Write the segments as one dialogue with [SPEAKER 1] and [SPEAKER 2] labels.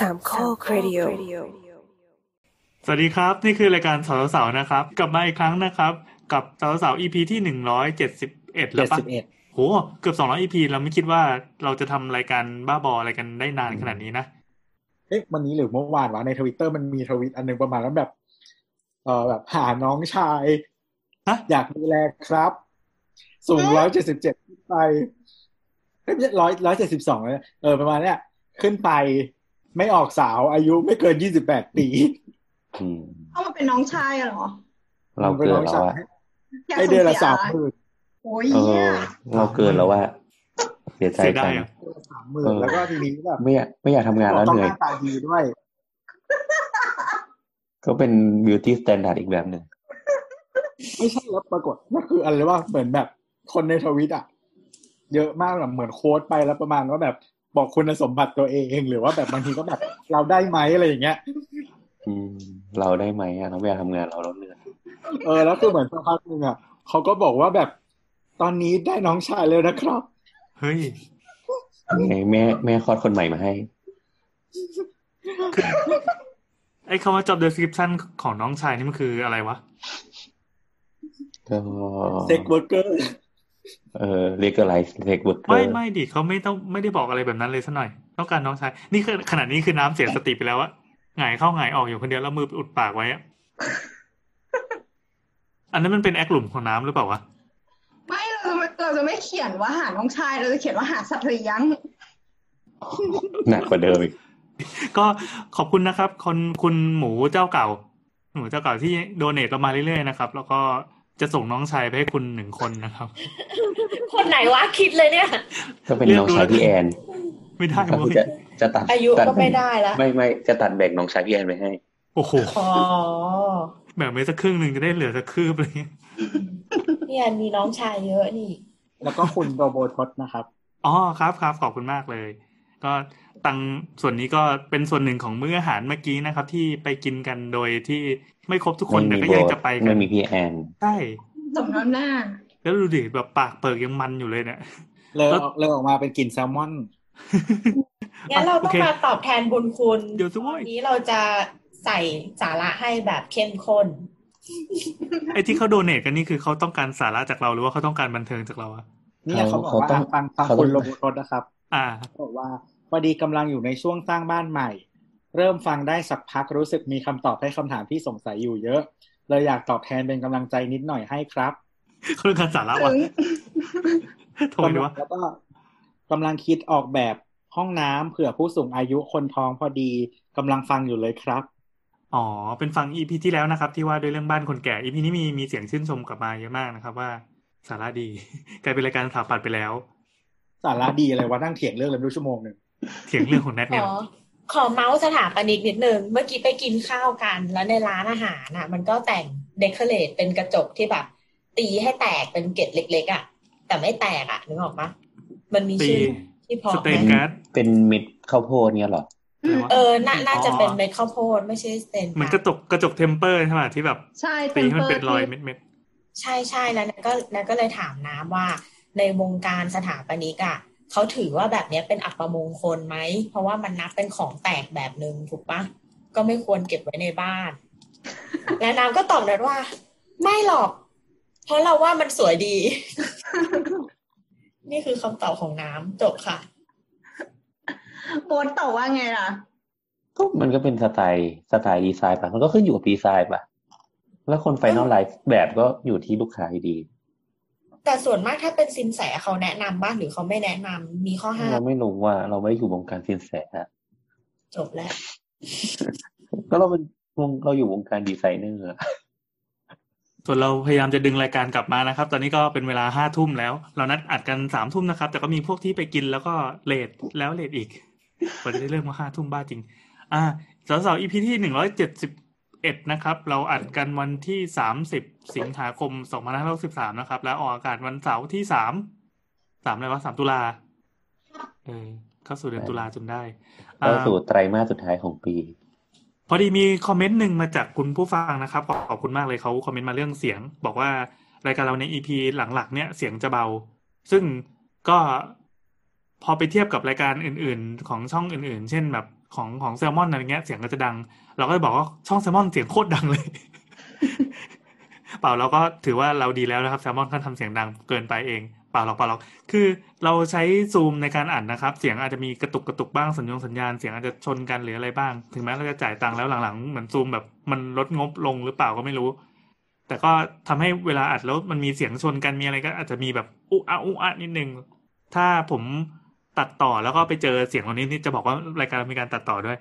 [SPEAKER 1] สามข้อครดิโอ
[SPEAKER 2] สวัสดีครับ นี่คือรายการสาวสาวๆนะครับ กลับมาอีกครั้งนะครับ กับสาวสาว EP ที่หนึ่งร้อยเจ็ดสิบเอ็ดแล้
[SPEAKER 3] เจ็
[SPEAKER 2] ว
[SPEAKER 3] ด
[SPEAKER 2] ปะ
[SPEAKER 3] สิบเอ็ด
[SPEAKER 2] โหเกือบสองร้อย EP เราไม่คิดว่าเราจะทำรายการบ้าบออะไรกันได้นานขนาดนี้นะ
[SPEAKER 3] เอ๊ะวันนี้หรือเมื่อวานวะในทวิตเตอร์มันมีทวิตอันหนึงประมาณว่าแบบ เออแบบหาน้องชาย
[SPEAKER 2] ฮะ
[SPEAKER 3] อยากดูแลครับ สูงร้อยเจ็ดสิบเจ็ดขึ้นไปเอ้ยไม่ใช่ร้อยร้อยเจ็ดสิบสองเลยเออประมาณเนี้ยขึ้นไป ไม่ออกสาวอายุไม่เกินยี่สิบแปดปี
[SPEAKER 4] อืม
[SPEAKER 5] เอามาเป็นน้องชายอะเหรอ
[SPEAKER 4] เราเกินแล้วว่า
[SPEAKER 5] อยาก
[SPEAKER 3] ไอ
[SPEAKER 5] ส่ง
[SPEAKER 3] เดือนละ
[SPEAKER 5] สีย
[SPEAKER 3] สามหมื่น
[SPEAKER 5] โอ้ย
[SPEAKER 4] เอ
[SPEAKER 5] เหี้
[SPEAKER 4] อยเราเกินแล้วว่าเสียใจ
[SPEAKER 2] เสียดา
[SPEAKER 4] จั
[SPEAKER 2] ย
[SPEAKER 4] ง
[SPEAKER 2] อะ
[SPEAKER 3] สามหมื่น
[SPEAKER 4] เออ
[SPEAKER 3] แล้วก็ทีนี้แบบ
[SPEAKER 4] ไม่อยากไม่อยากทำงานแล้ว
[SPEAKER 3] ต้อ
[SPEAKER 4] เห
[SPEAKER 3] ง
[SPEAKER 4] นื่
[SPEAKER 3] ห
[SPEAKER 4] อย
[SPEAKER 3] น้าตาดีด้วย
[SPEAKER 4] ก็เป็น beauty standard อีกแบบหนึ่ง
[SPEAKER 3] ไม่ใช่แล้วปรากฏก็คืออะไรว่าเหมือนแบบคนในทวิตอะ เยอะมากแบบเหมือนโค้ดไปแล้วประมาณว่าแบบ บอกคุณสมบัติตัวเองหรือว่าแบบบางทีก็แบบเราได้ไหมอะไรอย่างเงี้ย
[SPEAKER 4] อืมเราได้ไหมอะเราไม่อยากทำงานเราเราเหนื่อย
[SPEAKER 3] เออแล้วคือเหมือนสักพักหนึ่งอะเขาก็บอกว่าแบบตอนนี้ได้น้องชายเลยนะครับ
[SPEAKER 2] เฮ้ย
[SPEAKER 4] ไงแม่แม่คลอดคนใหม่มาให้
[SPEAKER 2] ไอ้คำว่า job description ของน้องชายนี่มันคืออะไรวะ
[SPEAKER 4] ก็
[SPEAKER 3] เซ็กเวิร์กเกอร์
[SPEAKER 4] เออ legalize sex worker
[SPEAKER 2] ไม่ไม่ดิเขาไม่ต้องไม่ได้บอกอะไรแบบนั้นเลยสัหน่อยต้องการน้องชายนี่คือขนาดนี้คือน้ำเสียสติไปแล้วอะหงายเข้าหงายออกอยู่คนเดียวแล้วมืออุดปากไว้อะอันนั้นมันเป็นแอคหลุมของน้ำหรือเปล่าวะ
[SPEAKER 5] ไม่เราจะไม่เราจะไม่เขียนว่าหาน้องชายเราจะเขียนว่าหาสัตว์เลี้ยง
[SPEAKER 4] หนักกว่าเดิมอีก
[SPEAKER 2] ก็ขอบคุณนะครับคนคุณหมูเจ้าเก่า หมูเจ้าเก่าที่โดเนทเรามาเรื่อยๆนะครับ แล้วก็ จะส่งน้องชายไปให้คุณหนึ่งคนนะครับ
[SPEAKER 6] คนไหนวะคิดเลยเนี่ย
[SPEAKER 4] ก็เป็นน้องชายพี่แอน
[SPEAKER 2] ไม่ได้
[SPEAKER 4] ก็
[SPEAKER 2] เว้
[SPEAKER 4] คือยจะจะตัด
[SPEAKER 6] อายุ
[SPEAKER 4] ตัด
[SPEAKER 6] ก็ไม่ได้แล้ว
[SPEAKER 4] ไม่ไม่จะตัดแบ่งน้องชายพี่แอนไปให้
[SPEAKER 2] โอ้โห
[SPEAKER 6] อ๋อ
[SPEAKER 2] แบ่งไปสักครึ่งหนึ่งจะได้เหลือสักคืบอะไรเงี้ย
[SPEAKER 6] พี่แอนมีน้องชายเยอะนี่
[SPEAKER 3] แล้วก็คุณโรโบทศนะครับ
[SPEAKER 2] อ๋อครับครับขอบคุณมากเลย ก็ ตังส่วนนี้ก็เป็นส่วนหนึ่งของมื้ออาหารเมื่อกี้นะครับ ที่ไปกินกันโดยที่ไม่ครบทุกคนแต่
[SPEAKER 4] ไม่
[SPEAKER 2] ก็
[SPEAKER 4] มี
[SPEAKER 2] ยัง
[SPEAKER 4] โบ
[SPEAKER 2] จะไปกั
[SPEAKER 4] ไม่
[SPEAKER 2] น
[SPEAKER 4] มีพี่แอน
[SPEAKER 2] ใช่
[SPEAKER 5] สมน้ำหน้า
[SPEAKER 2] แล้วดูดิแบบปากเปิกยังมันอยู่เลยเนี่ย
[SPEAKER 3] เลย
[SPEAKER 2] แล้ว
[SPEAKER 3] ออกเลยออกมาเป็นกลิ่นแซลมอน
[SPEAKER 6] งั้นเรา
[SPEAKER 2] โอ
[SPEAKER 6] ต้อง
[SPEAKER 2] เค
[SPEAKER 6] มาตอบแทนบุญคุณ
[SPEAKER 2] เดี๋ยวสิเว้ย
[SPEAKER 6] วันนี้เราจะใส่สาระให้แบบเข้มข้น
[SPEAKER 2] ไอ้ที่เขาโดเนทกันนี่คือเขาต้องการสาระจากเราหรือว่าเขาต้องการบันเทิงจากเราอะ
[SPEAKER 3] เนี่ยเขาบอกว่า
[SPEAKER 4] เขาต้อง
[SPEAKER 3] ฟังฟัง
[SPEAKER 4] เขาต้อง
[SPEAKER 3] คุณโรโบทศนะครับ
[SPEAKER 2] อ่า
[SPEAKER 3] เขาบอกว่า พอดีกำลังอยู่ในช่วงสร้างบ้านใหม่ เริ่มฟังได้สักพักรู้สึกมีคำตอบให้คำถามที่สงสัยอยู่เยอะ เลยอยากตอบแทนเป็นกำลังใจนิดหน่อยให้ครับ
[SPEAKER 2] เขาต้องการสาระ
[SPEAKER 5] ถึ
[SPEAKER 2] วะ
[SPEAKER 5] ง
[SPEAKER 2] โทษดีวะ
[SPEAKER 3] แล้วก็กำลังคิดออกแบบห้องน้ำเผื่อผู้สูงอายุคนท้องพอดีกำลังฟังอยู่เลยครับ
[SPEAKER 2] อ๋อ เป็นฟังอีพีที่แล้วนะครับ ที่ว่าด้วยเรื่องบ้านคนแก่อีพีนี้มีมีเสียงชื่นชมกลับมาเยอะมากนะครับ ว่าสาระดี กลายเป็นรายการสถาปัดไปแล้ว
[SPEAKER 3] สาระดีอะไรวะนั่งเถียงเรื่องเลยไม่รู้ชั่วโมงหนึ่ง
[SPEAKER 2] เถียงเรื่องของแนท
[SPEAKER 6] ข
[SPEAKER 2] เนี่ย
[SPEAKER 6] อขอเมาส์สถาปนิกนิดนึง เมื่อกี้ไปกินข้าวกัน แล้วในร้านอาหารน่ะ มันก็แต่งเดคอเรทเป็นกระจกที่แบบ ตีให้แตกเป็นเกล็ดเล็ก ๆ อะ แต่ไม่แตกอะนึกออกปะมันมี
[SPEAKER 2] ตี
[SPEAKER 6] ชื่อที่พอ
[SPEAKER 2] สเตน
[SPEAKER 6] ไหม
[SPEAKER 2] การ์ด
[SPEAKER 4] เป็นเม็ดข้าวโพดเนี่ยเหรอ
[SPEAKER 2] อะไรวะ
[SPEAKER 6] เออน่าน่าจะเป็น
[SPEAKER 2] อ๋อ
[SPEAKER 6] เม็ดข้าวโพดไม่ใช่สเตน
[SPEAKER 2] เหมือนกระจกกระจกเทมเปอร์ใช่ไหมที่แบบ
[SPEAKER 5] ใช่
[SPEAKER 2] ตีให้มันเป็นรอย
[SPEAKER 5] เม็
[SPEAKER 2] เม็ด
[SPEAKER 6] ใช่ใช่แล้วนั่นก็นั่นก็เลยถามน้ำว่า ในวงการสถาปนิกอะ เขาถือว่าแบบเนี้ยเป็นอัปมงคลไหม เพราะว่ามันนับเป็นของแตกแบบหนึ่งถูกปะก็ไม่ควรเก็บไว้ในบ้าน และน้ำก็ตอบนันว่า ไม่หรอก เพราะเราว่ามันสวยดี นี่คือคำตอบของน้ำจบค่ะ
[SPEAKER 5] โบนตอบว่าไงล่ะ
[SPEAKER 4] ก็มันก็เป็นสไตล์สไตล์ดีไซน์ป่ะ มันก็ขึ้นอยู่กับดีไซน์ป่ะ แล้วคน finalize แบบก็อยู่ที่ลูกค้าอยู่ดี
[SPEAKER 6] แต่ส่วนมากถ้าเป็นซินแสเขาแนะนำบ้างหรือเขาไม่แนะนำมีข้อห้า
[SPEAKER 4] เรา
[SPEAKER 6] ม
[SPEAKER 4] ไม่รู้ว่า เราไม่ได้อยู่วงการซินแสอะ
[SPEAKER 6] จบแล้ว
[SPEAKER 4] ก็เราเป็นวงเราอยู่วงการดีไซเนอร์อะ
[SPEAKER 2] ส่วนเราพยายามจะดึงรายการกลับมานะครับ ตอนนี้ก็เป็นเวลาห้าทุ่มแล้ว เรานัดอัดกันสามทุ่มนะครับ แต่ก็มีพวกที่ไปกินแล้วก็late แล้ว late อีกกว่าจะได้เริ่มมาห้าทุ่มบ้าจริง อ่าเสาเสาเสา EP ที่หนึ่งร้อยเจ็ดสิบ เอ็ดนะครับ เราอัดกันวันที่สามสิบสิงหาคมสองพันห้าร้อยสิบสามนะครับ แล้วออกอากาศวันเสาร์ที่สามสามอะไรวะสามตุลาเออเข้าสู่เดือนตุลาจนได้
[SPEAKER 4] เข้า
[SPEAKER 2] อ่า
[SPEAKER 4] สู่ไตรมาสสุดท้ายของปี
[SPEAKER 2] พอดีมีคอมเมนต์หนึ่งมาจากคุณผู้ฟังนะครับ ขอขอบคุณมากเลยเขาคอมเมนต์มาเรื่องเสียง บอกว่ารายการเราใน EP หลังๆ เนี่ยเสียงจะเบา ซึ่งก็พอไปเทียบกับรายการอื่น ๆ ของช่องอื่น ๆ เช่นแบบ ของของแซลมอนอะไรเงี้ยเสียงก็จะดัง เราก็จะบอกว่าช่องแซลมอนเสียงโคตรดังเลย เปล่าเราก็ถือว่าเราดีแล้วนะครับแซลมอนเขาทำเสียงดังเกินไปเองเปล่าหรอกเปล่าหรอกคือเราใช้ซูมในการอ่านนะครับ เสียงอาจจะมีกระตุกกระตุกบ้างสัญญงสัญญาณเสียงอาจจะชนกันหรืออะไรบ้าง ถึงแม้เราจะจ่ายตังค์แล้วหลังๆเหมือนซูมแบบมันลดงบลงหรือเปล่าก็ไม่รู้ แต่ก็ทำให้เวลาอัดแล้วมันมีเสียงชนกันมีอะไรก็อาจจะมีแบบอุอะอุอะนิดนึงถ้าผม ตัดต่อแล้วก็ไปเจอเสียงเหล่านี้นี่จะบอกว่ารายการมีการตัดต่อด้วย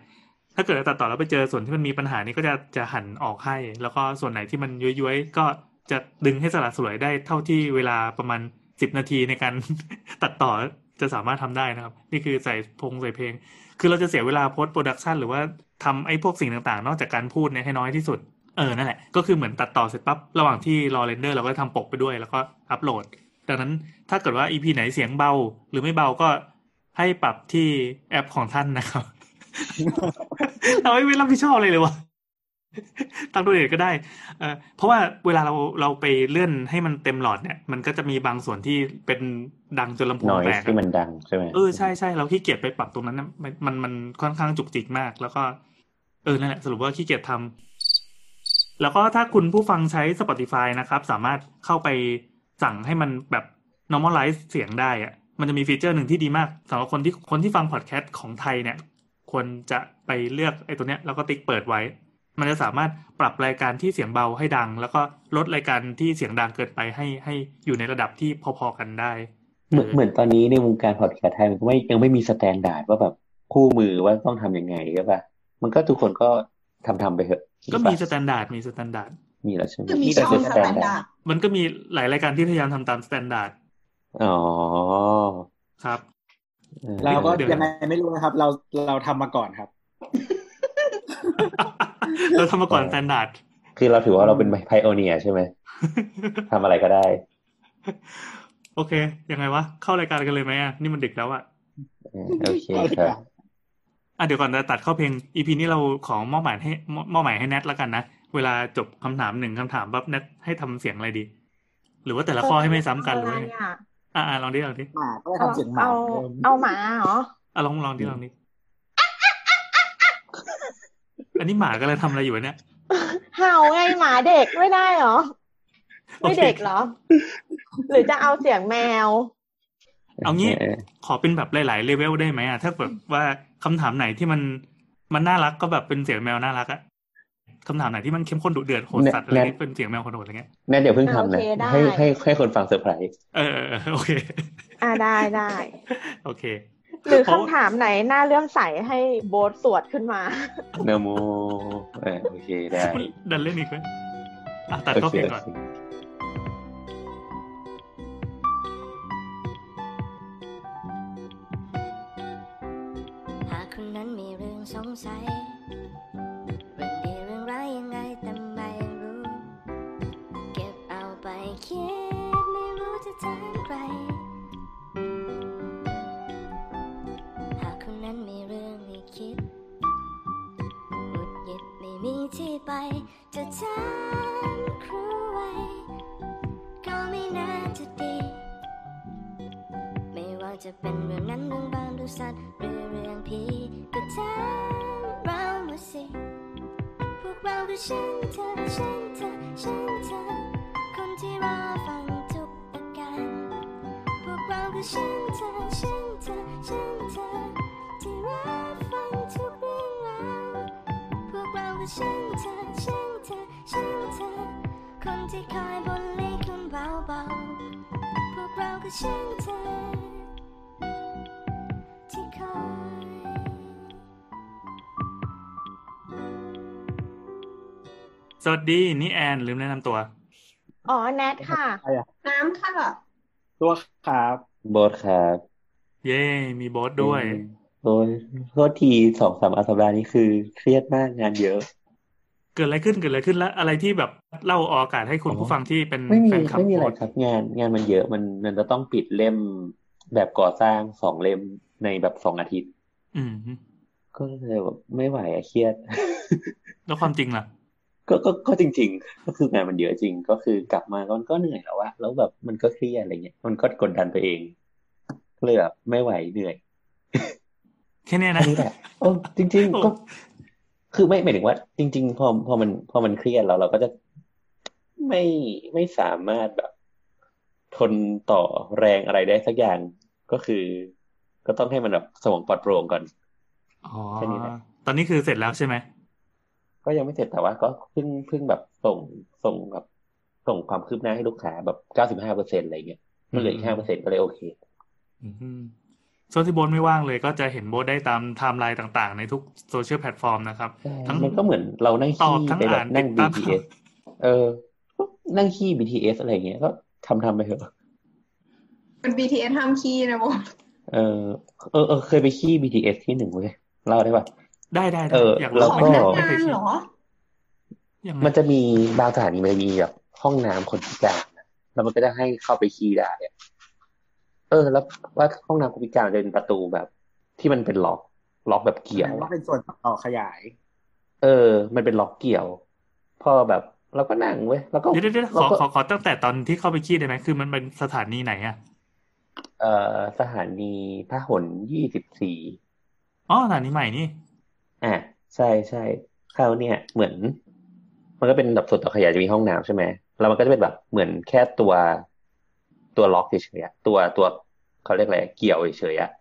[SPEAKER 2] ถ้าเกิดตัดต่อแล้วไปเจอส่วนที่มันมีปัญหานี้ก็จะจะหันออกให้ แล้วก็ส่วนไหนที่มันย้วยๆก็จะดึงให้สลัดสลวยได้เท่าที่เวลาประมาณสิบนาทีในการตัดต่อจะสามารถทำได้นะครับ นี่คือใส่พงใส่เพลง คือเราจะเสียเวลาโพสต์โปรดักชันหรือว่าทำไอ้พวกสิ่งต่างๆ นอกจากการพูดเนี่ยให้น้อยที่สุดเออนั่นแหละก็คือเหมือนตัดต่อเสร็จปั๊บระหว่างที่รอเรนเดอร์เราก็ทำปกไปด้วยแล้วก็อัปโหลด ดังนั้นถ้าเกิดว่า EP ไหนเสียงเบาหรือไม่เบาก็ ให้ปรับที่แอปของท่านนะครับ เราไม่รับผิดชอบเลยเลยวะตั้งตัวเองก็ได้เออเพราะว่าเวลาเราเราไปเลื่อนให้มันเต็มหลอดเนี่ย มันก็จะมีบางส่วนที่เป็นดังจนลำโพ
[SPEAKER 4] ห
[SPEAKER 2] ง
[SPEAKER 4] น่อย
[SPEAKER 2] แตกอะ
[SPEAKER 4] ที่มันดังใช่ไหม
[SPEAKER 2] เออใช่ใช่เราขี้เกียจไปปรับตรงนั้นนะมันมันมันค่อนข้างจุกจิกมาก แล้วก็ เออนั่นแหละสรุปว่าขี้เกียจทำแล้วก็ถ้าคุณผู้ฟังใช้ Spotify นะครับ สามารถเข้าไปสั่งให้มันแบบ normalize เสียงได้อะ มันจะมีฟีเจอร์หนึ่งที่ดีมากสำหรับคนที่คนที่ฟังพอดแคสต์ของไทยเนี่ย ควรจะไปเลือกไอ้ตัวเนี้ยแล้วก็ติ๊กเปิดไว้ มันจะสามารถปรับรายการที่เสียงเบาให้ดัง แล้วก็ลดรายการที่เสียงดังเกินไปให้ให้อยู่ในระดับที่พอๆกันได้
[SPEAKER 4] เหมือนเหมือนตอนนี้ในวงการพอดแคสต์ไทยมันก็ไม่ยังไม่มี standard ว่าแบบคู่มือว่าต้องทำยังไงใช่ปะมันก็ทุกคนก็ทำทำไปเถอะ
[SPEAKER 2] ก็มี
[SPEAKER 4] ปะ
[SPEAKER 2] standard มี standard
[SPEAKER 4] มีแล้วใช่ไหม
[SPEAKER 5] คือมี
[SPEAKER 4] แต่
[SPEAKER 5] ช่อง
[SPEAKER 4] คือ
[SPEAKER 5] ส
[SPEAKER 4] สแต
[SPEAKER 5] แต
[SPEAKER 4] น
[SPEAKER 5] น
[SPEAKER 4] ดา
[SPEAKER 5] ดา
[SPEAKER 4] ร์
[SPEAKER 5] ร์
[SPEAKER 4] ด
[SPEAKER 5] ด
[SPEAKER 2] มันก็มีหลายรายการที่พยายามทำตาม standard
[SPEAKER 4] อ๋อ
[SPEAKER 2] ครับ
[SPEAKER 4] เออ
[SPEAKER 3] เราก็
[SPEAKER 2] เดี๋ยว
[SPEAKER 3] ยังไงไม่รู้นะครับ เราเราทำมาก่อนครับ
[SPEAKER 2] เราทำมาก่อน stanดาร์ด
[SPEAKER 4] คือเราถือว่าเราเป็นไพโอเนียใช่ไหมทำอะไรก็ได้
[SPEAKER 2] โอเค ยังไงวะ เข้ารายการกันเลยไหมอะ นี่มันดึกแล้วอะ
[SPEAKER 4] เออโอเคครับ
[SPEAKER 2] อะเดี๋ยวก่อนจะตัดเข้าเพลง EP นี้เราขอมอบหมายให้มมอบหมายให้แนทแล้วกันนะ เวลาจบคำถามหนึ่งคำถามปั๊บแนทให้ทำเสียงอะไรดี หรือว่าแต่ละข้อให้ไม่ซ้ำกันหรือ
[SPEAKER 7] อะ
[SPEAKER 2] ว่า
[SPEAKER 7] ไร
[SPEAKER 2] ไง
[SPEAKER 7] อะ
[SPEAKER 2] อะอะลองดิลองดิ
[SPEAKER 3] หมาก็ได้ทำเสียงหมา
[SPEAKER 7] เอา
[SPEAKER 3] เดิม
[SPEAKER 7] เอาหมาเหรอ
[SPEAKER 2] อะลองลองดิลองดิอันนี้หมาก็เลยทำอะไรอยู่วะเนี่ย
[SPEAKER 7] เห่าไงหมาเด็กไม่ได้เหรอ ไม่เด็กเหรอ หรือจะเอาเสียงแมว
[SPEAKER 2] เอางี้
[SPEAKER 4] เออ
[SPEAKER 2] ขอเป็นแบบหลาย ๆ เลเวลได้ไหมอะถ้าแบบว่าคำถามไหนที่มันมันน่ารักก็แบบเป็นเสียงแมวน่ารักอะ คำถามไหนที่มันเข้มข้นดุเดือดโหดสัตว์อะไรนี่เป็นเสียงแมวโหดๆอะไรเงี้ย
[SPEAKER 4] แน่เดี๋ยวเพิ่งทำนะ
[SPEAKER 7] โอเคได้
[SPEAKER 4] ให้ให้ให้คนฟังเซอร์ไพรส์
[SPEAKER 2] เออเออเออโอเค
[SPEAKER 7] อ่าได้ได้
[SPEAKER 2] โอเค
[SPEAKER 7] หรือ
[SPEAKER 2] เพราะ
[SPEAKER 7] คำถามไหนน่าเลื่อมใสให้โบสสวดขึ้นมา
[SPEAKER 4] นะโมเออโอเคได้
[SPEAKER 2] ดันเล่นอีกไหมอะตัด
[SPEAKER 4] โอ
[SPEAKER 2] เข้า
[SPEAKER 4] เค
[SPEAKER 2] เพลง
[SPEAKER 4] โอ
[SPEAKER 2] ก่อน
[SPEAKER 4] เค
[SPEAKER 8] หากคนนั้นมีเรื่องสงสัย ไป จะถามครูไว้ ก็ไม่น่าจะดี ไม่ว่าจะเป็นเรื่องนั้นเรื่องบางดูสัตว์หรือเรื่องผีก็ถามเรามาสิ พวกเราคือฉันเธอฉันเธอฉันเธอคนที่รอฟังทุกอาการ พวกเราคือฉันเธอฉันเธอฉันเธอ ฉันเธอฉันเธอฉันเธอคนที่คอยบนเลีคุณเบาๆพวกเราคือฉันเธอที่คอย
[SPEAKER 2] สวัสดีนี่แอนลืมแนะนำตัว
[SPEAKER 7] อ๋อแนทค่ะ
[SPEAKER 3] ใครอะ
[SPEAKER 5] น้ำค่ะ
[SPEAKER 3] ตัวครับ
[SPEAKER 4] โบสครับ
[SPEAKER 2] เย้มีโบสด้วย
[SPEAKER 4] โอ้ยโทษทีสองสามอาสัปดาห์นี้คือเครียดมากงานเยอะ
[SPEAKER 2] เกิดอะไรขึ้นเกิดอะไรขึ้นแล้ว อะไรที่แบบเล่าออกอากาศให้คุณ
[SPEAKER 4] อ๋อ
[SPEAKER 2] ผู้ฟังที่เป็น
[SPEAKER 4] ไม่มี
[SPEAKER 2] แฟนคลับ
[SPEAKER 4] ไม่มีอะไร
[SPEAKER 2] โพสต์
[SPEAKER 4] ครับ งานงานมันเยอะมันมันจะต้องปิดเล่มแบบก่อสร้างสองเล่มในแบบสองอาทิตย์
[SPEAKER 2] อืม
[SPEAKER 4] ก็เลยแบบไม่ไหวอะเครียด
[SPEAKER 2] แล้วความจริงล่ะ
[SPEAKER 4] ก็ก็ก็จริง ๆ ก็คืองานมันเยอะจริง ก็คือกลับมาก็ก็เหนื่อยแล้วอะแล้วแบบมันก็เครียดอะไรเงี้ยมันก็กดดันตัวเองก็เลยแบบไม่ไหวเหนื่อย
[SPEAKER 2] แค่เนี้ย
[SPEAKER 4] แค่
[SPEAKER 2] นะ
[SPEAKER 4] นี้แหละเออจริง ๆ ก็ คือไม่หมายถึงว่า จริง ๆ พอพอมันพอมันเครียดแล้วเราก็จะไม่ไม่สามารถแบบ ทนต่อแรงอะไรได้สักอย่างก็คือ ก็ต้องให้มันแบบสมองปลอดโปร่งก่อน
[SPEAKER 2] อ๋อ
[SPEAKER 4] แค่นี้แหละ
[SPEAKER 2] ตอนนี้คือเสร็จแล้วใช่ไหม
[SPEAKER 4] ก็ยังไม่เสร็จแต่ว่า ก็เพิ่งเพิ่งแบบส่งส่งแบบส่งความคืบหน้าให้ลูกค้าแบบเก้าสิบห้าเปอร์เซ็นอะไรเงี้ยมันเหลืออีกห้าเปอร์เซ็นก็เลยโอเค
[SPEAKER 2] อืม ช่วงที่โบทไม่ว่างเลยก็จะเห็นโบทได้ตามไทม์ไลน์ต่างๆ ในทุกโซเชียลแพลตฟอร์มนะครับ ทั้ง
[SPEAKER 4] มันก็เหมือนเรานั่ง
[SPEAKER 2] ตอบ
[SPEAKER 4] ขี้
[SPEAKER 2] ทั้ง
[SPEAKER 4] ไปแบบ
[SPEAKER 2] อ่าน
[SPEAKER 4] นั่ง
[SPEAKER 2] ติดตาม
[SPEAKER 4] BTS เออ นั่งขี้ BTS อะไรเงี้ยก็ทำทำไปเถอะ
[SPEAKER 5] เป็น BTS ห้ามขี้นะโบ
[SPEAKER 4] เออเออเออเคยไปขี้ BTS ที่หนึ่งเว้ยเล่าได้ป่ะ
[SPEAKER 2] ได้ได้ได้
[SPEAKER 4] เออ
[SPEAKER 2] อยาก
[SPEAKER 4] แล้
[SPEAKER 2] รู้
[SPEAKER 4] ว
[SPEAKER 5] ข
[SPEAKER 4] ก็
[SPEAKER 5] อง
[SPEAKER 2] ไม่
[SPEAKER 5] พ
[SPEAKER 2] เค
[SPEAKER 5] นั
[SPEAKER 2] ย
[SPEAKER 5] ก
[SPEAKER 2] ไม่
[SPEAKER 5] งา
[SPEAKER 2] เคย
[SPEAKER 5] น
[SPEAKER 2] คิด
[SPEAKER 5] เหรอ
[SPEAKER 2] ยังไง
[SPEAKER 4] มันจะมีบางสถานีมันจะมีแบบห้องน้ำคนพิการอะแล้วมันก็จะให้เข้าไปขี้ได้ อะเออ แล้วว่าห้องน้ำคนพิการจะเป็นประตูแบบ ที่มันเป็นล็อก ล็อกแบบเกี่ยว
[SPEAKER 3] ว่า
[SPEAKER 4] อะ
[SPEAKER 3] เป็นส่วนต่อขยาย
[SPEAKER 4] เออ มันเป็นล็อกเกี่ยว พอแบบเราก็นั่งเว้ยแล้วก็
[SPEAKER 2] เดี๋ยวเดี๋ยวเดี๋ยวข
[SPEAKER 4] เรา
[SPEAKER 2] อ
[SPEAKER 4] ก็
[SPEAKER 2] ขอขอตั้งแต่ตอนที่เข้าไปขี้ได้ไหมคือมันเป็นสถานีไหนอะ
[SPEAKER 4] เอ่อสถานีพหลยี่สิบสี่
[SPEAKER 2] อ๋อสถานีใหม่นี่
[SPEAKER 4] อะใช่ใช่คราวเนี่ย เหมือน มันก็เป็นแบบส่วนต่อขยายจะมีห้องน้ำใช่ไหมแล้วมันก็จะเป็นแบบเหมือนแค่ตัวตัวล็อกเฉยๆอะตัวตัว เขาเรียกอะไรเกี่ยวเฉยๆอะ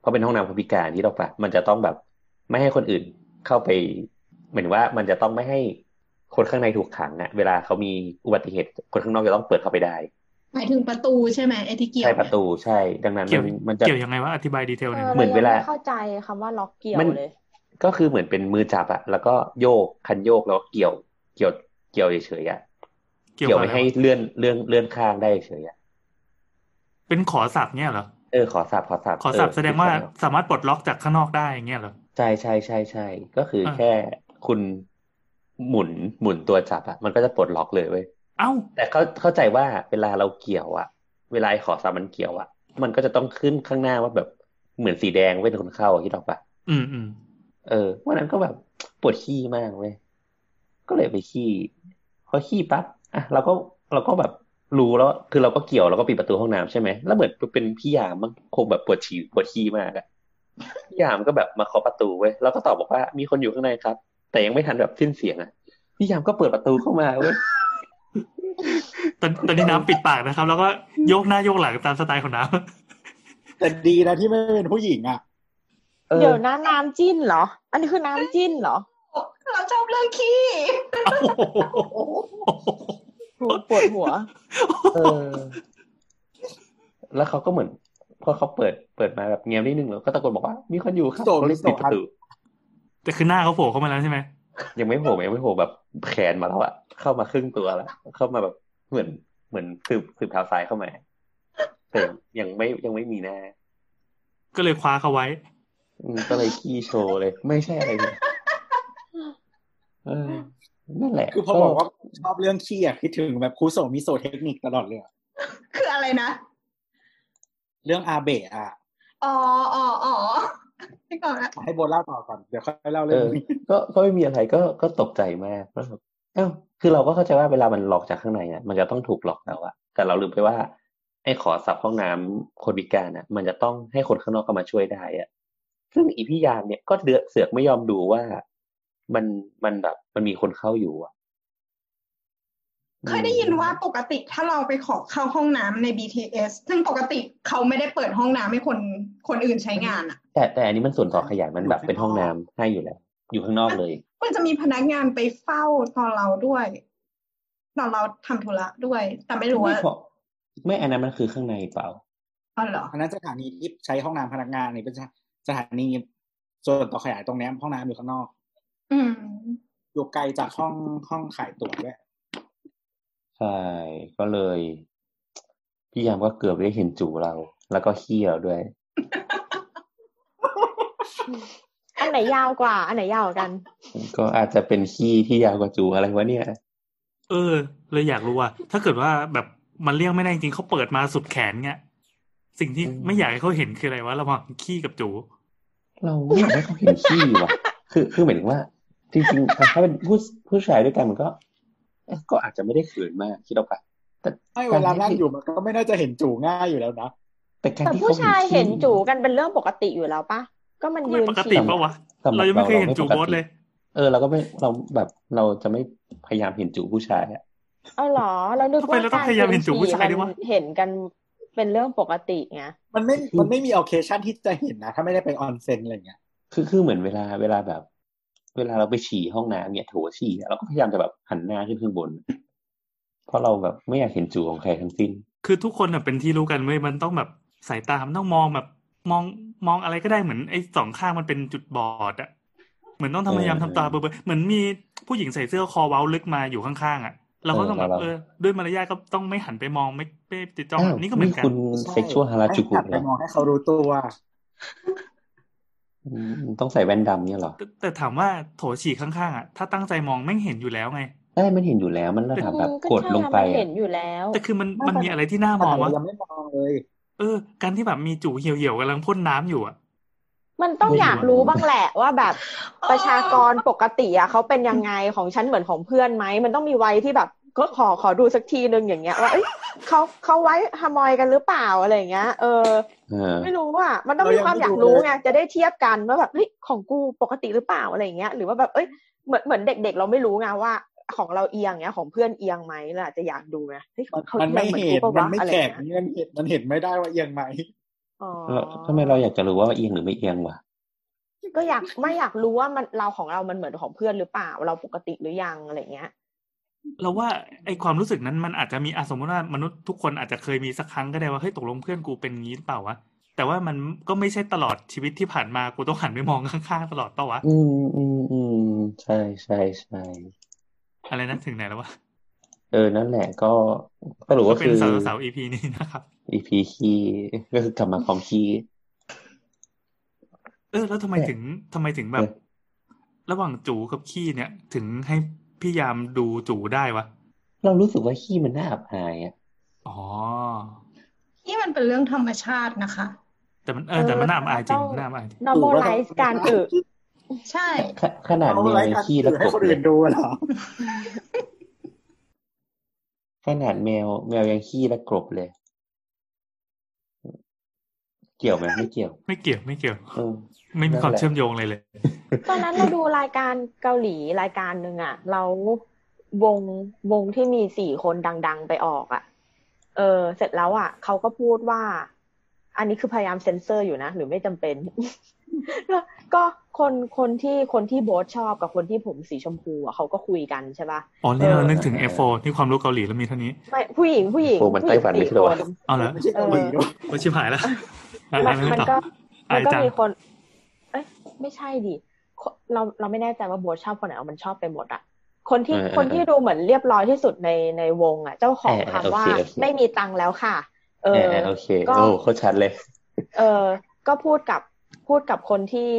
[SPEAKER 4] เพราะเป็นห้องน้ำคนพิการที่เราปะมันจะต้องแบบไม่ให้คนอื่นเข้าไป เหมือนว่ามันจะต้องไม่ให้คนข้างในถูกขังอะเวลาเขามีอุบัติเหตุคนข้างนอกจะต้องเปิดเข้าไปได้
[SPEAKER 5] หมายถึงประตูใช่ไหมไอ้ที่เกี่ยว
[SPEAKER 4] ใช่ประตูใช่ ดังนั้น
[SPEAKER 2] เกี่ยว
[SPEAKER 4] มันมันจะ
[SPEAKER 2] เกี่ยวยังไงวะอธิบายดีเทลหน่อย
[SPEAKER 4] เหมือนเวลา
[SPEAKER 6] รยังไม่เข้าใจคำว่าล็อกเกี่ยว
[SPEAKER 4] มัน
[SPEAKER 6] เลย
[SPEAKER 4] ก็คือเหมือนเป็นมือจับอะแล้วก็โยกคันโยกแล้วก็เกี่ยวเกี่ยวเกี่ยวเฉยๆอะ
[SPEAKER 2] เกี่ยว
[SPEAKER 4] เกี่ยว
[SPEAKER 2] กับ
[SPEAKER 4] ไม่
[SPEAKER 2] อะไร
[SPEAKER 4] ให้
[SPEAKER 2] วะ
[SPEAKER 4] เลื่อนเลื่อนเลื่อนข้างได้เฉยๆอะ
[SPEAKER 2] เป็นขอสับเนี่ยเหรอ
[SPEAKER 4] เออขอสับขอสับ
[SPEAKER 2] ขอสับ
[SPEAKER 4] เแส
[SPEAKER 2] ดงว่า
[SPEAKER 4] ขอสับ
[SPEAKER 2] สามารถปลดล็อกจากข้างนอกได้อย่างเงี้ยเหรอ
[SPEAKER 4] ใช่ใช่ใช่ใช่ก็คือ
[SPEAKER 2] อ่า
[SPEAKER 4] แค่คุณหมุนหมุนตัวจับอะมันก็จะปลดล็อกเลยเว้ย
[SPEAKER 2] เอ้า
[SPEAKER 4] แต่เข้าเข้าใจว่าเวลาเราเกี่ยวอะเวลาไอ้ขอสับมันเกี่ยวอะมันก็จะต้องขึ้นข้างหน้าว่าแบบเหมือนสีแดงเป็นคนเข้าอะคิดออกปะ
[SPEAKER 2] อืมอืม
[SPEAKER 4] เออวันนั้นก็แบบปวดขี้มากเว้ยก็เลยไปขี้พอขี้ปั๊บอะเราก็เราก็แบบ รู้แล้วคือเราก็เกี่ยวเราก็ปิดประตูห้องน้ำใช่ไหมแล้วเหมือนเป็นพี่ยามมันคงแบบปวดฉี่ปวดขี้มากอะพี่ยามก็แบบมาเคาะประตูเว้ยแล้วก็ตอบบอกว่ามีคนอยู่ข้างในครับ แต่ยังไม่ทันแบบสิ้นเสียงอะพี่ยามก็เปิดประตูเข้ามาเว้ย
[SPEAKER 2] ตอนตอนนี้น้ำปิดปากนะครับ แล้วก็โยกหน้าโยกหลังตามสไตล์ของน้
[SPEAKER 3] แต่ดีนะที่ไม่เป็นผู้หญิงอะ
[SPEAKER 4] เออ
[SPEAKER 6] เดี๋ยวนะน้ำจิ้นเหรอ อันนี้คือน้ำจิ้นเหรอ
[SPEAKER 5] เราชอบเรื่องขี้ำ
[SPEAKER 6] ปวดหัว
[SPEAKER 4] เออ แล้วเขาก็เหมือนพอเขาเปิดเปิดมาแบบเงียบนิดนึงแล้วก็ตะโกนบอกว่ามีคนอยู่ครับ
[SPEAKER 3] โสด
[SPEAKER 4] เขาเลยปิดประตู
[SPEAKER 2] แต่คือหน้าเขาโผล่เข้ามาแล้วใช่ไหม
[SPEAKER 4] ยังไม่โผล่ยังไม่โผล่แบบแขนมาแล้วอะเข้ามาครึ่งตัวแล้วเข้ามาแบบเหมือนเหมือนสืบสืบเท้าซ้ายเข้ามาแต่ยังไม่ยังไม่มีหน้า
[SPEAKER 2] ก็เลยคว้าเขาไว้
[SPEAKER 4] อืมก็เลยขี้โชว์เลย ไม่ใช่อะไรเลยเออ นั่นแหละ
[SPEAKER 3] คือพอบอกว่าชอบเรื่องขี้อะคิดถึงแบบครูโสมิโซเทคนิคตลอดเลยอะ
[SPEAKER 5] คืออะไรนะ
[SPEAKER 3] เรื่องอาเบะอะ
[SPEAKER 5] อ๋ออ๋ออ๋อที่ก่อนนะ
[SPEAKER 3] ให้โบเล่าต่อก่อนเดี๋ยวค่อยเล่า
[SPEAKER 4] เอ
[SPEAKER 3] เรื่อง
[SPEAKER 4] อ
[SPEAKER 3] นี้
[SPEAKER 4] ก็ก็ไม่มีอะไรก็ก็ตกใจมากว่าแบบเอ้าคือเราก็เข้าใจว่าเวลามันล็อกจากข้างในอะมันจะต้องถูกล็อกแล้วอะแต่เราลืมไปว่าไอ้ขอสับห้องน้ำคนพิการอะ มันจะต้องให้คนข้างนอกเข้ามาช่วยได้อะ ซึ่งอีพี่ยามเนี่ยก็เดือดเสือกไม่ยอมดูว่า มันมันแบบ มันมีคนเข้าอยู่อะ
[SPEAKER 5] เคยได้ยินว่าปกติถ้าเราไปขอเข้าห้องน้ำใน BTS ซึ่งปกติเขาไม่ได้เปิดห้องน้ำให้คนคนอื่นใช้งานอะ
[SPEAKER 4] แต่แต่อันนี้มันส่วนต่อขยายมันแบบเป็นห้องน้ำให้อยู่แล้ว อยู่ข้างนอกเลย
[SPEAKER 5] มันจะมีพนักงานไปเฝ้าตอนเราด้วยตอนเราทำธุระด้วย แต่ไม่รู้
[SPEAKER 4] ไม่
[SPEAKER 5] ว่า
[SPEAKER 4] พอไม่อันนั้นมันคือข้างในเปล่า
[SPEAKER 5] อ๋อเหรอ
[SPEAKER 3] อันนั้นสถานีที่ใช้ห้องน้ำพนักงานนี่เป็นสถานีส่วนต่อขยายตรงเนี้ยห้องน้ำอยู่ข้างนอก
[SPEAKER 5] อืม
[SPEAKER 3] อยู่ไกลจากห้องห้องขายตั๋วด้วย
[SPEAKER 4] ใช่ก็เลย พี่ยามก็เกือบได้เห็นจูเรา แล้วก็ขี้เราด้วย
[SPEAKER 6] อันไหนยาวกว่า อันไหนยาวกว่ากัน
[SPEAKER 4] ก็อาจจะเป็นขี้ที่ยาวกว่าจูอะไรวะเนี่ย
[SPEAKER 2] เออ เลยอยากรู้ว่า ถ้าเกิดว่าแบบมันเลี่ยงไม่ได้จริงๆเขาเปิดมาสุดแขนเงี้ยสิ่งที่
[SPEAKER 4] อืม
[SPEAKER 2] ไม่อยากให้เขาเห็นคืออะไรวะระหว่างขี้กับจู
[SPEAKER 4] เราไม่อยากให้เขาเห็นขี้ว่ะ คือคือหมายถึงว่า จริงๆถ้าเป็นผู้ผู้ชายด้วยกันมันก็เอ๊ะก็อาจจะไม่ได้เขินมากคิดเอาปะแต่
[SPEAKER 3] ให้เวลานั่งอยู่มันก็ไม่น่าจะเห็นจู่ง่ายอยู่แล้วนะ
[SPEAKER 4] แต่การ
[SPEAKER 6] แต่
[SPEAKER 4] ที่
[SPEAKER 6] ผู้
[SPEAKER 4] เขาเห็น
[SPEAKER 6] ชาย
[SPEAKER 4] ขี้
[SPEAKER 6] เห็นจูกันเป็นเรื่องปกติอยู่แล้วปะก็มัน
[SPEAKER 2] ก็
[SPEAKER 6] ยื
[SPEAKER 2] ไม่
[SPEAKER 6] น
[SPEAKER 2] ปกติ
[SPEAKER 6] ฉี่
[SPEAKER 2] ปะวะ
[SPEAKER 4] สำหรับ
[SPEAKER 2] เรายังไม่เคยเห็น
[SPEAKER 4] เราเราไม่
[SPEAKER 2] จู
[SPEAKER 4] ปกติ
[SPEAKER 2] โบสเลย
[SPEAKER 4] เออเราก็ไม่เราแบบเราจะไม่พยายามเห็นจูผู้ชายอะ
[SPEAKER 6] เอาเหรอเรานึก
[SPEAKER 2] ทำไม
[SPEAKER 6] ว่า
[SPEAKER 2] เราต้อง
[SPEAKER 6] การ
[SPEAKER 2] พยายามเห็น
[SPEAKER 6] น
[SPEAKER 2] จูบผู้ชายด้วย
[SPEAKER 6] มั
[SPEAKER 2] วะ
[SPEAKER 6] นเห็นกันเป็นเรื่องปกติไง
[SPEAKER 3] มันไม่มันไม่มีโอเคชั่นที่จะเห็นนะ ถ้าไม่ได้ไปออนเซ็นอะไรเงี้ย
[SPEAKER 4] คือคือเหมือนเวลาเวลาแบบ เวลาเราไปฉี่ห้องน้ำเนี่ยโถฉี่อะเราก็พยายามจะแบบหันหน้าขึ้นข้างบน เพราะเราแบบไม่อยากเห็นจูของใครทั้งสิ้น
[SPEAKER 2] คือทุกคนน่ะเป็นที่รู้กันเว้ยมันต้องแบบสายตามันต้องมองแบบมองมองอะไรก็ได้เหมือนไอ้สองข้างมันเป็นจุดบอดอะเหมือนต้องทำ
[SPEAKER 4] เออ
[SPEAKER 2] พยายามทำตาเบลอๆเหมือนมีผู้หญิงใส่เสื้อคอเว้าลึกมาอยู่ข้างๆอะเราก็ต้องแบบ
[SPEAKER 4] เออเรา
[SPEAKER 2] เออด้วยมารยาทก็ต้องไม่หันไปมองไม่ไม่ติดจ้อง
[SPEAKER 4] อ้าว
[SPEAKER 2] นี่ก็เหมือนกัน
[SPEAKER 4] คุณเซ็กชวลฮาราจูกุ
[SPEAKER 3] ให้หัน
[SPEAKER 4] เหร
[SPEAKER 3] ไป
[SPEAKER 4] อ
[SPEAKER 3] มองให้เขารู้ตัว
[SPEAKER 4] อืม ต้องใส่แว่นดำเนี่ยเหรอ
[SPEAKER 2] แต่แต่ถามว่าโถฉี่ข้างๆอะถ้าตั้งใจมองแม่งเห็นอยู่แล้วไง
[SPEAKER 4] ได้มันเห็นอยู่แล้วมันระดับแบบ
[SPEAKER 6] อืมก็
[SPEAKER 4] กด
[SPEAKER 6] ใช่
[SPEAKER 4] ลงไป
[SPEAKER 6] มัน
[SPEAKER 4] อะ
[SPEAKER 6] เห็นอยู่แล้ว
[SPEAKER 2] แต่คือมัน
[SPEAKER 3] ไม่
[SPEAKER 2] มัน
[SPEAKER 3] มัน
[SPEAKER 2] มีอะไรที่น่า
[SPEAKER 3] ข
[SPEAKER 2] มอง
[SPEAKER 3] นาด
[SPEAKER 2] วะ
[SPEAKER 3] เรายังไม่มองเลย
[SPEAKER 2] เออ การที่แบบมีจู่เหี่ยวๆกำลังพ่นน้ำอยู่อะ
[SPEAKER 6] มันต้อง
[SPEAKER 4] ไม่
[SPEAKER 6] อยาก
[SPEAKER 4] รู้
[SPEAKER 6] รู้บ้างแหละว่าแบบประชากรปกติอะเขาเป็นยังไงของฉันเหมือนของเพื่อนไหมมันต้องมีวัยที่แบบ ก็ขอขอดูสักทีนึงอย่างเงี้ยว่าเอ้ยเขาเขาไว้ฮามอยกันหรือเปล่าอะไรอย่างเงี้ยเออ
[SPEAKER 4] เออ
[SPEAKER 6] ไม่รู้อะมันต้องมีความอยากรู้ไงจะได้เทียบกันว่าแบบเฮ้ยของกูปกติหรือเปล่าอะไรอย่างเงี้ยหรือว่าแบบเอ้ยเหมือนเหมือนเด็ก ๆ เราไม่รู้ไงว่าของเราเอียงเงี้ยของเพื่อนเอียงไหมเราอาจจะอยากดูไงเฮ้ย
[SPEAKER 3] มัน
[SPEAKER 6] เขา
[SPEAKER 3] มัน
[SPEAKER 6] เอีย
[SPEAKER 3] ไม่
[SPEAKER 6] งเหมือน
[SPEAKER 3] เห็
[SPEAKER 6] กู
[SPEAKER 3] น
[SPEAKER 6] ปะ
[SPEAKER 3] มัน
[SPEAKER 6] วะ
[SPEAKER 3] ไม่
[SPEAKER 6] อะไรอ
[SPEAKER 3] แข็
[SPEAKER 6] ย่างงเงี้ย
[SPEAKER 3] มันเห็นมันเห็นไม่ได้ว่าเอียงไหม
[SPEAKER 6] อ๋อ
[SPEAKER 4] แล้วทำไมเราอยากจะรู้ว่าเอียงหรือไม่เอียงวะ
[SPEAKER 6] ก็อยากไม่อยากรู้ว่ามันเราของเรามันเหมือนของเพื่อนหรือเปล่า เราปกติหรือยังอะไรเงี้ย
[SPEAKER 2] เราว่าไอความรู้สึกนั้นมันอาจจะมีอะสมมติว่ามนุษย์ทุกคนอาจจะเคยมีสักครั้งก็ได้ว่าเฮ้ยตกลงเพื่อนกูเป็นงี้หรือเปล่าวะแต่ว่ามันก็ไม่ใช่ตลอดชีวิตที่ผ่านมากูต้องหันไปมองข้างๆตลอดเปล่าวะ
[SPEAKER 4] อืมอืมอืมใช่ใช่ใช่
[SPEAKER 2] อะไรนะถึงไหนแล้ววะ
[SPEAKER 4] เออนั่นแหละก็สรุป
[SPEAKER 2] ก็
[SPEAKER 4] ว่า
[SPEAKER 2] เป็
[SPEAKER 4] คื
[SPEAKER 2] น
[SPEAKER 4] อ
[SPEAKER 2] สาวสาว EP นี้นะครับ
[SPEAKER 4] EP ขี้ก็คือกลับมาพร้อมขี้
[SPEAKER 2] เออ แล้วทำไม
[SPEAKER 4] เนี่ย
[SPEAKER 2] ถึงทำไมถึงแบบ
[SPEAKER 4] เออ
[SPEAKER 2] ระหว่างจูกับขี้เนี่ย ถึงให้ พี่ยามดูจูได้วะ
[SPEAKER 4] เรารู้สึกว่าขี้มันน่าอับอายอะ
[SPEAKER 2] อ๋อ
[SPEAKER 5] ที่มันเป็นเรื่องธรรมชาตินะคะ
[SPEAKER 2] แต่มันเออแต่มันน่าอับอายจริงน่าอับอายจริง
[SPEAKER 6] normalize การอึ
[SPEAKER 5] ใช่
[SPEAKER 4] ขขนาด
[SPEAKER 3] เอา
[SPEAKER 4] แมว
[SPEAKER 3] อะไร
[SPEAKER 4] ยัง
[SPEAKER 3] กัน
[SPEAKER 4] ขี้แล้ว
[SPEAKER 3] ให้
[SPEAKER 4] กบ
[SPEAKER 3] คน
[SPEAKER 4] เล
[SPEAKER 3] อื่
[SPEAKER 4] ย
[SPEAKER 3] นดูเหรอ
[SPEAKER 4] ขนาดแมว แมวยังขี้แล้วกบเลย เกี่ยวไหมไม่เกี่ยว
[SPEAKER 2] ไม่เกี่ยวไม่เกี่ยว
[SPEAKER 4] เออ
[SPEAKER 2] ไม่มี
[SPEAKER 4] นั่น
[SPEAKER 2] ความ
[SPEAKER 4] แหละ
[SPEAKER 2] เชื่อมโยงเลยเลย
[SPEAKER 6] ตอนนั้นเราดูรายการเกาหลีรายการหนึ่งอะแล้ววงวงที่มีสี่คนดัง ๆ ไปออกอะเออ เสร็จแล้วอะเขาก็พูดว่า อันนี้คือพยายามเซ็นเซอร์อยู่นะ หรือไม่จำเป็นก็ก็คนคนที่คนที่โบ๊ทชอบกับคนที่ผมสีชมพูอะเขาก็คุยกันใช่ปะ
[SPEAKER 2] อ๋อเนี่ย
[SPEAKER 6] เออ
[SPEAKER 2] เรานึกถึง F4 ที่ความรู้เกาหลีแล้วมีเท่านี้
[SPEAKER 6] ไม่ผู้หญิงผู้หญิง
[SPEAKER 4] โอ้มันไต้หวันไม่ใช่เหรอวะ
[SPEAKER 6] ผู้ญิงสี่คน
[SPEAKER 2] เอาเหรอ
[SPEAKER 3] ไม่ใช่เกาหลีด้วย
[SPEAKER 2] โอ้ชิบหายแล้ว
[SPEAKER 6] มัน
[SPEAKER 2] อะ
[SPEAKER 6] มัน
[SPEAKER 2] ต่อ
[SPEAKER 6] ก็มัน
[SPEAKER 2] อาย
[SPEAKER 6] ก็
[SPEAKER 2] จัง
[SPEAKER 6] มีคนเอ้ย ไม่ใช่ดิคนเราเราไม่แน่ใจว่าโบทชอบคนไหนเอามันชอบไปหมดอะคนที่
[SPEAKER 4] เออเออ
[SPEAKER 6] คนที่ดูเหมือนเรียบร้อยที่สุดในในวงอะเจ้าของ
[SPEAKER 4] เออเออ
[SPEAKER 6] คำว่า
[SPEAKER 4] โอเคโอเค
[SPEAKER 6] ไม่มีตังค์แล้วค่ะ เอ
[SPEAKER 4] เอ
[SPEAKER 6] อ
[SPEAKER 4] อเออโอเค
[SPEAKER 6] ก็
[SPEAKER 4] โอ้โคตรชัดเลย
[SPEAKER 6] เออ ก็พูดกับพูดกับคนที่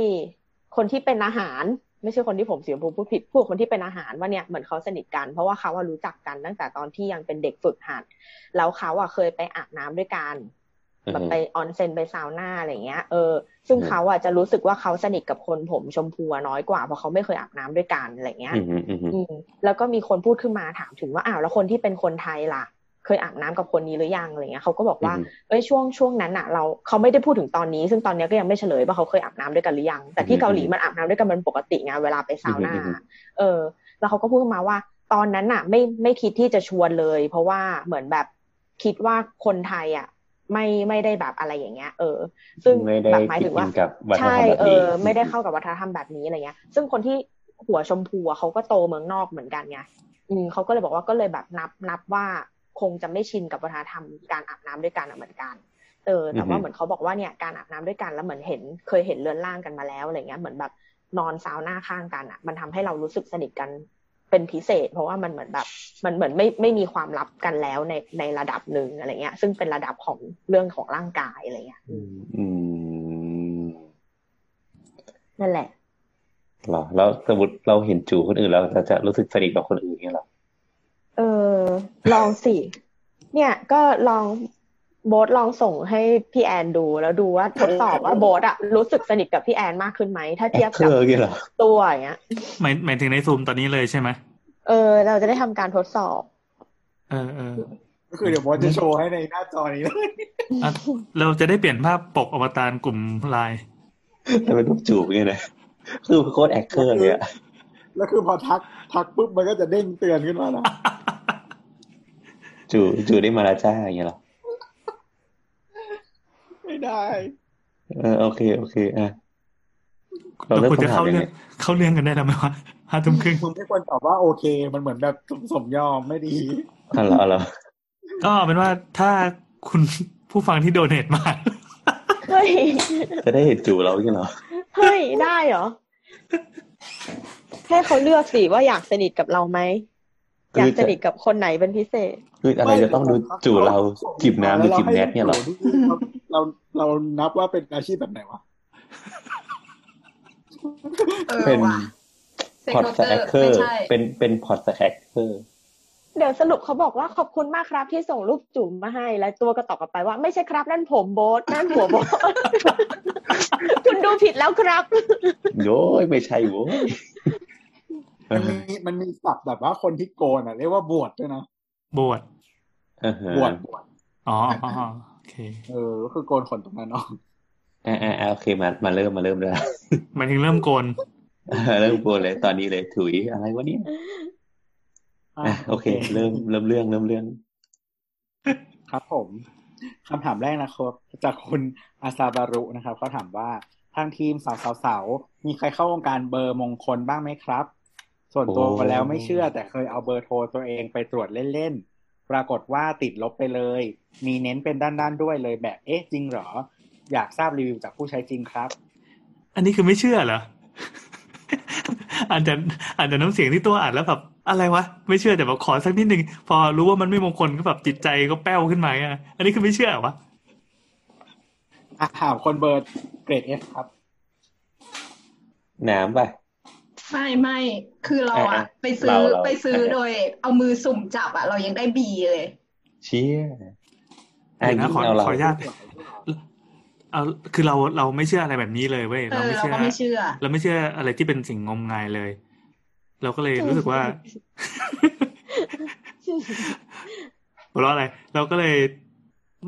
[SPEAKER 6] คนที่เป็นอาหาร ไม่ใช่คนที่ผมสีชมพูพูดผิดพูดกับคนที่เป็นอาหารว่าเนี่ยเหมือนเขาสนิทกันเพราะว่าเขาว่ารู้จักกันตั้งแต่ตอนที่ยังเป็นเด็กฝึกหัดแล้วเขาอะเคยไปอาบน้ำด้วยกัน
[SPEAKER 4] อือฮึ
[SPEAKER 6] แบบไปออนเซ็นไปซาวน่าอะไรเงี้ยเออซึ่ง
[SPEAKER 4] อืม
[SPEAKER 6] เขาอะจะรู้สึกว่าเขาสนิทกับคนผมชมพูอะน้อยกว่าเพราะเขาไม่เคยอาบน้ำด้วยกันอะไรเงี้ย
[SPEAKER 4] อืมอืมอืม
[SPEAKER 6] อืมแล้วก็มีคนพูดขึ้นมาถามถึงว่าอ้าวแล้วคนที่เป็นคนไทยล่ะ เคยอาบน้ำกับคนนี้หรือยังอะไรเงี้ยเขาก็บอกว่า
[SPEAKER 4] อืม
[SPEAKER 6] เอ้ยช่วงช่วงนั้นอะ เราเขาไม่ได้พูดถึงตอนนี้ ซึ่งตอนเนี้ยก็ยังไม่เฉลยว่าเขาเคยอาบน้ำด้วยกันหรือยัง แต่ที่เกาหลีมันอาบน้ำด้วยกันมันปกติไงเวลาไปซาวน่า
[SPEAKER 4] อืมอืม
[SPEAKER 6] เออ แล้วเขาก็พูดมาว่า ตอนนั้นน่ะ ไม่ไม่คิดที่จะชวนเลย เพราะว่าเหมือนแบบคิดว่าคนไทยอะ ไม่ไม่ได้แบบอะไรอย่างเงี้ย เออ ซึ่ง
[SPEAKER 4] ไม่ได้
[SPEAKER 6] แบบหมาย
[SPEAKER 4] ติ
[SPEAKER 6] ถึ
[SPEAKER 4] ด
[SPEAKER 6] ง
[SPEAKER 4] อิ
[SPEAKER 6] ว่า
[SPEAKER 4] นกับวัฒนธร
[SPEAKER 6] ใช่
[SPEAKER 4] รมแบบ
[SPEAKER 6] เอ
[SPEAKER 4] นี้
[SPEAKER 6] อไม่ได้เข้ากับวัฒนธรรมแบบนี้อะไรเงี้ย ซึ่งคนที่หัวชมพูอะเขาก็โตเมืองนอกเหมือนกันไงอืมเขาก็เลยบอกว่าก็เลยแบบนับนับว่าคงจะไม่ชินกับวัฒนธรรมการอาบน้ำด้วยกันอะเหมือนกันเออแต่ว่า
[SPEAKER 4] อือฮึ
[SPEAKER 6] เหมือนเขาบอกว่าเนี่ยการอาบน้ำด้วยกันแล้วเหมือนเห็นเคยเห็นเรือนร่างกันมาแล้วอะไรเงี้ยเหมือนแบบนอนซาวน่าข้างกันอะมันทำให้เรารู้สึกสนิทกัน เป็นพิเศษ เพราะว่ามันเหมือนแบบ มันเหมือนไม่ไม่มีความลับกันแล้วในในระดับหนึ่งอะไรเงี้ย ซึ่งเป็นระดับของเรื่องของร่างกายอะไรเงี้ย
[SPEAKER 4] อืมอืม
[SPEAKER 6] นั่นแหละ
[SPEAKER 4] เหรอแล้วสมมติเราเห็นจูคนอื่นแล้วเราจะรู้สึกสนิทกับคนอื่นเงี้ยเหรอ
[SPEAKER 6] เออลองสิเนี่ยก็ลอง โบ๊ทลองส่งให้พี่แอนดูแล้วดูว่าทดสอบว่าโบ๊ทอะรู้สึกสนิทกับพี่แอนมากขึ้นไหม ถ้าเทียบ
[SPEAKER 4] เค
[SPEAKER 6] กับ
[SPEAKER 4] อเงี้ยเหรอ
[SPEAKER 6] ตัวอย่างเงี้ย
[SPEAKER 2] หมายหมายถึงในซูมตอนนี้เลยใช่ไหม
[SPEAKER 6] เออ เราจะได้ทำการทดสอบ
[SPEAKER 2] เออเออ
[SPEAKER 3] ก็คือเดี๋ยวบอสจะโชว์ให้ในหน้าจอนี้เลย
[SPEAKER 2] อะเราจะได้เปลี่ยนภาพปกอวตารกลุ่มไลน์
[SPEAKER 4] แต่เป็นรูปจูบไงนะคือโคตรแอคเคอร์เลยอะ
[SPEAKER 3] แล้วคือพอทักทักปุ๊บมันก็จะเด้งเตือนขึ้นมานะ
[SPEAKER 4] จูจูได้มาแล้วจ้าอย่างเงี้ยเหรอ
[SPEAKER 3] ไม่ได้
[SPEAKER 4] เออโอเค โอเคอะเรา
[SPEAKER 2] เรา
[SPEAKER 4] เริ่ม
[SPEAKER 2] ควรจะ
[SPEAKER 4] คำถาม
[SPEAKER 2] เข้า
[SPEAKER 4] ยัง
[SPEAKER 2] เรื่
[SPEAKER 4] ไง
[SPEAKER 2] องเข้าเรื่องกันได้แล้วไหมวะห้าทุ่มครึ่ง
[SPEAKER 3] คุณไม่ควรตอบว่าโอเค มันเหมือนแบบสมยอมไม่ดี
[SPEAKER 4] อ๋อเหรออ๋อเหรอ
[SPEAKER 2] ก็เอาเป็นว่าถ้าคุณผู้ฟังที่โดเนทมา
[SPEAKER 6] เฮ้ย
[SPEAKER 4] จะได้เห็นจูเราอย่างเงี้ยเหรอ
[SPEAKER 6] เฮ้ยได้เหรอให้เขาเลือกสิว่าอยากสนิทกับเราไหม อยากสนิทกับคนไหนเป็นพิเศษ
[SPEAKER 4] คืออะไรจะต้องดูจูเราจิบน้ำหรือจิบแนทเนี่ยเหรอ
[SPEAKER 3] เราเรานับว่าเป็นอาชีพแบบไหนวะ
[SPEAKER 5] เออ
[SPEAKER 4] เป็น
[SPEAKER 5] ว่ะ
[SPEAKER 4] พอด
[SPEAKER 5] Sex
[SPEAKER 4] สแอคเคอ
[SPEAKER 5] worker
[SPEAKER 4] ร์
[SPEAKER 5] ไม่ใช่
[SPEAKER 4] เป็นเป็นพอดสแอคเคอร์
[SPEAKER 6] เดี๋ยวสรุปเขาบอกว่าขอบคุณมากครับที่ส่งรูปจุ๋มมาให้ แล้วตัวก็ตอบกลับไปว่าไม่ใช่ครับนั่นผมโบ๊ทนั่นผัวโบ๊ทคุณดูผิดแล้วครับ
[SPEAKER 4] โย้ยไม่ใช่โว้ย
[SPEAKER 3] มันมีมันมีศัพท์แบบว่าคนที่โกนอะเรียกว่าบวชด้วยนะ
[SPEAKER 2] บวช
[SPEAKER 4] อ่าฮะ
[SPEAKER 3] บวชบวช
[SPEAKER 2] อ๋ออ๋ออ๋อโอเค
[SPEAKER 3] เออก็คือโกนขนตรงนั้นออก
[SPEAKER 4] อ่าอ่าอ่าโอเคมามาเริ่มมาเริ่มเลย
[SPEAKER 2] หมายถึงเริ่มโกน
[SPEAKER 4] เริ่มโกนเลยตอนนี้เลยถุยอะไรวะเนี่ยอะโอเค เริ่มเริ่มเรื่องเริ่มเรื่อง
[SPEAKER 3] ครับผมคำถามแรกนะครับ จากคุณอาซาบารุนะครับเขาถามว่าทางทีมสาวสาวสาวมีใครเข้าวงการเบอร์มงคลบ้างไหมครับ ส่วนตัวแล้วไม่เชื่อ แต่เคยเอาเบอร์โทรตัวเองไปตรวจเล่นๆ ปรากฏว่าติดลบไปเลย มีเน้นเป็นด้านๆด้วยเลยแบบเอ๊ะจริงเหรอ อยากทราบรีวิวจากผู้ใช้จริงครับ
[SPEAKER 2] อันนี้คือไม่เชื่อเหรออ่านจากอ่านจากน้ำเสียงที่ตัวอ่านแล้วแบบอะไรวะไม่เชื่อแต่แบบขอสักนิดนึงพอรู้ว่ามันไม่มงคลก็แบบจิตใจก็แป้วขึ้นมาอะอันนี้คือไม่เชื่อเหรอวะ
[SPEAKER 3] อะถามคนเบอร์เกรดเอฟครับ
[SPEAKER 4] น้ำป่ะ
[SPEAKER 5] ไม่ไม่คือเรา
[SPEAKER 4] อะ
[SPEAKER 5] อะ
[SPEAKER 4] อะ
[SPEAKER 5] ไปซื้อ
[SPEAKER 4] เราเรา
[SPEAKER 5] ไปซื้อ
[SPEAKER 4] อะ
[SPEAKER 5] โดย เอามือสุ่มจับอะเรายังได้บีเลย
[SPEAKER 4] เชี่ยอะ
[SPEAKER 2] เดี๋ยวนะ
[SPEAKER 4] ยิ่ง
[SPEAKER 2] ขอ
[SPEAKER 4] เอาเรา
[SPEAKER 2] ขออนุญาตเอาคือเราเราไม่เชื่ออะไรแบบนี้เลยเว้ย
[SPEAKER 5] เอ
[SPEAKER 2] เรา
[SPEAKER 5] อ
[SPEAKER 2] ไม่
[SPEAKER 5] เรา
[SPEAKER 2] เชื่อ
[SPEAKER 5] ก็ไม่เชื่อ
[SPEAKER 2] เราไม่เชื่ออะไรที่เป็นสิ่งงมงายเลย เราก็เลยรู้สึกว่าหัวเราะอะไรเราก็เลย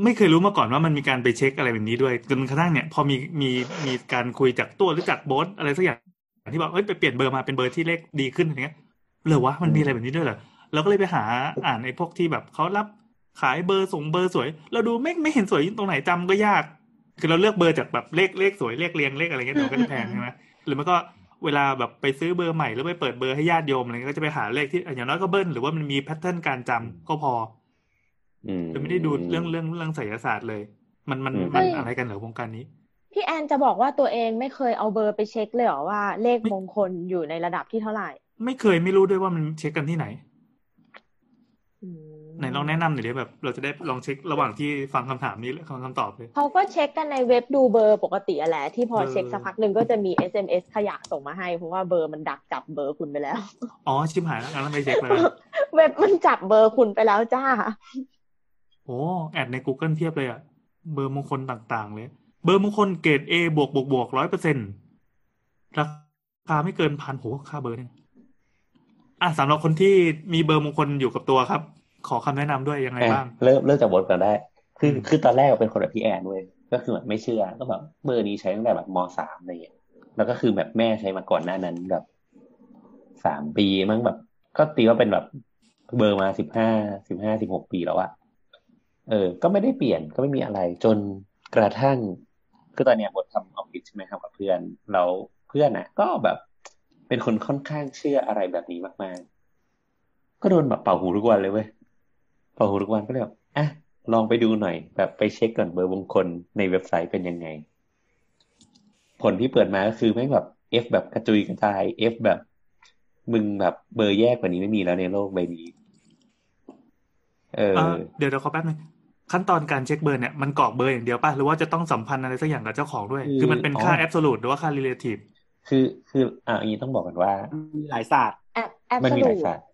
[SPEAKER 2] ไม่เคยรู้มาก่อนว่ามันมีการไปเช็คอะไรแบบนี้ด้วยจนกระทั่งเนี่ย พอมีมีมีการคุยจากตัวหรือจากโบสอะไรสักอย่าง ที่บอกเอ้ยไปเปลี่ยนเบอร์มาเป็นเบอร์ที่เลขดีขึ้นอะไรเงี้ยเหรอวะมันมีอะไรแบบนี้ด้วยเหรอเราก็เลยไปหาอ่านไอ้พวกที่แบบเขารับขายเบอร์ส่งเบอร์สวย เราดูไม่ไม่เห็นสวยตรงไหนจำก็ยาก คือเราเลือกเบอร์จากแบบเลขเลขสวยเลขเรียงเลขอะไรเงี้ยเดี๋ยวมันก็จะแพงใช่ไหมหรือมันก็เวลาแบบไปซื้อเบอร์ใหม่หรือไปเปิดเบอร์ให้ญาติโยมอะไรเงี้ยก็จะไปหาเลขที่อย่างน้อยก็เบิ้ลหรือว่ามันมี pattern การจำก็พอ
[SPEAKER 4] อืม
[SPEAKER 2] จะไม่ได้ดูเรื่องเรื่องเรื่องไสยศาสตร์เลย มันมัน
[SPEAKER 4] อืม
[SPEAKER 2] มันอะไรกันเหรอวงการนี้
[SPEAKER 6] พี่แอนจะบอกว่าตัวเองไม่เคยเอาเบอร์ไปเช็คเลยเหรอว่าเลขมงคลอยู่ในระดับที่เท่าไหร่
[SPEAKER 2] ไม่เคยไม่รู้ด้วยว่ามันเช็คกันที่ไหน
[SPEAKER 6] อืม
[SPEAKER 2] ไหนลองแนะนำหน่อยดิแบบ เราจะได้ลองเช็คระหว่างที่ฟังคำถามนี้ฟังคำตอบเลย
[SPEAKER 6] เขาก็เช็คกันในเว็บดูเบอร์ปกติอะแหละที่พอ
[SPEAKER 2] เบอร์
[SPEAKER 6] เช็คสักพักหนึ่งก็จะมี SMS ขยะส่งมาให้เพราะว่าเบอร์มันดักจับเบอร์คุณไปแล้ว
[SPEAKER 2] อ๋อชิบหายแล้วงั้นเราไม่เช็คเลย
[SPEAKER 6] เว็บมันจับเบอร์คุณไปแล้วจ้า
[SPEAKER 2] โอ้แอดใน Google เทียบเลยอะเบอร์มงคลต่างๆเลย เบอร์มงคลเกรด A บวกบวกบวกร้อยเปอร์เซ็นราคาไม่เกินพันโหค่าเบอร์เนี่ยอะสำหรับคนที่มีเบอร์มงคลอยู่กับตัวครับ ขอคำแนะนำด้วยยังไง
[SPEAKER 4] อะ
[SPEAKER 2] บ้าง
[SPEAKER 4] เริ่มเริ่มจากบทก่อนได้ คือ
[SPEAKER 2] อืม
[SPEAKER 4] คือตอนแรกเป็นคนแบบพี่แอนเว้ยก็คือแบบไม่เชื่อก็แบบเบอร์นี้ใช้ตั้งแต่แบบมสามอะไรอย่างเงี้ยแล้วก็คือแบบแม่ใช้มาก่อนหน้านั้นแบบสามปีมั้งแบบ ก็ตีว่าเป็นแบบเบอร์มาสิบห้าสิบห้าสิบหกปีแล้วอะเออ ก็ไม่ได้เปลี่ยนก็ไม่มีอะไรจนกระทั่ง คือตอนเนี้ยบททำออฟฟิศใช่ไหมครับกับเพื่อนเราเพื่อนอะ ก็แบบ เป็นคนค่อนข้างเชื่ออะไรแบบนี้มากๆ ก็โดนแบบเป่าหูทุกวันเลยเว้ยเป่าหูทุกวันก็เลยแบบอะลองไปดูหน่อย แบบไปเช็คก่อนเบอร์มงคลในเว็บไซต์เป็นยังไง ผลที่เปิดมาก็คือแม่แบบ F แบบกระจุยกระจาย F แบบ มึงแบบเบอร์แย่กว่านี้ไม่มีแล้วในโลกใบนี้ เออ
[SPEAKER 2] เอ่อเดี๋ยวเดี๋ยวขอแป๊บนึง ขั้นตอนการเช็คเบอร์เนี่ยมันกรอกเบอร์อย่างเดียวป่ะหรือว่าจะต้องสัมพันธ์อะไรสักอย่างกับเจ้าของด้วย
[SPEAKER 4] คือ
[SPEAKER 2] คือมันเป็นค่า
[SPEAKER 4] อ๋อ
[SPEAKER 2] แอบ o l ู t หรือว่าค่า relative
[SPEAKER 4] คือคืออะอย่างนี้ต้องบอกกันว่า
[SPEAKER 3] มีหลายศาสตร์
[SPEAKER 6] แอบแอบ
[SPEAKER 4] มัน
[SPEAKER 6] ส
[SPEAKER 4] มีห
[SPEAKER 6] ลู
[SPEAKER 4] ลาย
[SPEAKER 6] ด
[SPEAKER 4] ศาสตร์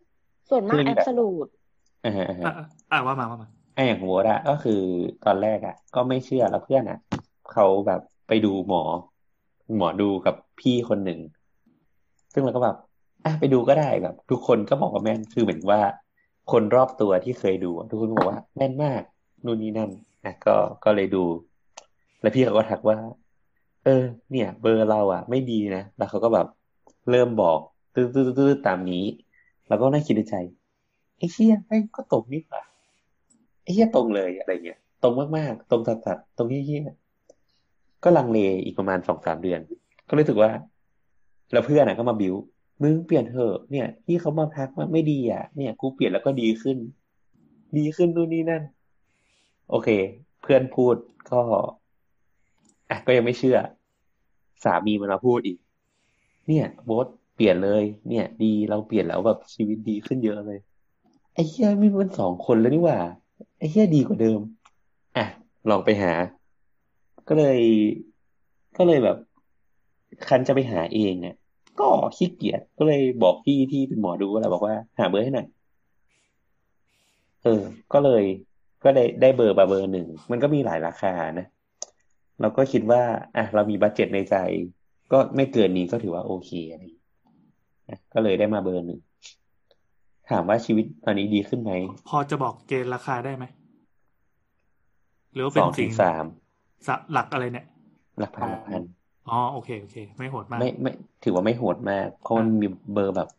[SPEAKER 6] ส่วนมาก
[SPEAKER 4] คือ
[SPEAKER 6] แอ
[SPEAKER 4] แบบบ
[SPEAKER 6] สลูด
[SPEAKER 4] อ่าฮะอ่าฮะ
[SPEAKER 2] อะอะว่ามาว่ามา
[SPEAKER 4] ไอ้อย่างโมดอะก็คือตอนแรกอะก็ไม่เชื่อแล้วเพื่อนอะเขาแบบไปดูหมอ หมอดูกับพี่คนหนึ่ง ซึ่งเราก็แบบอะไปดูก็ได้แบบ ทุกคนก็บอกว่าแม่นคือเหมือนว่า คนรอบตัวที่เคยดูอะทุกคนก็บอกว่าแม่นมาก นู่นนี่นั่นอะก็ก็เลยดู แล้วพี่เขาก็ทักว่า เออ เนี่ย เบอร์เราอะ ไม่ดีนะแล้วเขาก็แบบเริ่มบอกตื้อๆๆๆตามนี้ แล้วก็น่าคิดในใจไอ้เหี้ยแม่งก็ตรงนี่หว่าไอ้เหี้ยตรงเลยอะไรเงี้ยตรงมากๆ ตรงตัดๆตรงเหี้ยๆก็ลังเลอีกประมาณสองสามเดือน ก็รู้สึกว่า แล้วเพื่อนอะก็มาบิวมึงเปลี่ยนเถอะเนี่ยที่เขามาพักว่าไม่ดีอะ เนี่ย กูเปลี่ยนแล้วก็ดีขึ้น ดีขึ้นนู่นนี่นั่น โอเค เพื่อนพูดก็อะก็ยังไม่เชื่อ สามีมันมาพูดอีก เนี่ยโบ๊ทเปลี่ยนเลย เนี่ย ดีเราเปลี่ยนแล้วแบบชีวิตดีขึ้นเยอะเลย ไอ้เหี้ยมีมันสองคนแล้วนี่หว่า ไอ้เหี้ยดีกว่าเดิมอะลองไปหา ก็เลย ก็เลยแบบคันจะไปหาเองเนี่ยก็ขี้เกียจก็เลยบอกพี่ที่เป็นหมอดูแหละบอกว่า หาเบอร์ให้หน่อยเออ ก็เลย ก็ได้ได้เบอร์มาเบอร์หนึ่ง มันก็มีหลายราคานะ เราก็คิดว่า อะ เรามี budget ในใจ ก็ไม่เกินนี้ก็ถือว่าโอเคอะไรอย่างเงี้ยอะก็เลยได้มาเบอร์หนึ่ง ถามว่าชีวิตตอนนี้ดีขึ้นไหม
[SPEAKER 2] พอจะบอกเกณฑ์ราคาได้ไหม หรือว่า
[SPEAKER 4] ส
[SPEAKER 2] เป็น
[SPEAKER 4] องถึ
[SPEAKER 2] สิ่ง
[SPEAKER 4] งสาม
[SPEAKER 2] สะหลักอะไรเนี่ย
[SPEAKER 4] หลักพันหลักพัน
[SPEAKER 2] อ๋อโอเคโอเค ไม่โหดมาก
[SPEAKER 4] ไม่ไม่ถือว่าไม่โหดมาก เพราะมันมีเบอร์แบบ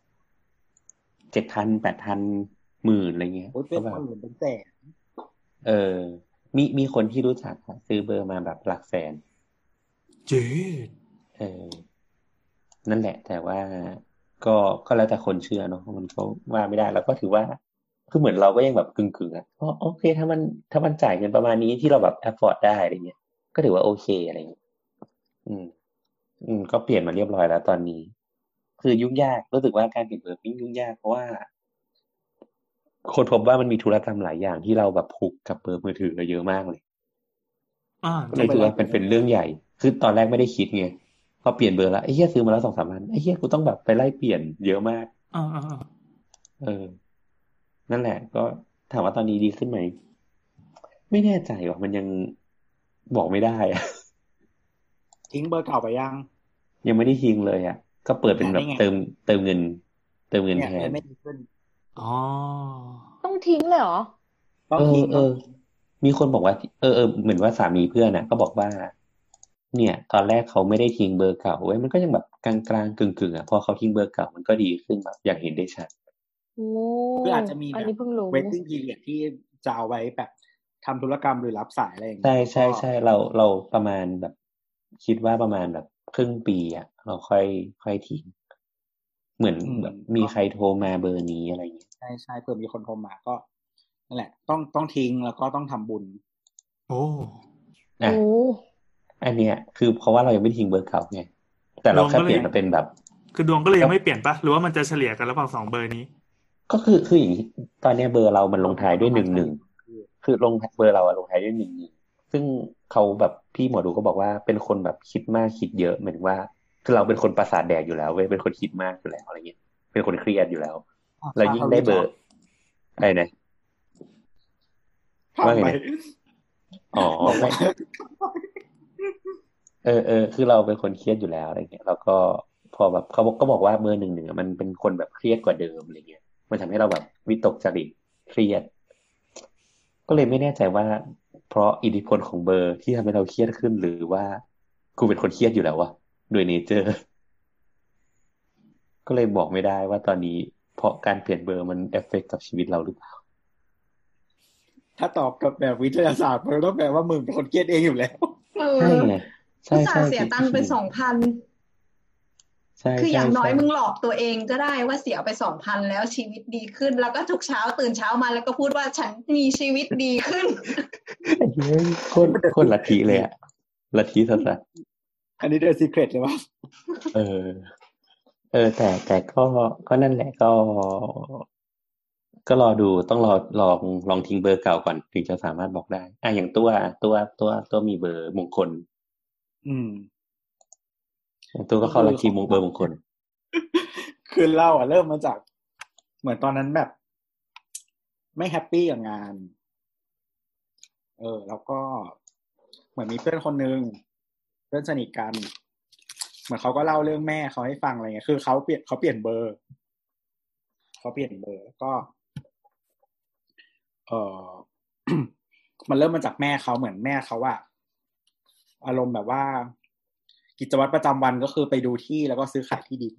[SPEAKER 4] เจ็ดพันแปดพันหมื่นอะไรเงี้ย
[SPEAKER 3] โอ้ยเป็น
[SPEAKER 4] ก็แบบ
[SPEAKER 3] หมื่นเป็นแสน
[SPEAKER 4] เออ มีมีคนที่รู้จักอะซื้อเบอร์มาแบบหลักแสน
[SPEAKER 2] เจ๊
[SPEAKER 4] เออ นั่นแหละ แต่ว่าก็ก็แล้วแต่คนเชื่อเนาะมันก็ว่าไม่ได้ แล้วก็ถือว่าคือเหมือนเราก็ยังแบบกึ่งกึ่งอะก็โอเค ถ้ามันถ้ามันจ่ายเงินประมาณนี้ที่เราแบบ afford ได้อะไรเงี้ยก็ถือว่าโอเคอะไรเงี้ยอืม อืม ก็เปลี่ยนมาเรียบร้อยแล้วตอนนี้ คือยุ่งยากรู้สึกว่าการเปลี่ยนเบอร์ยิ่งยุ่งยากเพราะว่า คนพบว่ามันมีธุรกรรมหลายอย่างที่เราแบบผูกกับเบอร์มือถือเราเยอะมากเลย
[SPEAKER 2] อ่า
[SPEAKER 4] ก็เลยถือว่าเป็นเป็นเรื่องใหญ่ คือตอนแรกไม่ได้คิดไงพอเปลี่ยนเบอร์แล้วไอ้เหี้ยซื้อมาแล้วสองสามพันไอ้เหี้ยกูต้องแบบไปไล่เปลี่ยนเยอะมาก
[SPEAKER 2] อ่าอ่าอ่า
[SPEAKER 4] เออ นั่นแหละ ก็ถามว่าตอนนี้ดีขึ้นไหม ไม่แน่ใจว่ามันยังบอกไม่ได้อะ
[SPEAKER 3] ทิ้งเบอร์เก่าไปยัง
[SPEAKER 4] ยังไม่ได้ทิ้งเลยอะ ก็เปิดเป็นแบบ
[SPEAKER 3] นี่ไง
[SPEAKER 4] เติมเติมเงิน เติมเงิน
[SPEAKER 3] เนี่ย
[SPEAKER 4] แทน
[SPEAKER 3] ไม่ดีขึ้น
[SPEAKER 2] อ๋อ
[SPEAKER 6] ต้องทิ้งเลยเหรอ
[SPEAKER 3] ต้อง
[SPEAKER 4] เออ
[SPEAKER 3] ทิ้ง
[SPEAKER 4] เออ มีคนบอกว่า เออเออเหมือนว่าสามีเพื่อนน่ะ ก็บอกว่า เนี่ย ตอนแรกเขาไม่ได้ทิ้งเบอร์เก่าเว้ยมันก็ยังแบบกลางกลางกึ่งกึ่งๆอะพอเขาทิ้งเบอร์เก่ามันก็ดีขึ้นแบบอย่างเห็นได้ชัด
[SPEAKER 6] โอ้
[SPEAKER 3] คืออาจจะมี
[SPEAKER 6] อัน
[SPEAKER 3] แบบ
[SPEAKER 6] นี้เพิ่งรู้
[SPEAKER 3] waiting period ที่จะเอาไว้แบบทำธุรกรรมหรือรับสายอะไรอย่างเงี้ย
[SPEAKER 4] ใช่ใช่
[SPEAKER 3] ก็
[SPEAKER 4] ใช่เราเราประมาณแบบ คิดว่าประมาณแบบครึ่งปีอะเราค่อยค่อยทิ้ง เหมือนแบบมีใครโทรมาเบอร์นี้อะไรอย่างเงี้ย
[SPEAKER 3] ใช่ใช่เผื่อมีคนโทรมาก็นั่นแหละ ต้องต้องทิ้งแล้วก็ต้องทำบุญ
[SPEAKER 2] โอ้
[SPEAKER 4] อะ
[SPEAKER 6] โอ้
[SPEAKER 4] อันเนี้ย คือเพราะว่าเรายังไม่ทิ้งเบอร์เก่าไงแต่เราแค่เปลี่ยนมาเป็นแบบ
[SPEAKER 2] คือดวงก็เลยยังไม่เปลี่ยนปะหรือว่ามันจะเฉลี่ยกันระหว่างสองเบอร์นี้
[SPEAKER 4] ก็คือคืออย่างนี้ตอนเนี้ยเบอร์เรามันลงท้ายด้วยหนึ่งหนึ่งคือลงเบอร์เราอะลงท้ายด้วยหนึ่งหนึ่งซึ่งเขาแบบพี่หมอดูก็บอกว่าเป็นคนแบบคิดมากคิดเยอะหมายถึงว่า คือเราเป็นคนประสาทแดกอยู่แล้วเว้ยเป็นคนคิดมากอยู่แล้วอะไรเงี้ยเป็นคนเครียดอยู่แล้วแล้วยิ่งได้เบอร์อะไรนะ
[SPEAKER 3] ทำ
[SPEAKER 4] ว่าไง
[SPEAKER 3] ไป
[SPEAKER 4] นะอ๋อไม่เออเออคือเราเป็นคนเครียดอยู่แล้วอะไรเงี้ยแล้วก็พอแบบเขาบอกก็บอกว่าเบอร์หนึ่งหนึ่งมันเป็นคนแบบเครียดกว่าเดิมอะไรเงี้ย มันทำให้เราแบบวิตกจริตเครียด ก็เลยไม่แน่ใจว่า เพราะอิทธิพลของเบอร์ที่ทำให้เราเครียดขึ้นหรือว่ากูเป็นคนเครียดอยู่แล้ววะ โดย nature ก็เลยบอกไม่ได้ว่าตอนนี้ เพราะการเปลี่ยนเบอร์มันเอฟเฟกกับชีวิตเราหรือเปล่า
[SPEAKER 3] ถ้าตอบกับแบบวิทยาศาสตร์มันต้องแปลว่ามึงเป็นคนเครียดเองอยู่แล้ว
[SPEAKER 5] เอ
[SPEAKER 4] ใช่
[SPEAKER 5] อ
[SPEAKER 4] ไงใช่
[SPEAKER 5] อุตส่า
[SPEAKER 4] ใช่
[SPEAKER 5] ห์เสียตังค์ไปสองพัน
[SPEAKER 4] ใช่
[SPEAKER 5] คืออย่าง
[SPEAKER 4] ใช่
[SPEAKER 5] น้อย
[SPEAKER 4] ใช่
[SPEAKER 5] มึงหลอกตัวเองก็ได้ว่าเสียไปสองพันแล้วชีวิตดีขึ้น แล้วก็ทุกเช้าตื่นเช้ามาแล้วก็พูดว่าฉันมีชีวิตดีขึ้น
[SPEAKER 4] ไอ้เหี้ยโคตรโคตรลัทธิเลยอะลัทธิสัส
[SPEAKER 3] อันนี้เดอะซีเครตเลยว่า
[SPEAKER 4] ๆเออ เออ แต่แต่ก็ก็นั่นแหละก็ ก็รอดูต้องรอลองลองทิ้งเบอร์เก่าก่อนถึงจะสามารถบอกได้ อะอย่างตัวตัวตัวตัวมีเบอร์มงคล
[SPEAKER 3] อืม
[SPEAKER 4] อย่างตัวก็เข้าลัทธิมงเบอร์มงคล
[SPEAKER 3] คือเราอะเริ่มมาจาก เหมือนตอนนั้นแบบ ไม่แฮปปี้กับงาน เออ แล้วก็เหมือนมีเพื่อนคนนึงเพื่อนสนิทกัน เหมือนเขาก็เล่าเรื่องแม่เขาให้ฟังอะไรเงี้ย คือเขาเปลี่ยนเขาเปลี่ยนเบอร์ เขาเปลี่ยนเบอร์แล้วก็ เออมันเริ่มมาจากแม่เขาเหมือนแม่เขาอะอารมณ์แบบว่า กิจวัตรประจำวันก็คือไปดูที่แล้วก็ซื้อขายที่ดิน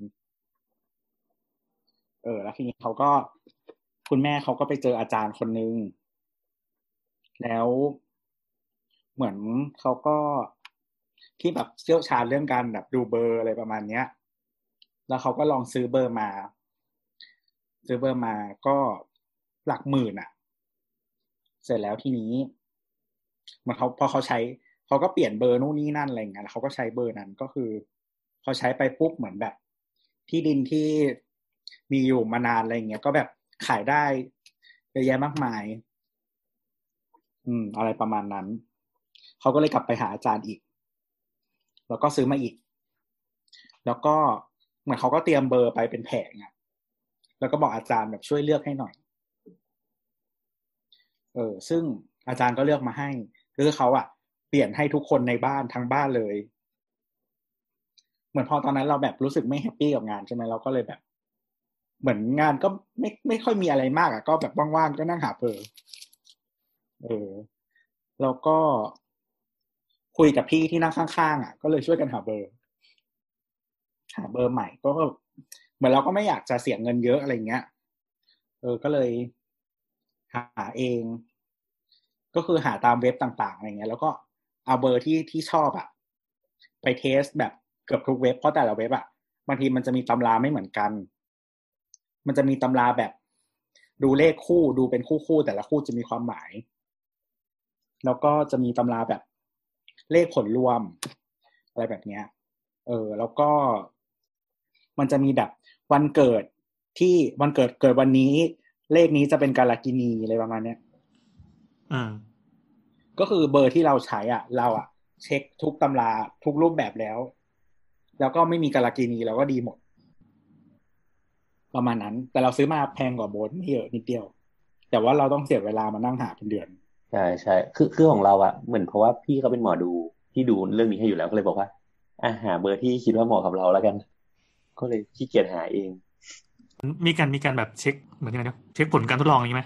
[SPEAKER 3] เออ แล้วทีนี้เขาก็คุณแม่เขาก็ไปเจออาจารย์คนนึง แล้วเหมือนเขาก็ ที่แบบเชี่ยวชาญเรื่องการแบบดูเบอร์อะไรประมาณเนี้ย แล้วเขาก็ลองซื้อเบอร์มา ซื้อเบอร์มาก็หลักหมื่นอะเสร็จแล้วทีนี้มันเขาพอเขาใช้เขาก็เปลี่ยนเบอร์นู่นนี่นั่นอะไรเงี้ยแล้วเขาก็ใช้เบอร์นั้นก็คือพอใช้ไปปุ๊บเหมือนแบบ ที่ดินที่มีอยู่มานานอะไรเงี้ยก็แบบขายได้เยอะแยะมากมาย อืม อะไรประมาณนั้น เขาก็เลยกลับไปหาอาจารย์อีก แล้วก็ซื้อมาอีก แล้วก็เหมือนเขาก็เตรียมเบอร์ไปเป็นแผงอะแล้วก็บอกอาจารย์แบบช่วยเลือกให้หน่อย เออ ซึ่งอาจารย์ก็เลือกมาให้คือเขาอะเปลี่ยนให้ทุกคนในบ้านทั้งบ้านเลย เหมือนพอตอนนั้นเราแบบรู้สึกไม่ happy กับงานใช่ไหมเราก็เลยแบบ เหมือนงานก็ไม่ไม่ค่อยมีอะไรมากอะก็แบบว่างๆก็นั่งหาเบอร์เออ แล้วก็ คุยกับพี่ที่นั่งข้างๆอะก็เลยช่วยกันหาเบอร์ หาเบอร์ใหม่ก็เหมือนเราก็ไม่อยากจะเสียเงินเยอะอะไรเงี้ย เออก็เลย หาเอง ก็คือหาตามเว็บต่างๆอะไรเงี้ย แล้วก็เอาเบอร์ที่ที่ชอบอะ ไป test แบบเกือบทุกเว็บเพราะแต่ละเว็บอะบางทีมันจะมีตำราไม่เหมือนกัน มันจะมีตำราแบบดูเลขคู่ดูเป็นคู่คู่แต่ละคู่จะมีความหมาย แล้วก็จะมีตำราแบบ เลขผลรวม อะไรแบบเนี้ย เออ แล้วก็ มันจะมีแบบวันเกิดที่วันเกิดเกิดวันนี้ เลขนี้จะเป็นกาลกินีอะไรประมาณเนี้ย
[SPEAKER 2] อืม
[SPEAKER 3] ก็คือเบอร์ที่เราใช้อะ เราอะ เช็คทุกตำราทุกรูปแบบแล้ว แล้วก็ไม่มีกาลกินีเราก็ดีหมด ประมาณนั้น แต่เราซื้อมาแพงกว่าโบนไม่เยอะนิดเดียว แต่ว่าเราต้องเสียเวลามานั่งหาเป็นเดือน
[SPEAKER 4] ใช่ใช่คือคือของเราอะเหมือนเพราะว่าพี่เขาเป็นหมอดูที่ดูเรื่องนี้ให้อยู่แล้วก็เลยบอกว่าอะหาเบอร์ที่คิดว่าเหมาะกับเราแล้วกัน ก็เลยขี้เกียจหาเอง
[SPEAKER 2] มีการมีการแบบเช็คเหมือนยังไงนะเช็คผลการทดลองอย่างนี้ไหม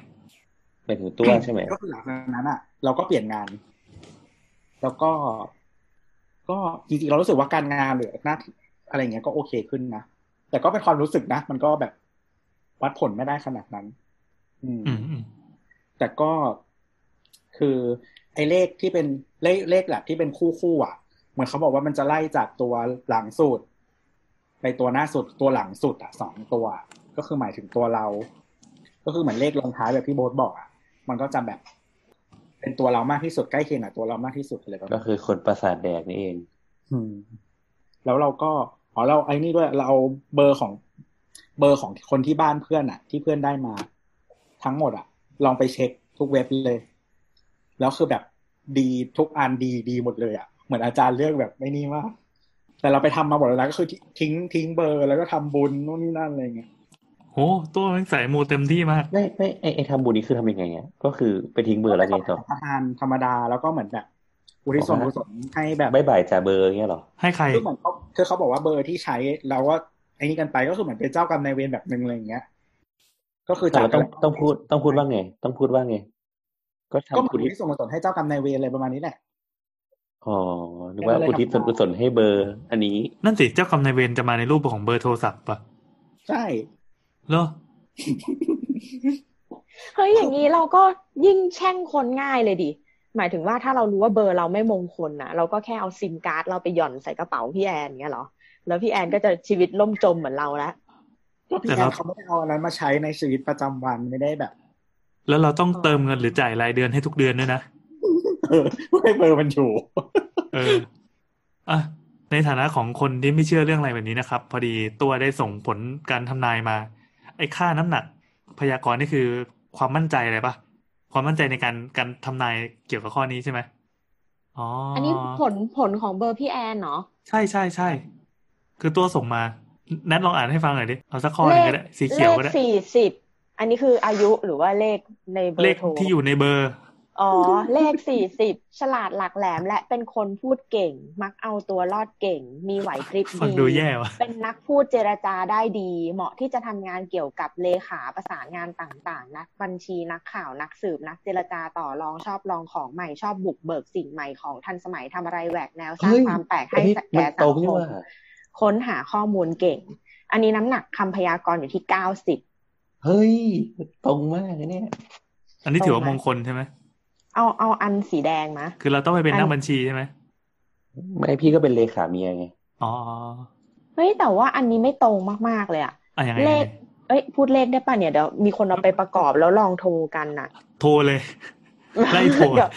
[SPEAKER 4] เป็นถึงตัวใช่ไหม
[SPEAKER 3] ก็คือหลังจากนั้นอะเราก็เปลี่ยนงาน แล้วก็ ก็จริงๆเรารู้สึกว่าการงานหรือหน้าที่อะไรเงี้ยก็โอเคขึ้นนะแต่ก็เป็นความรู้สึกนะ มันก็แบบวัดผลไม่ได้ขนาดนั้น อืม
[SPEAKER 2] อืมอืม
[SPEAKER 3] แต่ก็ คือไอ้เลขที่เป็นเลขเลขแบบที่เป็นคู่คู่อะเหมือนเขาบอกว่ามันจะไล่จากตัวหลังสุดไปตัวหน้าสุดตัวหลังสุดอะสองตัว ก็คือหมายถึงตัวเรา ก็คือเหมือนเลขลงท้ายแบบที่โบ๊ทบอกอะมันก็จะแบบ เป็นตัวเรามากที่สุดใกล้เคียงกับตัวเรามากที่สุดเลยแบบ
[SPEAKER 4] ก็คือคนประสาทแดกนี่เอง
[SPEAKER 3] อืม แล้วเราก็อ๋อเราไอ้นี่ด้วยเราเอาเบอร์ของเบอร์ของคนที่บ้านเพื่อนอะ ที่เพื่อนได้มา ทั้งหมดอะ ลองไปเช็คทุกเว็บเลย แล้วคือแบบดีทุกอันดีดีหมดเลยอะเหมือนอาจารย์เลือกแบบไม่นี่มากแต่เราไปทำมาหมดแล้วนะก็คือทิ้งทิ้งเบอร์แล้วก็ทำบุญนู่นนี่นั่นอะไรเงี้ย
[SPEAKER 2] โหตัวมันสายมูเต็มที่มาก
[SPEAKER 4] ไม่ไม่ไอไอทำบุญนี้คือทำยังไงอะก็คือไปทิ้งเบอร์แล้วไงต่อ
[SPEAKER 3] ประทานธรรมดาแล้วก็เหมือนแบบอุทิศส่วนกุศลให้แบบ
[SPEAKER 4] bye bye จ้าเบอร์เงี้ยเหรอ
[SPEAKER 2] ให้ใคร
[SPEAKER 3] คือเหมือนเขาคือเขาบอกว่าเบอร์ที่ใช้เราก็ไอ้นี่กันไปก็คือเหมือนเป็นเจ้ากรรมนายเวรแบบหนึ่งอะไรอย่างเงี้ย ก็คือ
[SPEAKER 4] แต่
[SPEAKER 3] จาก
[SPEAKER 4] เราต้องต้องพูดต้องพูดว่าไง ต้องพูดว่าไง ก็
[SPEAKER 3] ก็เหมื
[SPEAKER 4] ทำ
[SPEAKER 3] อน
[SPEAKER 4] อุ
[SPEAKER 3] อุ
[SPEAKER 4] ทิศ
[SPEAKER 3] ทิศส่วนกุศลให้เจ้ากรรมนายเวรอะไรประมาณนี้แหละ
[SPEAKER 4] อ๋อนึกว่า
[SPEAKER 3] เป็นอะไร
[SPEAKER 4] อุทิศส่วน
[SPEAKER 3] ครับ
[SPEAKER 4] กุศลให้เบอร์ อันนี้
[SPEAKER 2] นั่นสิเจ้ากรรมนายเวรจะมาในรูปของเบอร์โทรศัพท์ปะ
[SPEAKER 3] ใช่
[SPEAKER 2] เหรอ
[SPEAKER 6] เฮ้ยอย่างนี้เราก็ยิ่งแช่งคนง่ายเลยดิหมายถึงว่าถ้าเรารู้ว่าเบอร์เราไม่มงคลนะเราก็แค่เอาซิมการ์ดเราไปหย่อนใส่กระเป๋าพี่แอนเงี้ยเหรอแล้วพี่แอนก็จะชีวิตล่มจมเหมือนเราแล้ว
[SPEAKER 3] ก็พี่
[SPEAKER 2] แต่
[SPEAKER 3] แอ
[SPEAKER 2] เรา
[SPEAKER 3] นเขาไม่ได้เอาอันนั้นมาใช้ในชีวิตประจำวันไม่ได้แบบ
[SPEAKER 2] แล้วเราต้องเติมเงินหรือจ่ายรายเดือนให้ทุกเดือนด้วยนะ
[SPEAKER 3] เออไม่เบอร์มันอยู่
[SPEAKER 2] เอออะในฐานะของคนที่ไม่เชื่อเรื่องอะไรแบบนี้นะครับ พอดีตัวได้ส่งผลการทำนายมา ไอ้ค่าน้ำหนัก พยากรณ์นี่คือความมั่นใจอะไรปะความมั่นใจในการการทำนายเกี่ยวกับข้อนี้ใช่ไหมอ๋อ
[SPEAKER 6] อั
[SPEAKER 2] อั
[SPEAKER 6] นนี้ผลผลของเบอร์พี่แอนเนาะ
[SPEAKER 2] ใช่ใช่ใช่คือตัวส่งมาแนทลองอ่านให้ฟังหน่อยดิเอาสักข้อหนึ่งก็ได้สีเขียวก็
[SPEAKER 6] เล
[SPEAKER 2] ได้
[SPEAKER 6] ขสี่สิบ อันนี้คืออายุหรือว่าเลขในเบอ
[SPEAKER 2] เลข
[SPEAKER 6] ร์โทร
[SPEAKER 2] ที่อยู่ในเบอร์
[SPEAKER 6] อ๋อ เลขสี่สิบฉลาดหลักแหลม และเป็นคนพูดเก่ง มักเอาตัวรอดเก่ง มีไหวพริบ
[SPEAKER 2] ฟัง
[SPEAKER 6] ดี
[SPEAKER 2] ดูแย่ว่ะ
[SPEAKER 6] เป็นนักพูดเจรจาได้ดี เหมาะที่จะทำงานเกี่ยวกับเลขาประสานงานต่างๆ นักบัญชีนักข่าวนักสืบนักเจรจาต่อรองชอบลองของใหม่ชอบบุกเบิกสิ่งใหม่ของทันสมัยทำอะไรแหวกแนวสร้าง
[SPEAKER 4] เฮ้ย
[SPEAKER 6] ความแปลก
[SPEAKER 4] อั
[SPEAKER 6] ให้
[SPEAKER 4] นนี้
[SPEAKER 6] แก่
[SPEAKER 4] มัน
[SPEAKER 6] สั
[SPEAKER 4] ตรง
[SPEAKER 6] ง
[SPEAKER 4] นี่
[SPEAKER 6] คม
[SPEAKER 4] ว่า
[SPEAKER 6] ค้นหาข้อมูลเก่ง อันนี้น้ำหนักคำพยากรณ์อยู่ที่เก้าสิบ
[SPEAKER 4] เฮ้ย ตรงมากนะเนี่ย
[SPEAKER 2] อันนี้ถือว่า
[SPEAKER 6] ตรงไหม
[SPEAKER 2] มงคลใช่ไหม
[SPEAKER 6] เอาเอาอันสีแดงมา
[SPEAKER 2] คือเราต้องไปเป็น
[SPEAKER 6] อัน
[SPEAKER 2] นักบัญชีใช่ไหม
[SPEAKER 4] ไม่พี่ก็เป็นเลขาเมียไง
[SPEAKER 2] อ๋อ
[SPEAKER 6] เฮ้ยแต่ว่าอันนี้ไม่ตรงมากๆเลยอะ
[SPEAKER 2] อะยังไง
[SPEAKER 6] เลขเอ้ยพูดเลขได้ป่ะเนี่ยเดี๋ยวมีคนเอาไปประกอบแล้วลองโทรกันน่ะ
[SPEAKER 2] โทรเลยไล่โทร
[SPEAKER 6] เดี๋ยว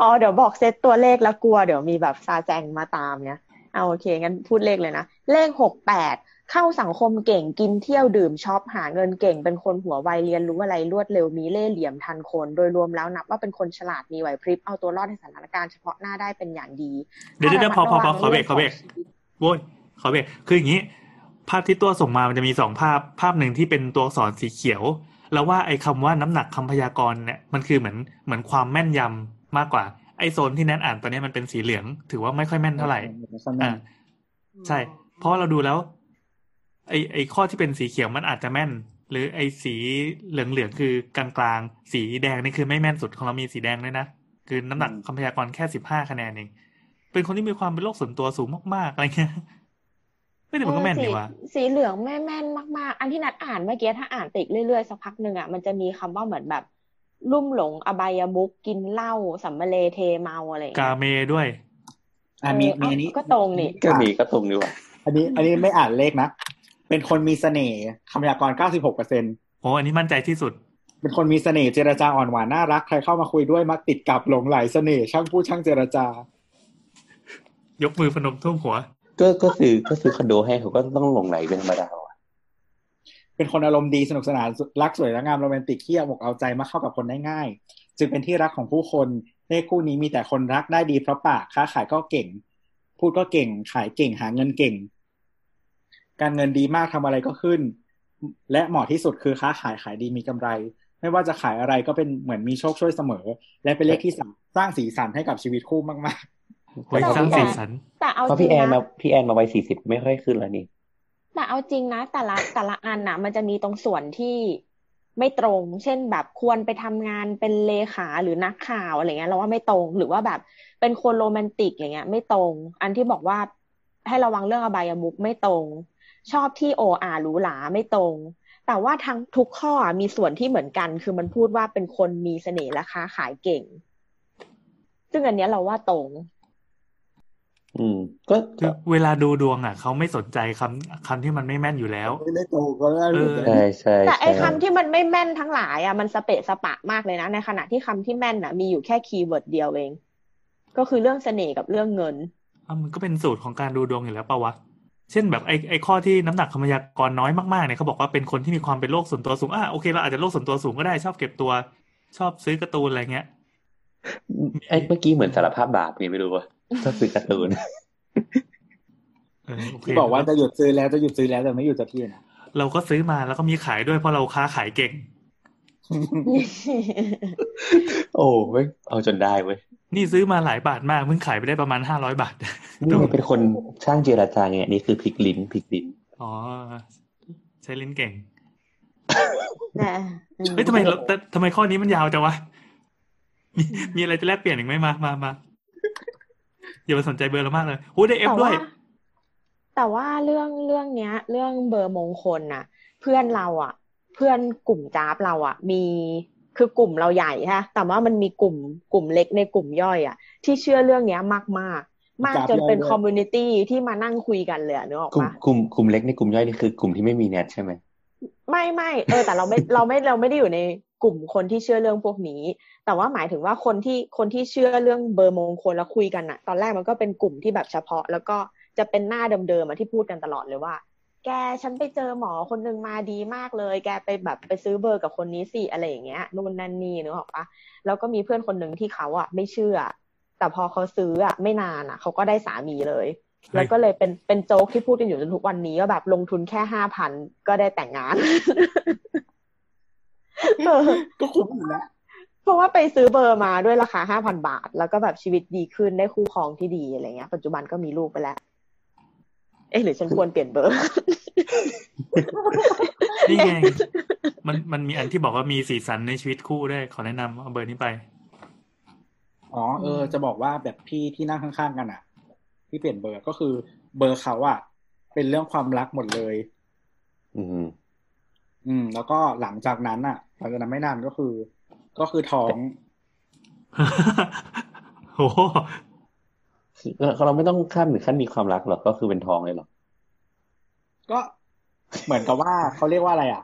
[SPEAKER 6] อ๋อเดี๋ยวบอกเซตตัวเลขแล้วกลัวเดี๋ยวมีแบบซาแจงมาตามเนี่ยเอาโอเคงั้นพูดเลขเลยนะ เลขหกแปด เข้าสังคมเก่งกินเที่ยวดื่มช็อปหาเงินเก่ง เป็นคนหัวไวเรียนรู้อะไรรวดเร็วมีเล่ห์เหลี่ยมทันคน โดยรวมแล้วนับว่าเป็นคนฉลาดมีไหวพริบเอาตัวรอดในสถานการณ์เฉพาะหน้าได้เป็นอย่างดี
[SPEAKER 2] เดี๋ยวเดี๋ยวเดี๋ยวพอพอพอขอเบรกขอเบรก
[SPEAKER 6] ถ้าระมัดระวังเรื่องของชีวิต
[SPEAKER 2] โว้ยขอเบรกคืออย่างนี้ ภาพที่ตัวส่งมามันจะมีสองภาพภาพหนึ่งที่เป็นตัวอักษรสีเขียว แล้วว่าไอ้คำว่าน้ำหนักคำพยากรณ์เนี่ยมันคือเหมือนเหมือนความแม่นยำมากกว่าไอ้โซนที่แนทอ่านตอนนี้มันเป็นสีเหลือง ถือว่าไม่ค่อยแม่นเท่าไหร่อ่าใช่ เพราะเราดูแล้ว ไอ้ไอ้ข้อที่เป็นสีเขียวมันอาจจะแม่น หรือไอ้สีเหลืองเหลืองๆคือกลางกลางๆสีแดงนี่คือไม่แม่นสุดของเรามีสีแดงด้วยนะ คือน้ำหนักคำพยากรณ์แค่สิบห้าคะแนนเองเป็นคนที่มีความเป็นโลกส่วนตัวสูงมากๆอะไรเงี้ยไม่แต่มันก็แม่น
[SPEAKER 6] เออ
[SPEAKER 2] ดี
[SPEAKER 6] สี
[SPEAKER 2] ว่ะ
[SPEAKER 6] สีเหลืองแม่แม่นมากๆ อันที่นัดอ่านเมื่อกี้ถ้าอ่านติกเรื่อยๆสักพักหนึ่งอะมันจะมีคำว่าเหมือนแบบ ลุ่มหลงอบายมุกกินเหล้าสำมะเลเทเมาอะไรอย่าง
[SPEAKER 2] กา
[SPEAKER 6] เงี้ย
[SPEAKER 2] เมด้วย
[SPEAKER 3] อะมี
[SPEAKER 6] เออ
[SPEAKER 3] มีอันนี้
[SPEAKER 6] ก็ตรงนี่
[SPEAKER 4] ก็มีก็ตรงดีว่ะ
[SPEAKER 3] อันนี้ อันนี้ไม่อ่านเลขนะ เป็นคนมีเสน่ห์คำพยากรณ์96เปอร์เซ็น
[SPEAKER 2] โอ้อันนี้มั่นใจที่สุด
[SPEAKER 3] เป็นคนมีเสน่ห์เจรจาอ่อนหวานน่ารักใครเข้ามาคุยด้วยมักติดกับหลงใหลเสน่ห์ช่างพูดช่างเจรจา
[SPEAKER 2] ยกมือพนมท่วมหัว
[SPEAKER 4] ก็ก็ซื้อก็ซื้อคอนโดให้เขาก็ต้องหลงใหลเป็นธรรมดาว่ะ
[SPEAKER 3] เป็นคนอารมณ์ดีสนุกสนานรักสวยและงามโรแมนติกที่เอาอกเอาใจมาเข้ากับคนได้ง่าย จึงเป็นที่รักของผู้คนเลขคู่นี้มีแต่คนรักได้ดีเพราะปากค้าขายก็เก่ง พูดก็เก่งขายเก่งหาเงินเก่ง การเงินดีมากทำอะไรก็ขึ้น และเหมาะที่สุดคือค้าขายขายดีมีกำไร ไม่ว่าจะขายอะไรก็เป็นเหมือนมีโชคช่วยเสมอ และเป็นเลขที่สร้างสร้างสีสันให้กับชีวิตคู่มาก
[SPEAKER 2] ไว้สร้างสีสัน
[SPEAKER 6] แต่เอา
[SPEAKER 4] เพราะ
[SPEAKER 6] จริ
[SPEAKER 4] พี่
[SPEAKER 6] ง
[SPEAKER 4] แอนมา
[SPEAKER 6] นะ
[SPEAKER 4] พี่แอนมาวัยสี่สิบไม่ค่อยขึ้นแล้วนี่
[SPEAKER 6] แต่เอาจริงนะ แต่ละแต่ละอันน่ะมันจะมีตรงส่วนที่ไม่ตรง เช่นแบบควรไปทำงานเป็นเลขาหรือนักข่าวอะไรเงี้ยเราว่าไม่ตรง หรือว่าแบบเป็นคนโรแมนติกอย่างเงี้ย ไม่ตรง อันที่บอกว่าให้ระวังเรื่องอบายมุขไม่ตรง ชอบที่โออาหรูหราไม่ตรง แต่ว่าทั้งทุกข้ออะมีส่วนที่เหมือนกัน คือมันพูดว่าเป็นคนมีเสน่ห์และค้าขายเก่ง ซึ่งอันเนี้ยเราว่าตรง
[SPEAKER 4] อืม ก็
[SPEAKER 2] คือเวลาดูดวงอะเขาไม่สนใจคำคำที่มันไม่แม่นอยู่แล้ว
[SPEAKER 3] ๆไม่ได้โตก็ได้
[SPEAKER 2] เออ
[SPEAKER 4] ใช่ใช่
[SPEAKER 6] แต่ไอ้
[SPEAKER 4] ใช่
[SPEAKER 6] คำที่มันไม่แม่นทั้งหลายอะมันสเปะสปะมากเลยนะ ในขณะที่คำที่แม่นอะ มีอยู่แค่ keyword เดียวเอง ก็คือเรื่องเสน่ห์กับเรื่องเงิน
[SPEAKER 2] อะมันก็เป็นสูตรของการดูดวงอยู่แล้วปะวะ เช่นแบบไอ้ไอ้ข้อที่น้ำหนักคำพยากรณ์น้อยมากๆเนี่ยเขาบอกว่าเป็นคนที่มีความเป็นโลกส่วนตัวสูงอะโอเคเราอาจจะโลกส่วนตัวสูงก็ได้ชอบเก็บตัว ชอบซื้อการ์ตูนอะไรเงี้ย
[SPEAKER 4] ไอ้เมื่อกี้เหมือนสารภาพบาปไงไม่รู้ว่าชอบซื้อการ์ตูน
[SPEAKER 2] เออโอเค
[SPEAKER 3] ที่บอกว่าจะหยุดซื้อแล้วจะหยุดซื้อแล้วแต่ไม่หยุดจะที่นะ
[SPEAKER 2] เราก็ซื้อมาแล้วก็มีขายด้วยเพราะเราค้าขายเก่ง
[SPEAKER 4] โอ้เว้ยเอาจนได้เว้ย
[SPEAKER 2] นี่ซื้อมาหลายบาทมากเพิ่งขายไปได้ประมาณห้าร้อยบาท
[SPEAKER 4] นี่มันเป็นคนช่างเจรจาไงนี่คือพลิกลิ้นพลิกลิ้น
[SPEAKER 2] อ๋อใช้ลิ้นเก่ง
[SPEAKER 6] นะอืม
[SPEAKER 2] เฮ้ยทำไมเราแต่ทำไมข้อนี้มันยาวจังวะมีมีอะไรจะแลกเปลี่ยนอีกไหมมามามาอย่าไปสนใจเบอร์เรามากเลยโอ้ได้
[SPEAKER 6] F
[SPEAKER 2] ด้ว
[SPEAKER 6] ยแต่ว่าเรื่องเรื่องเนี้ย เรื่องเบอร์มงคลน่ะ เพื่อนเราอะ เพื่อนกลุ่มจ้าบเราอะ มี คือกลุ่มเราใหญ่ฮะแต่ว่ามันมีกลุ่มกลุ่มเล็กในกลุ่มย่อยอะที่เชื่อเรื่องเนี้ยมากมากๆมากจนเป็น community ที่มานั่งคุยกันเลยอะนึกออก
[SPEAKER 4] กลุ่ม
[SPEAKER 6] ปะ
[SPEAKER 4] กลุ่มกลุ่มเล็กในกลุ่มย่อยนี่คือกลุ่มที่ไม่มีเน็ตใช่ไหม
[SPEAKER 6] ไม่ไม่เออ แต่เราไม่เราไม่เราไม่ได้อยู่ในกลุ่มคนที่เชื่อเรื่องพวกนี้ แต่ว่าหมายถึงว่าคนที่คนที่เชื่อเรื่องเบอร์มงคลแล้วคุยกันอะตอนแรกมันก็เป็นกลุ่มที่แบบเฉพาะ แล้วก็จะเป็นหน้าเดิมๆอะที่พูดกันตลอดเลยว่า แกฉันไปเจอหมอคนหนึ่งมาดีมากเลย แกไปแบบไปซื้อเบอร์กับคนนี้สิอะไรอย่างเงี้ยนู่นนั่นนี่นึกออกปะแล้วก็มีเพื่อนคนหนึ่งที่เขาอะไม่เชื่อ แต่พอเขาซื้ออะไม่นานอะเขาก็ได้สามีเลย แล้วก็เลยเป็นเป็นโจ๊กที่พูดกันอยู่จนทุกวันนี้ว่าแบบลงทุนแค่ห้าพันก็ได้แต่งงานเออ
[SPEAKER 3] ก็คุ้มอยู่นะ
[SPEAKER 6] เพราะว่าไปซื้อเบอร์มาด้วยราคาห้าพันบาท แล้วก็แบบชีวิตดีขึ้นได้คู่ครองที่ดีอะไรเงี้ย ปัจจุบันก็มีลูกไปแล้ว เอ๊ะหรือฉันควรเปลี่ยนเบอร์
[SPEAKER 2] นี่ไง มันมันมีอันที่บอกว่ามีสีสันในชีวิตคู่ด้วย ขอแนะนำเอาเบอร์นี้ไป
[SPEAKER 3] อ๋อเออ จะบอกว่าแบบพี่ที่นั่งข้างๆกันอะ ที่เปลี่ยนเบอร์ก็คือ เบอร์เขาอะ เป็นเรื่องความรักหมดเลย
[SPEAKER 4] อืม
[SPEAKER 3] อืม แล้วก็หลังจากนั้นอะหลังจากนั้นไม่นานก็คือ ก็คือท้อง
[SPEAKER 2] โอ้ โห
[SPEAKER 4] เราไม่ต้องข้ามถึงขั้นมีความรักหรอกก็คือเป็นทองเลยหรอ
[SPEAKER 3] กก็เหมือนกับว่าเขาเรียกว่าอะไรอะ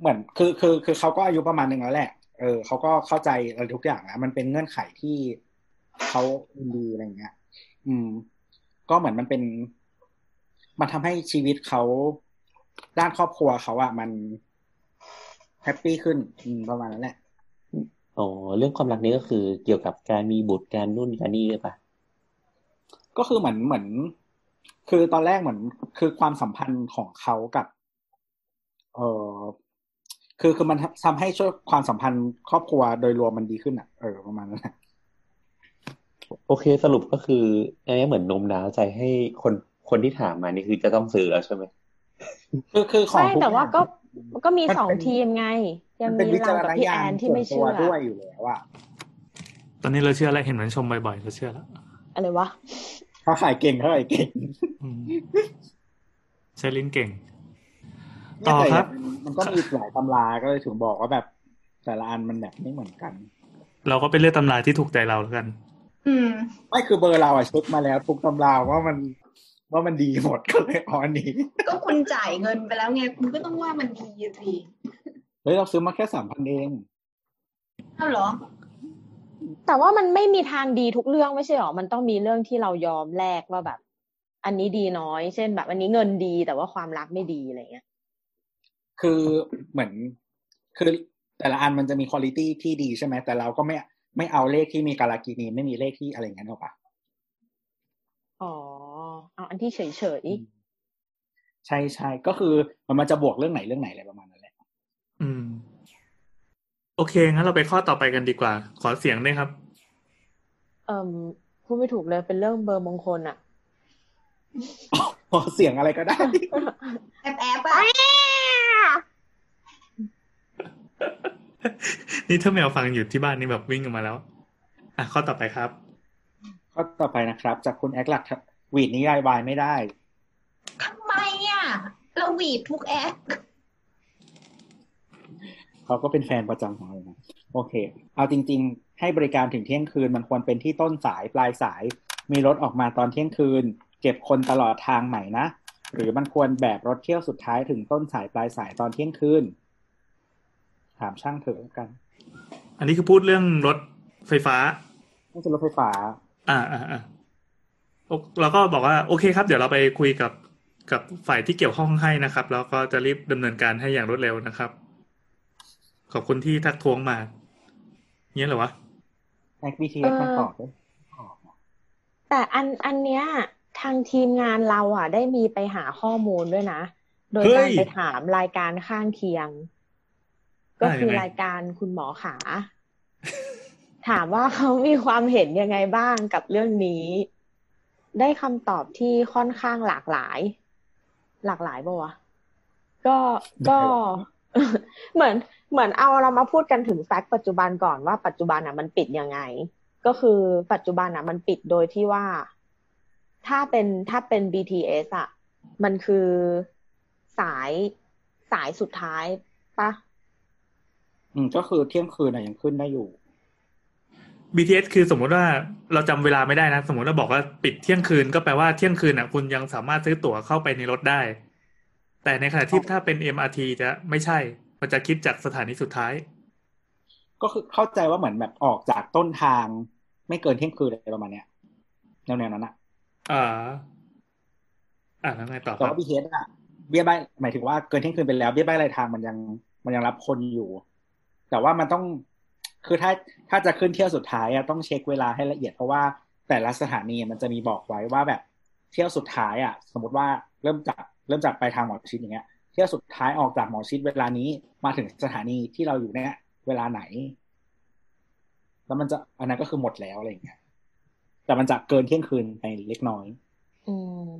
[SPEAKER 3] เหมือนคือคือคือเขาก็อายุประมาณหนึ่งแล้วแหละเออเขาก็เข้าใจอะไรทุกอย่างนะมันเป็นเงื่อนไขที่เขาดีอะไรเงี้ย อืม ก็เหมือนมันเป็น มันทำให้ชีวิตเขาด้านครอบครัวเขาอะมันแฮปปี้ขึ้น อืมประมาณนั้นแหละ
[SPEAKER 4] อ๋อเรื่องความรักนี้ก็คือเกี่ยวกับการมีบุตรการนู่นการนี่หรือเปล่า
[SPEAKER 3] ก็คือเหมือนเหมือน คือตอนแรกเหมือน คือความสัมพันธ์ของเขากับ เออคือคือมันทำให้ช่วยความสัมพันธ์ครอบครัวโดยรวมมันดีขึ้นอะเออประมาณนั้นแหละ
[SPEAKER 4] โอเคสรุปก็คืออันนี้เหมือนโน้มน้าวใจให้คนคนที่ถามมานี่คือจะต้องซื้อแล้วใช่ไหม
[SPEAKER 3] คือคือของ
[SPEAKER 6] ใช่
[SPEAKER 3] ทุก
[SPEAKER 6] แต่ว่า
[SPEAKER 3] อ ย่ง
[SPEAKER 6] ก็ก็มี
[SPEAKER 3] มัน
[SPEAKER 6] สอง
[SPEAKER 3] เป็น
[SPEAKER 6] ทีมไง ยัง
[SPEAKER 3] มันเป็น
[SPEAKER 6] มี
[SPEAKER 3] วิจา
[SPEAKER 6] เรา
[SPEAKER 3] ร
[SPEAKER 6] กับ
[SPEAKER 3] ณ
[SPEAKER 6] พี่
[SPEAKER 3] ญา
[SPEAKER 6] แอ
[SPEAKER 3] ณ
[SPEAKER 6] นที่
[SPEAKER 3] ส่วน
[SPEAKER 6] ไม่
[SPEAKER 3] ตั
[SPEAKER 6] เชื่
[SPEAKER 3] ว
[SPEAKER 6] อ
[SPEAKER 3] ด้วยอยู่แล้วว่า
[SPEAKER 2] ตอนนี้เราเชื่อแล้วเห็นมันชมบ่อยๆเราเชื่อแล้ว
[SPEAKER 6] อะไรวะ
[SPEAKER 3] เขาขายเก่งเขาขายเก่ง
[SPEAKER 2] อืมใช้ลิ้นเก่ง
[SPEAKER 3] เนี่ย
[SPEAKER 2] ต่อ
[SPEAKER 3] แต่
[SPEAKER 2] ครับ
[SPEAKER 3] มันก็มีหลายตำราก็เลยถึงบอกว่าแบบ แต่ละอันมันแบบไม่เหมือนกัน
[SPEAKER 2] เราก็ไปเลือกตำราที่ถูกใจเราแล้วกัน
[SPEAKER 5] อืม
[SPEAKER 3] ไม่คือเบอร์เราอะเช็คมาแล้วทุกตำราว่ามัน ว่ามันดีหมดก็เลยเอาอันนี้
[SPEAKER 5] ก็คุณจ่ายเงินไปแล้วไงคุณก็ต้องว่ามันดีสิ
[SPEAKER 3] เฮ้ยเราซื้อมาแค่สามพันเอง
[SPEAKER 5] เอ้าเหรอ
[SPEAKER 6] แต่ว่ามันไม่มีทางดีทุกเรื่องไม่ใช่หรอ มันต้องมีเรื่องที่เรายอมแลกว่าแบบ อันนี้ดีน้อย เช่นแบบ อันนี้เงินดีแต่ว่าความรักไม่ดีอะไรเงี้ย
[SPEAKER 3] คือเหมือนคือแต่ละอันมันจะมีคุณ i t y ที่ดีใช่ไหมแต่เราก็ไม่ไม่เอาเลขที่มีการากินีไม่มีเลขที่อะไรอย่างนั้นหรอกปะ
[SPEAKER 6] อ๋อ เอาอันที่เฉยเฉย
[SPEAKER 3] ใช่ใช่ก็คือมันมันจะบวกเรื่องไหนเรื่องไหนอะไรประมาณนั้นแหละ
[SPEAKER 2] อืม โอเคงั้นเราไปข้อต่อไปกันดีกว่า ขอเสียงด้วยครับ
[SPEAKER 6] ๆเอ่มพูดไม่ถูกเลยเป็นเรื่องเบอร์มงคลอะ
[SPEAKER 3] พอเสียงอะไรก็ได้
[SPEAKER 5] แอปแอปอะ
[SPEAKER 2] นี่ถ้าแมวฟังอยู่ที่บ้านนี่แบบวิ่งออกมาแล้ว อะข้อต่อไปครับ
[SPEAKER 3] ข้อต่อไปนะครับ จากคุณแอคหลัก หวีดนิยายวายไม่ได้
[SPEAKER 5] ทำไมอะเราหวีดทุกแอป
[SPEAKER 3] เขาก็เป็นแฟนประจำของเรานะโอเค เอาจริง ๆ ให้บริการถึงเที่ยงคืน มันควรเป็นที่ต้นสายปลายสาย มีรถออกมาตอนเที่ยงคืน เก็บคนตลอดทางใหม่นะ หรือมันควรแบบรถเที่ยวสุดท้ายถึงต้นสายปลายสายตอนเที่ยงคืน ถามช่างเถอะแล้วกัน
[SPEAKER 2] อันนี้คือพูดเรื่องรถไฟฟ้า
[SPEAKER 3] น่าจะรถไฟฟ้า
[SPEAKER 2] อ่าอ่าอ่าโอ เราก็บอกว่าโอเคครับ เดี๋ยวเราไปคุยกับกับฝ่ายที่เกี่ยวข้องให้นะครับ แล้วก็จะรีบดำเนินการให้อย่างรวดเร็วนะครับ ขอบคุณที่ทักท้วงมาเนี้ยเหรอวะ
[SPEAKER 3] แอคบีทีเอสมันตอบด้วย
[SPEAKER 6] แต่อันอันเนี้ยทางทีมงานเราอะ ได้มีไปหาข้อมูลด้วยนะ โดย
[SPEAKER 2] เฮ้
[SPEAKER 6] การ
[SPEAKER 2] ย
[SPEAKER 6] ไปถามรายการข้างเคียง ก็คือ
[SPEAKER 2] ยังไง
[SPEAKER 6] รายการคุณหมอขา ถามว่าเขามีความเห็นยังไงบ้างกับเรื่องนี้ ได้คำตอบที่ค่อนข้างหลากหลาย หลากหลายปะวะก็ก็เหมือนเหมือนเอาเรามาพูดกันถึงแฟกต์ปัจจุบันก่อนว่าปัจจุบันอะมันปิดยังไง ก็คือปัจจุบันอะ มันปิดโดยที่ว่าถ้าเป็นถ้าเป็น BTS อะ มันคือสายสายสุดท้ายปะ
[SPEAKER 3] อืมก็คือเที่ยงคืนอะยังขึ้นได้อยู่
[SPEAKER 2] BTS คือสมมุติว่าเราจำเวลาไม่ได้นะ สมมติเราบอกว่าปิดเที่ยงคืนก็แปลว่าเที่ยงคืนอะ คุณยังสามารถซื้อตั๋วเข้าไปในรถได้ แต่ในขณะที่ถ้าเป็น MRT จะไม่ใช่ มันจะคิดจากสถานีสุดท้าย
[SPEAKER 3] ก็คือเข้าใจว่าเหมือนแบบออกจากต้นทาง ไม่เกินเที่ยงคืนอะไรประมาณเนี้ยแนวๆนั้นอะ
[SPEAKER 2] อ่าอ่าแล้วไงต่อค
[SPEAKER 3] แต่
[SPEAKER 2] รับ
[SPEAKER 3] ว่า BTS อะเบี้ยใบหมายถึงว่าเกินเที่ยงคืนไปแล้วเบี้ยใบรายทางมันยังมันยังรับคนอยู่ แต่ว่ามันต้อง คือถ้าถ้าจะขึ้นเที่ยวสุดท้ายอะต้องเช็คเวลาให้ละเอียดเพราะว่าแต่ละสถานีมันจะมีบอกไว้ว่าแบบเที่ยวสุดท้ายอะสมมติว่าเริ่มจากเริ่มจากไปทางหมอชิดอย่างเงี้ย เที่ยวสุดท้ายออกจากหมอชิดเวลานี้มาถึงสถานีที่เราอยู่เนี่ยเวลาไหน แล้วมันจะอันนั้นก็คือหมดแล้วอะไรอย่างเงี้ยแต่มันจะเกินเที่ยงคืนไปเล็กน้อย
[SPEAKER 6] อืม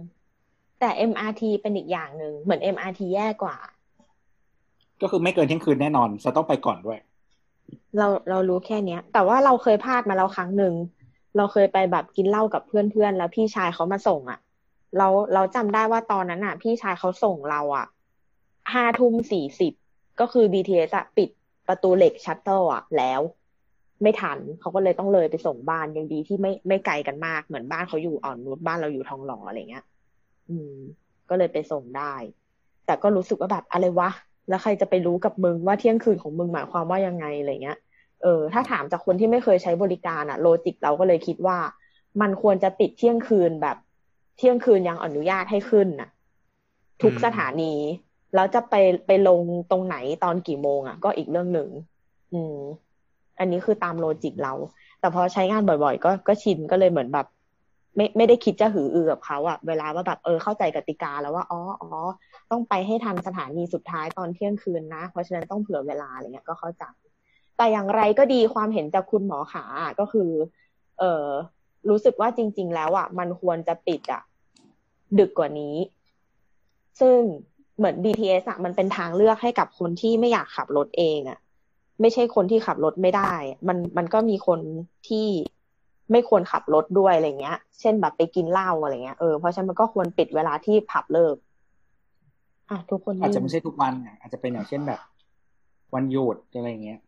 [SPEAKER 6] แต่ MRT เป็นอีกอย่างหนึ่งเหมือน MRT แย่กว่า
[SPEAKER 3] ก็คือไม่เกินเที่ยงคืนแน่นอนจะต้องไปก่อนด้วย
[SPEAKER 6] เราเรารู้แค่เนี้ย แต่ว่าเราเคยพลาดมาแล้วครั้งหนึ่งเราเคยไปแบบกินเหล้ากับเพื่อนๆแล้วพี่ชายเขามาส่งอะ่ะ เราเราจำได้ว่าตอนนั้นอะ พี่ชายเขาส่งเราอะห้าทุ่มสี่สิบก็คือ BTS อะปิดประตูเหล็กชัตเตอร์อะแล้ว ไม่ทันเขาก็เลยต้องเลยไปส่งบ้านยังดีที่ไม่ไม่ไกลกันมากเหมือนบ้านเขาอยู่อ่อนนุชบ้านเราอยู่ทองหล่ออะไรเงี้ย อืม ก็เลยไปส่งได้ แต่ก็รู้สึกว่าแบบอะไรวะแล้วใครจะไปรู้กับมึงว่าเที่ยงคืนของมึงหมายความว่ายังไงอะไรเงี้ย เออถ้าถามจากคนที่ไม่เคยใช้บริการอะโลจิกเราก็เลยคิดว่า มันควรจะปิดเที่ยงคืนแบบเที่ยงคืนยังอนุญาตให้ขึ้นน่ะ ทุกสถานี แล้วจะไปไปลงตรงไหนตอนกี่โมงอะก็อีกเรื่องหนึ่งอืม อันนี้คือตามโลจิกเรา แต่พอใช้งานบ่อยๆ ก็ก็ชินก็เลยเหมือนแบบ ไม่ไม่ได้คิดจะหืออือกับเขาอะ เวลาว่าแบบเออเข้าใจกติกาแล้วว่าอ๋ออ๋อต้องไปให้ทันสถานีสุดท้ายตอนเที่ยงคืนนะ เพราะฉะนั้นต้องเผื่อเวลาอะไรเงี้ยก็เข้าใจ แต่อย่างไรก็ดีความเห็นจากคุณหมอขาอะก็คือ เออรู้สึกว่าจริง ๆ แล้วอะมันควรจะปิดอะ ดึกกว่านี้ ซึ่งเหมือน BTS อะมันเป็นทางเลือกให้กับคนที่ไม่อยากขับรถเองอะ ไม่ใช่คนที่ขับรถไม่ได้ มันมันก็มีคนที่ไม่ควรขับรถด้วยอะไรเงี้ย เช่นแบบไปกินเหล้าอะไรเงี้ย เออ เพราะฉะนั้นมันก็ควรปิดเวลาที่ผับเลิก อะทุกคน
[SPEAKER 3] อาจจะไม่ใช่ทุกวันอะอาจจะเป็นอย่างเช่นแบบ วันหยุดอะไรเงี้ย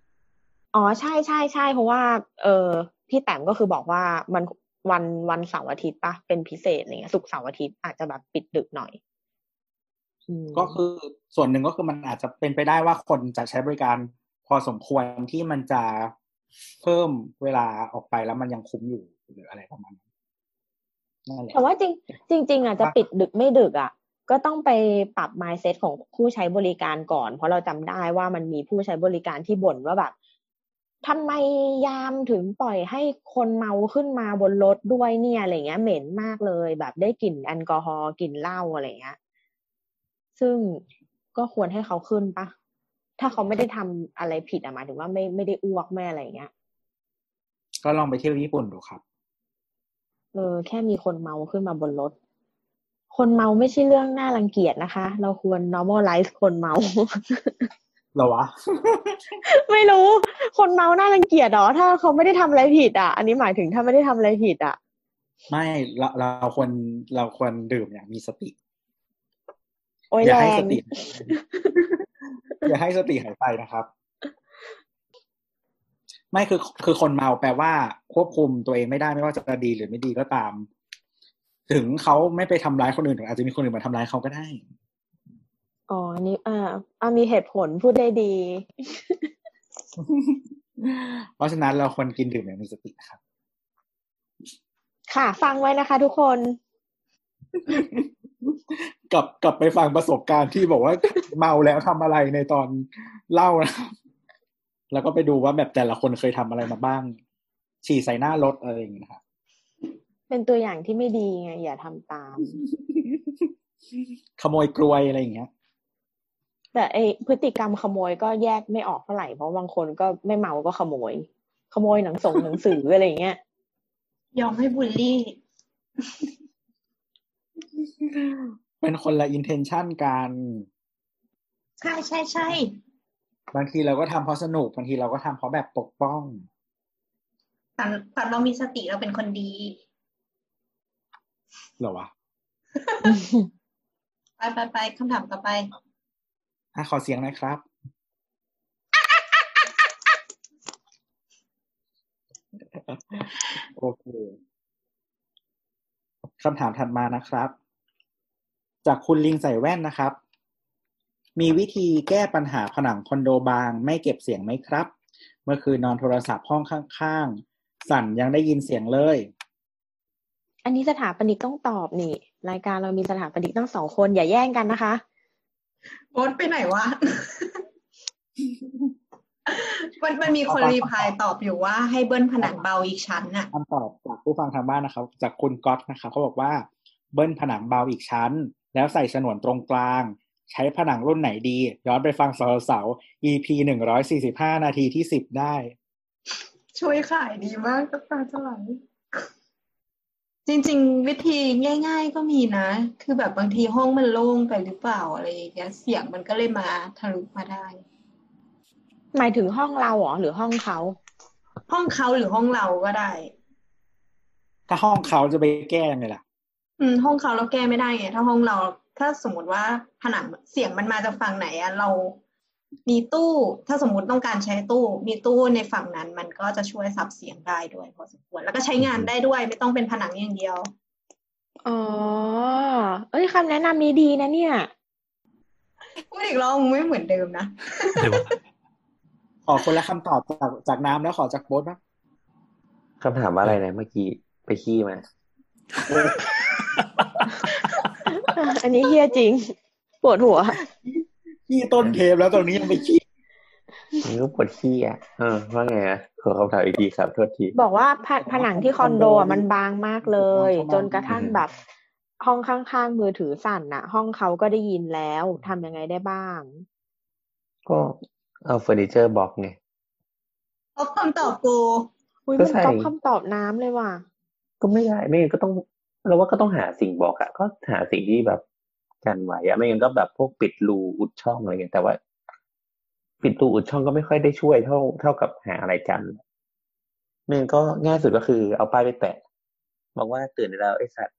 [SPEAKER 6] อ๋อใช่ใช่ใช่เพราะว่า เออพี่แต้มก็คือบอกว่ามันวันวันเสาร์อาทิตย์ปะเป็นพิเศษอะไรเงี้ยศุกร์เสาร์อาทิตย์อาจจะแบบปิดดึกหน่อยอืม
[SPEAKER 3] ก็คือส่วนหนึ่งก็คือมันอาจจะเป็นไปได้ว่าคนจะใช้บริการพอสมควรที่มันจะเพิ่มเวลาออกไปแล้วมันยังคุ้มอยู่หรืออะไรประมาณนั้นนั่นแหละ
[SPEAKER 6] แต่ว่าจริงจริงๆอะจะปิดดึกไม่ดึกอะ ก็ต้องไปปรับ mindset ของผู้ใช้บริการก่อน เพราะเราจำได้ว่ามันมีผู้ใช้บริการที่บ่นว่าแบบ ทำไมยามถึงปล่อยให้คนเมาขึ้นมาบนรถด้วยเนี่ยอะไรเงี้ย เหม็นมากเลย แบบได้กลิ่นแอลกอฮอล์กลิ่นเหล้าอะไรเงี้ย ซึ่งก็ควรให้เขาขึ้นปะถ้าเขาไม่ได้ทำอะไรผิดอะหมายถึงว่าไม่ไม่ได้อ้วกไม่อะไรเงี้ย
[SPEAKER 3] ก็ลองไปเที่ยวญี่ปุ่นดูครับ
[SPEAKER 6] เออแค่มีคนเมาขึ้นมาบนรถ คนเมาไม่ใช่เรื่องน่ารังเกียจนะคะ เราควร normalize คนเมา
[SPEAKER 3] เหรอวะ
[SPEAKER 6] ไม่รู้ คนเมาน่ารังเกียจเหรอ ถ้าเขาไม่ได้ทำอะไรผิดอะ อันนี้หมายถึงถ้าไม่ได้ทำอะไรผิดอะ
[SPEAKER 3] ไม่เราเราควรเราควรดื่มอย่างมีสติ
[SPEAKER 6] โอ้ย
[SPEAKER 3] อย่า
[SPEAKER 6] แร
[SPEAKER 3] ให้
[SPEAKER 6] ง
[SPEAKER 3] สติ อย่าให้สติหายไปนะครับ ไม่คือคือคนเมาแปลว่า ควบคุมตัวเองไม่ได้ไม่ว่าจะดีหรือไม่ดีก็ตาม ถึงเขาไม่ไปทำร้ายคนอื่นถึงอาจจะมีคนอื่นมาทำร้ายเขาก็ได้
[SPEAKER 6] อ๋ออันนี้อ่าอ่ามีเหตุผลพูดได้ดี
[SPEAKER 3] เพราะฉะนั้นเราควรกินดื่มอย่างมีสติครับ
[SPEAKER 6] ค่ะ ฟังไว้นะคะ ทุกคน
[SPEAKER 3] กลับกลับไปฟังประสบการณ์ที่บอกว่าเมาแล้วทำอะไรในตอนเล่านะครับแล้วก็ไปดูว่าแบบแต่ละคนเคยทำอะไรมาบ้าง ฉี่ใส่หน้ารถอะไรอย่างเงี้ยนะครับ
[SPEAKER 6] เป็นตัวอย่างที่ไม่ดีไงอย่าทำตาม
[SPEAKER 3] ขโมยกลวยอะไรอย่างเงี้ย
[SPEAKER 6] แต่ไอพฤติกรรมขโมยก็แยกไม่ออกเท่าไหร่เพราะบางคนก็ไม่เมาก็ขโมย ขโมยหนังส่งหนังสืออะไรอย่างเงี้ย
[SPEAKER 5] ยอมให้บูลลี่
[SPEAKER 3] เป็นคนละอินเทนชันกัน
[SPEAKER 5] ใช่ใช่ใช่
[SPEAKER 3] บางทีเราก็ทำเพราะสนุกบางทีเราก็ทำเพราะแบบปกป้อง
[SPEAKER 5] แต่แต่เรามีสติเราเป็นคนดี
[SPEAKER 3] เหรอวะ
[SPEAKER 5] ไปไปไปคำถามต่อไป
[SPEAKER 3] อะขอเสียงหนะครับ โอเคคำถามถัดมานะครับ จากคุณลิงใส่แว่นนะครับ มีวิธีแก้ปัญหาผนังคอนโดบาง ไม่เก็บเสียงไหมครับ เมื่อคืนนอนโทรศัพท์ห้องข้างๆ สั่นยังได้ยินเสียงเลย
[SPEAKER 6] อันนี้สถาปนิกต้องตอบนี่ รายการเรามีสถาปนิกตั้งสองคนอย่าแย่งกันนะคะ
[SPEAKER 5] โบ๊ทไปไหนวะ มันมันมีคน
[SPEAKER 3] เอาไป
[SPEAKER 5] reply ตอบอยู่ว่าให้เบิ้ลผนังเบาอีกชั้นน่ะ
[SPEAKER 3] คำตอบจากผู้ฟังทางบ้านนะครับ จากคุณก๊อตนะครับเขาบอกว่าเบิ้ลผนังเบาอีกชั้น แล้วใส่ฉนวนตรงกลาง ใช้ผนังรุ่นไหนดี ย้อนไปฟังเสาเสา EP หนึ่งร้อยสี่สิบห้านาทีที่สิบได้
[SPEAKER 5] ช่วยขายดีมากก็ตาจะไหล จริง ๆ วิธีง่าย ๆ ก็มีนะ คือแบบบางทีห้องมันโล่งไปหรือเปล่าอะไรอย่างเงี้ยเสียงมันก็เลยมาทะลุมาได้
[SPEAKER 6] หมายถึงห้องเราเหรอหรือห้องเขา
[SPEAKER 5] ห้องเขาหรือห้องเราก็ได้
[SPEAKER 3] ถ้าห้องเขาจะไปแก้ยังไงล่ะ
[SPEAKER 5] อืม ห้องเขาเราแก้ไม่ได้ไงถ้าห้องเรา ถ้าสมมติว่าผนังเสียงมันมาจากฝั่งไหนอะเรา มีตู้ ถ้าสมมติต้องการใช้ตู้ มีตู้ในฝั่งนั้น มันก็จะช่วยซับเสียงได้ด้วยพอสมควร แล้วก็ใช้งานได้ด้วย ไม่ต้องเป็นผนังอย่างเดียว
[SPEAKER 6] อ๋อ เอ้ยคำแนะนำนี้ดีนะเนี่ย
[SPEAKER 5] พูดอีกรอบมึงไม่เหมือนเดิมนะ
[SPEAKER 2] เดี๋ยว
[SPEAKER 3] ขอคนละคำตอบจากจากน้ำแล้วขอจากโบ๊ทบ้าง
[SPEAKER 4] คำถามว่าอะไรนะเมื่อกี้ไปขี้มา
[SPEAKER 6] อันนี้เฮี้ยจริง ปวดหัว
[SPEAKER 3] ขี้ต้นเทปแล้วตรงนี้ยังไปขี้
[SPEAKER 4] มันก็ปวดขี้อะเออว่าไงอะขอคำถามอีกทีครับโทษที
[SPEAKER 6] บอกว่าผนังที่คอนโดอะมันบางมากเลย จนกระทั่งแบบ ห้องข้างๆมือถือสั่นน่ะ ห้องเขาก็ได้ยินแล้วทำยังไงได้บ้าง
[SPEAKER 4] ก็เอาเฟอร์นิเจอร์บล็อกไง
[SPEAKER 5] เอาคำตอบกู
[SPEAKER 6] อุ้ย
[SPEAKER 4] ก็
[SPEAKER 6] มัน
[SPEAKER 4] ใช่
[SPEAKER 6] ก๊อปคำตอบน้ำเลยว่ะ
[SPEAKER 4] ก็ไม่ได้ไม่งั้นก็ต้องเราว่าก็ต้องหาสิ่งบอกอะก็หาสิ่งที่แบบ กันไว้อะไม่งั้นก็แบบพวกปิดรูอุดช่องอะไรเงี้ยแต่ว่า ปิดรูอุดช่องก็ไม่ค่อยได้ช่วยเท่าเท่ากับหาอะไรกันหนึ่งก็ง่ายสุดก็คือเอาป้ายไปแปะบอกว่าตื่นได้แล้วไอ้สัตว์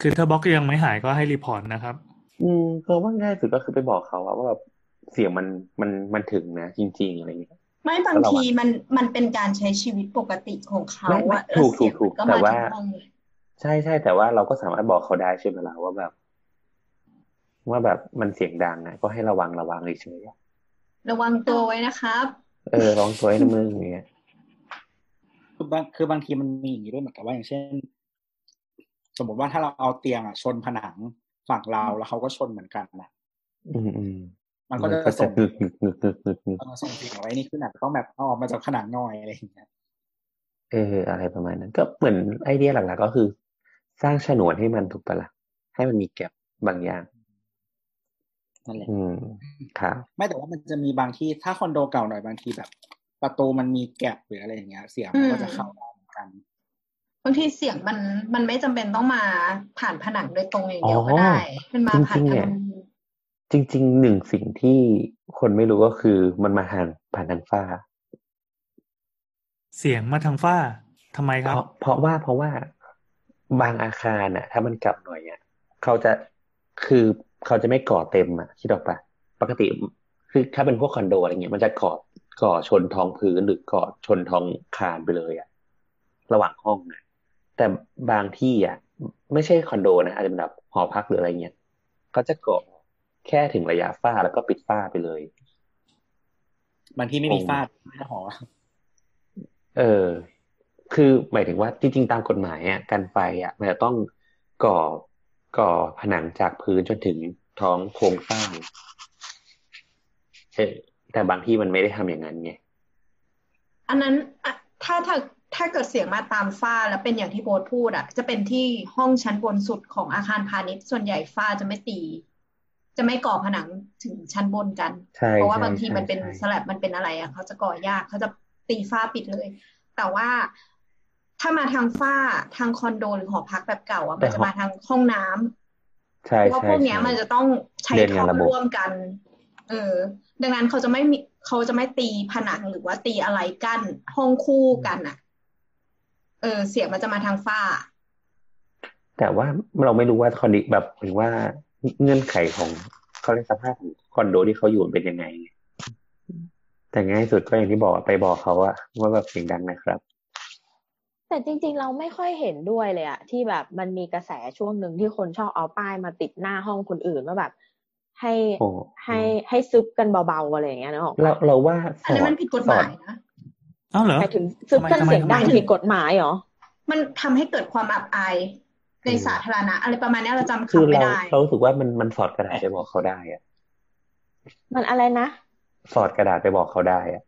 [SPEAKER 2] คือถ้าบล็อกยังไม่หายก็ให้รีพอร์ตนะครับ
[SPEAKER 4] อืมก็ว่าง่ายสุดก็คือไปบอกเขาอะว่าแบบเสียงมันมันมันถึงนะ จริง ๆ อะไรเงี้ย
[SPEAKER 5] ไม่บางทีมันมันเป็นการใช้ชีวิตปกติของเขา
[SPEAKER 4] ไม่ไม่
[SPEAKER 5] อะ
[SPEAKER 4] ถูก
[SPEAKER 5] แล้วเสียง
[SPEAKER 4] ถูก
[SPEAKER 5] มันก็
[SPEAKER 4] แต่
[SPEAKER 5] มา
[SPEAKER 4] ว่า
[SPEAKER 5] จากห้องเลย
[SPEAKER 4] ใช่ใช่แต่ว่าเราก็สามารถบอกเขาได้ใช่ไหมล่ะว่าแบบ ว่าแบบมันเสียงดังอะก็ให้ระวังระวังเฉยๆอะ
[SPEAKER 5] ระวังตัวไว้นะครับ
[SPEAKER 4] เออลองตัวให้นะมึงอย่างเงี้ย
[SPEAKER 3] คือบางคือบางทีมันมีอย่างนี้ด้วยเหมือนกับว่าอย่างเช่น สมมติว่าถ้าเราเอาเตียงอะชนผนังฝั่งเราแล้วเขาก็ชนเหมือนกันนะ
[SPEAKER 4] อืมอืม
[SPEAKER 3] มันก็จะ
[SPEAKER 4] ก็จะ
[SPEAKER 3] ส่ง
[SPEAKER 4] งึกงึกงึกงึกงึกงึก
[SPEAKER 3] เออส่งเสียงไว้นี่ขึ้นอะต้องแบบเอาออกมาจากผนังหน่อยอะไรอย่างเงี้ย
[SPEAKER 4] เอออะไรประมาณนั้น ก็เหมือนไอเดียหลักๆก็คือ สร้างฉนวนให้มันถูกปะล่ะให้มันมีแก็บบางอย่าง
[SPEAKER 3] นั่นแหละ
[SPEAKER 4] อืมครับ
[SPEAKER 3] ไม่แต่ว่ามันจะมีบางที่ถ้าคอนโดเก่าหน่อยบางทีแบบ ประตูมันมีแกลบหรืออะไรอย่างเงี้ย เสียงมันก็จะเข้าได้เหมือนกัน
[SPEAKER 5] บางทีเสียงมันมันไม่จำเป็นต้องมาผ่านผนังโดยตรงอย่างเดียวก็ได้มันมาผ่าน
[SPEAKER 4] จริงๆ
[SPEAKER 5] ทา
[SPEAKER 4] เนี่ย
[SPEAKER 5] ง
[SPEAKER 4] จริงๆหนึ่งสิ่งที่คนไม่รู้ก็คือมันมาทางผ่านทางฟ้า
[SPEAKER 2] เสียงมาทางฝ้าทำไมค
[SPEAKER 4] เพ
[SPEAKER 2] รับ
[SPEAKER 4] ราะเพราะว่าเพราะว่า บางอาคารน่ะ ถ้ามันกลับหน่อยอะเขาจะคือเขาจะไม่ก่อเต็มอะคิดออกปะปกติคือถ้าเป็นพวกคอนโดอะไรเงี้ยมันจะก่อก่อชนท้องพื้นหรือก่อชนท้องคานไปเลยอะ ระหว่างห้องนะแต่บางที่อะ ไม่ใช่คอนโดนะอาจจะเป็นแบบหอพักหรืออะไรเงี้ยเขาจะก่อแค่ถึงระยะฝ้าแล้วก็ปิดฝ้าไปเลย
[SPEAKER 3] บางที่ไม่มีฟาดไม่ได้หอ
[SPEAKER 4] เออ คือหมายถึงว่าจริงๆตามกฎหมายอะการไฟอะมันจะต้องก่อก่อผนังจากพื้นจนถึงท้องโครงสร้างเออแต่บางที่มันไม่ได้ทำอย่างนั้นไง
[SPEAKER 5] อันนั้นอะถ้าถ้าถ้าเกิดเสียงมาตามฝ้าแล้วเป็นอย่างที่โบทพูดอะจะเป็นที่ห้องชั้นบนสุดของอาคารพาณิชย์ส่วนใหญ่ฝ้าจะไม่ตี จะไม่ก่อผนังถึงชั้นบนกัน
[SPEAKER 4] ใช่
[SPEAKER 5] เพราะว่า
[SPEAKER 4] ใช่
[SPEAKER 5] บางที
[SPEAKER 4] ใช่
[SPEAKER 5] มันเป็น
[SPEAKER 4] ใช่
[SPEAKER 5] สแลบมันเป็นอะไรอะเขาจะก่อยากเขาจะตีฝ้าปิดเลย แต่ว่า ถ้ามาทางฝ้าทางคอนโดหรือหอพักแบบเก่าอะมันจะมาทางห้องน้ำ
[SPEAKER 4] ใช่
[SPEAKER 5] เพราะว่า
[SPEAKER 4] ใช่
[SPEAKER 5] พวกเนี้ย
[SPEAKER 4] ใช่
[SPEAKER 5] มันจะต้องใช้
[SPEAKER 4] เรียน
[SPEAKER 5] ท่
[SPEAKER 4] งา
[SPEAKER 5] อน
[SPEAKER 4] ระบบ
[SPEAKER 5] ร่วมกัน เออ ดังนั้นเขาจะไม่มีเขาจะไม่ตีผนังหรือว่าตีอะไรกั้นห้องคู่กันอะ เออ เสียงมันจะมาทางฝ้า
[SPEAKER 4] แต่ว่าเราไม่รู้ว่าคอนดิแบบหรือว่าเงื่อนไขของเขาเรียกสภาพของคอนโดที่เขาอยู่เป็นยังไงแต่ง่ายสุดก็อย่างที่บอกอะไปบอกเขาอะว่าแบบเสียงดังนะครับ
[SPEAKER 6] แต่จริงๆ เราไม่ค่อยเห็นด้วยเลยอะที่แบบมันมีกระแสช่วงหนึ่งที่คนชอบเอาป้ายมาติดหน้าห้องคนอื่นว่าแบบ ให้
[SPEAKER 4] โอ้
[SPEAKER 6] ให้ให้ซึบกันเบาๆอะไรอย่างเงี้ยนะหรอก
[SPEAKER 4] เราเราว่าส
[SPEAKER 5] อัน
[SPEAKER 4] อ
[SPEAKER 5] นี้
[SPEAKER 4] ด
[SPEAKER 5] มันผิดกฎหมายนะ
[SPEAKER 2] เอ้าเหรอ
[SPEAKER 6] หมายถึงซึบกัน
[SPEAKER 2] ทำไม
[SPEAKER 6] เสียงดัง
[SPEAKER 2] ทำไม
[SPEAKER 6] ผิดกฎหมายเหรอ
[SPEAKER 5] มันทำให้เกิดความอับอายในสาธารณะ อะไรประมาณเนี้ยเราจำ
[SPEAKER 4] คือ
[SPEAKER 5] คำไม่
[SPEAKER 4] เรา
[SPEAKER 5] ได้
[SPEAKER 4] เรารู้สึกว่ามันมันสอดกระดาษไปบอกเขาได้อะ
[SPEAKER 6] มันอะไรนะ
[SPEAKER 4] สอดกระดาษไปบอกเขาได้อะ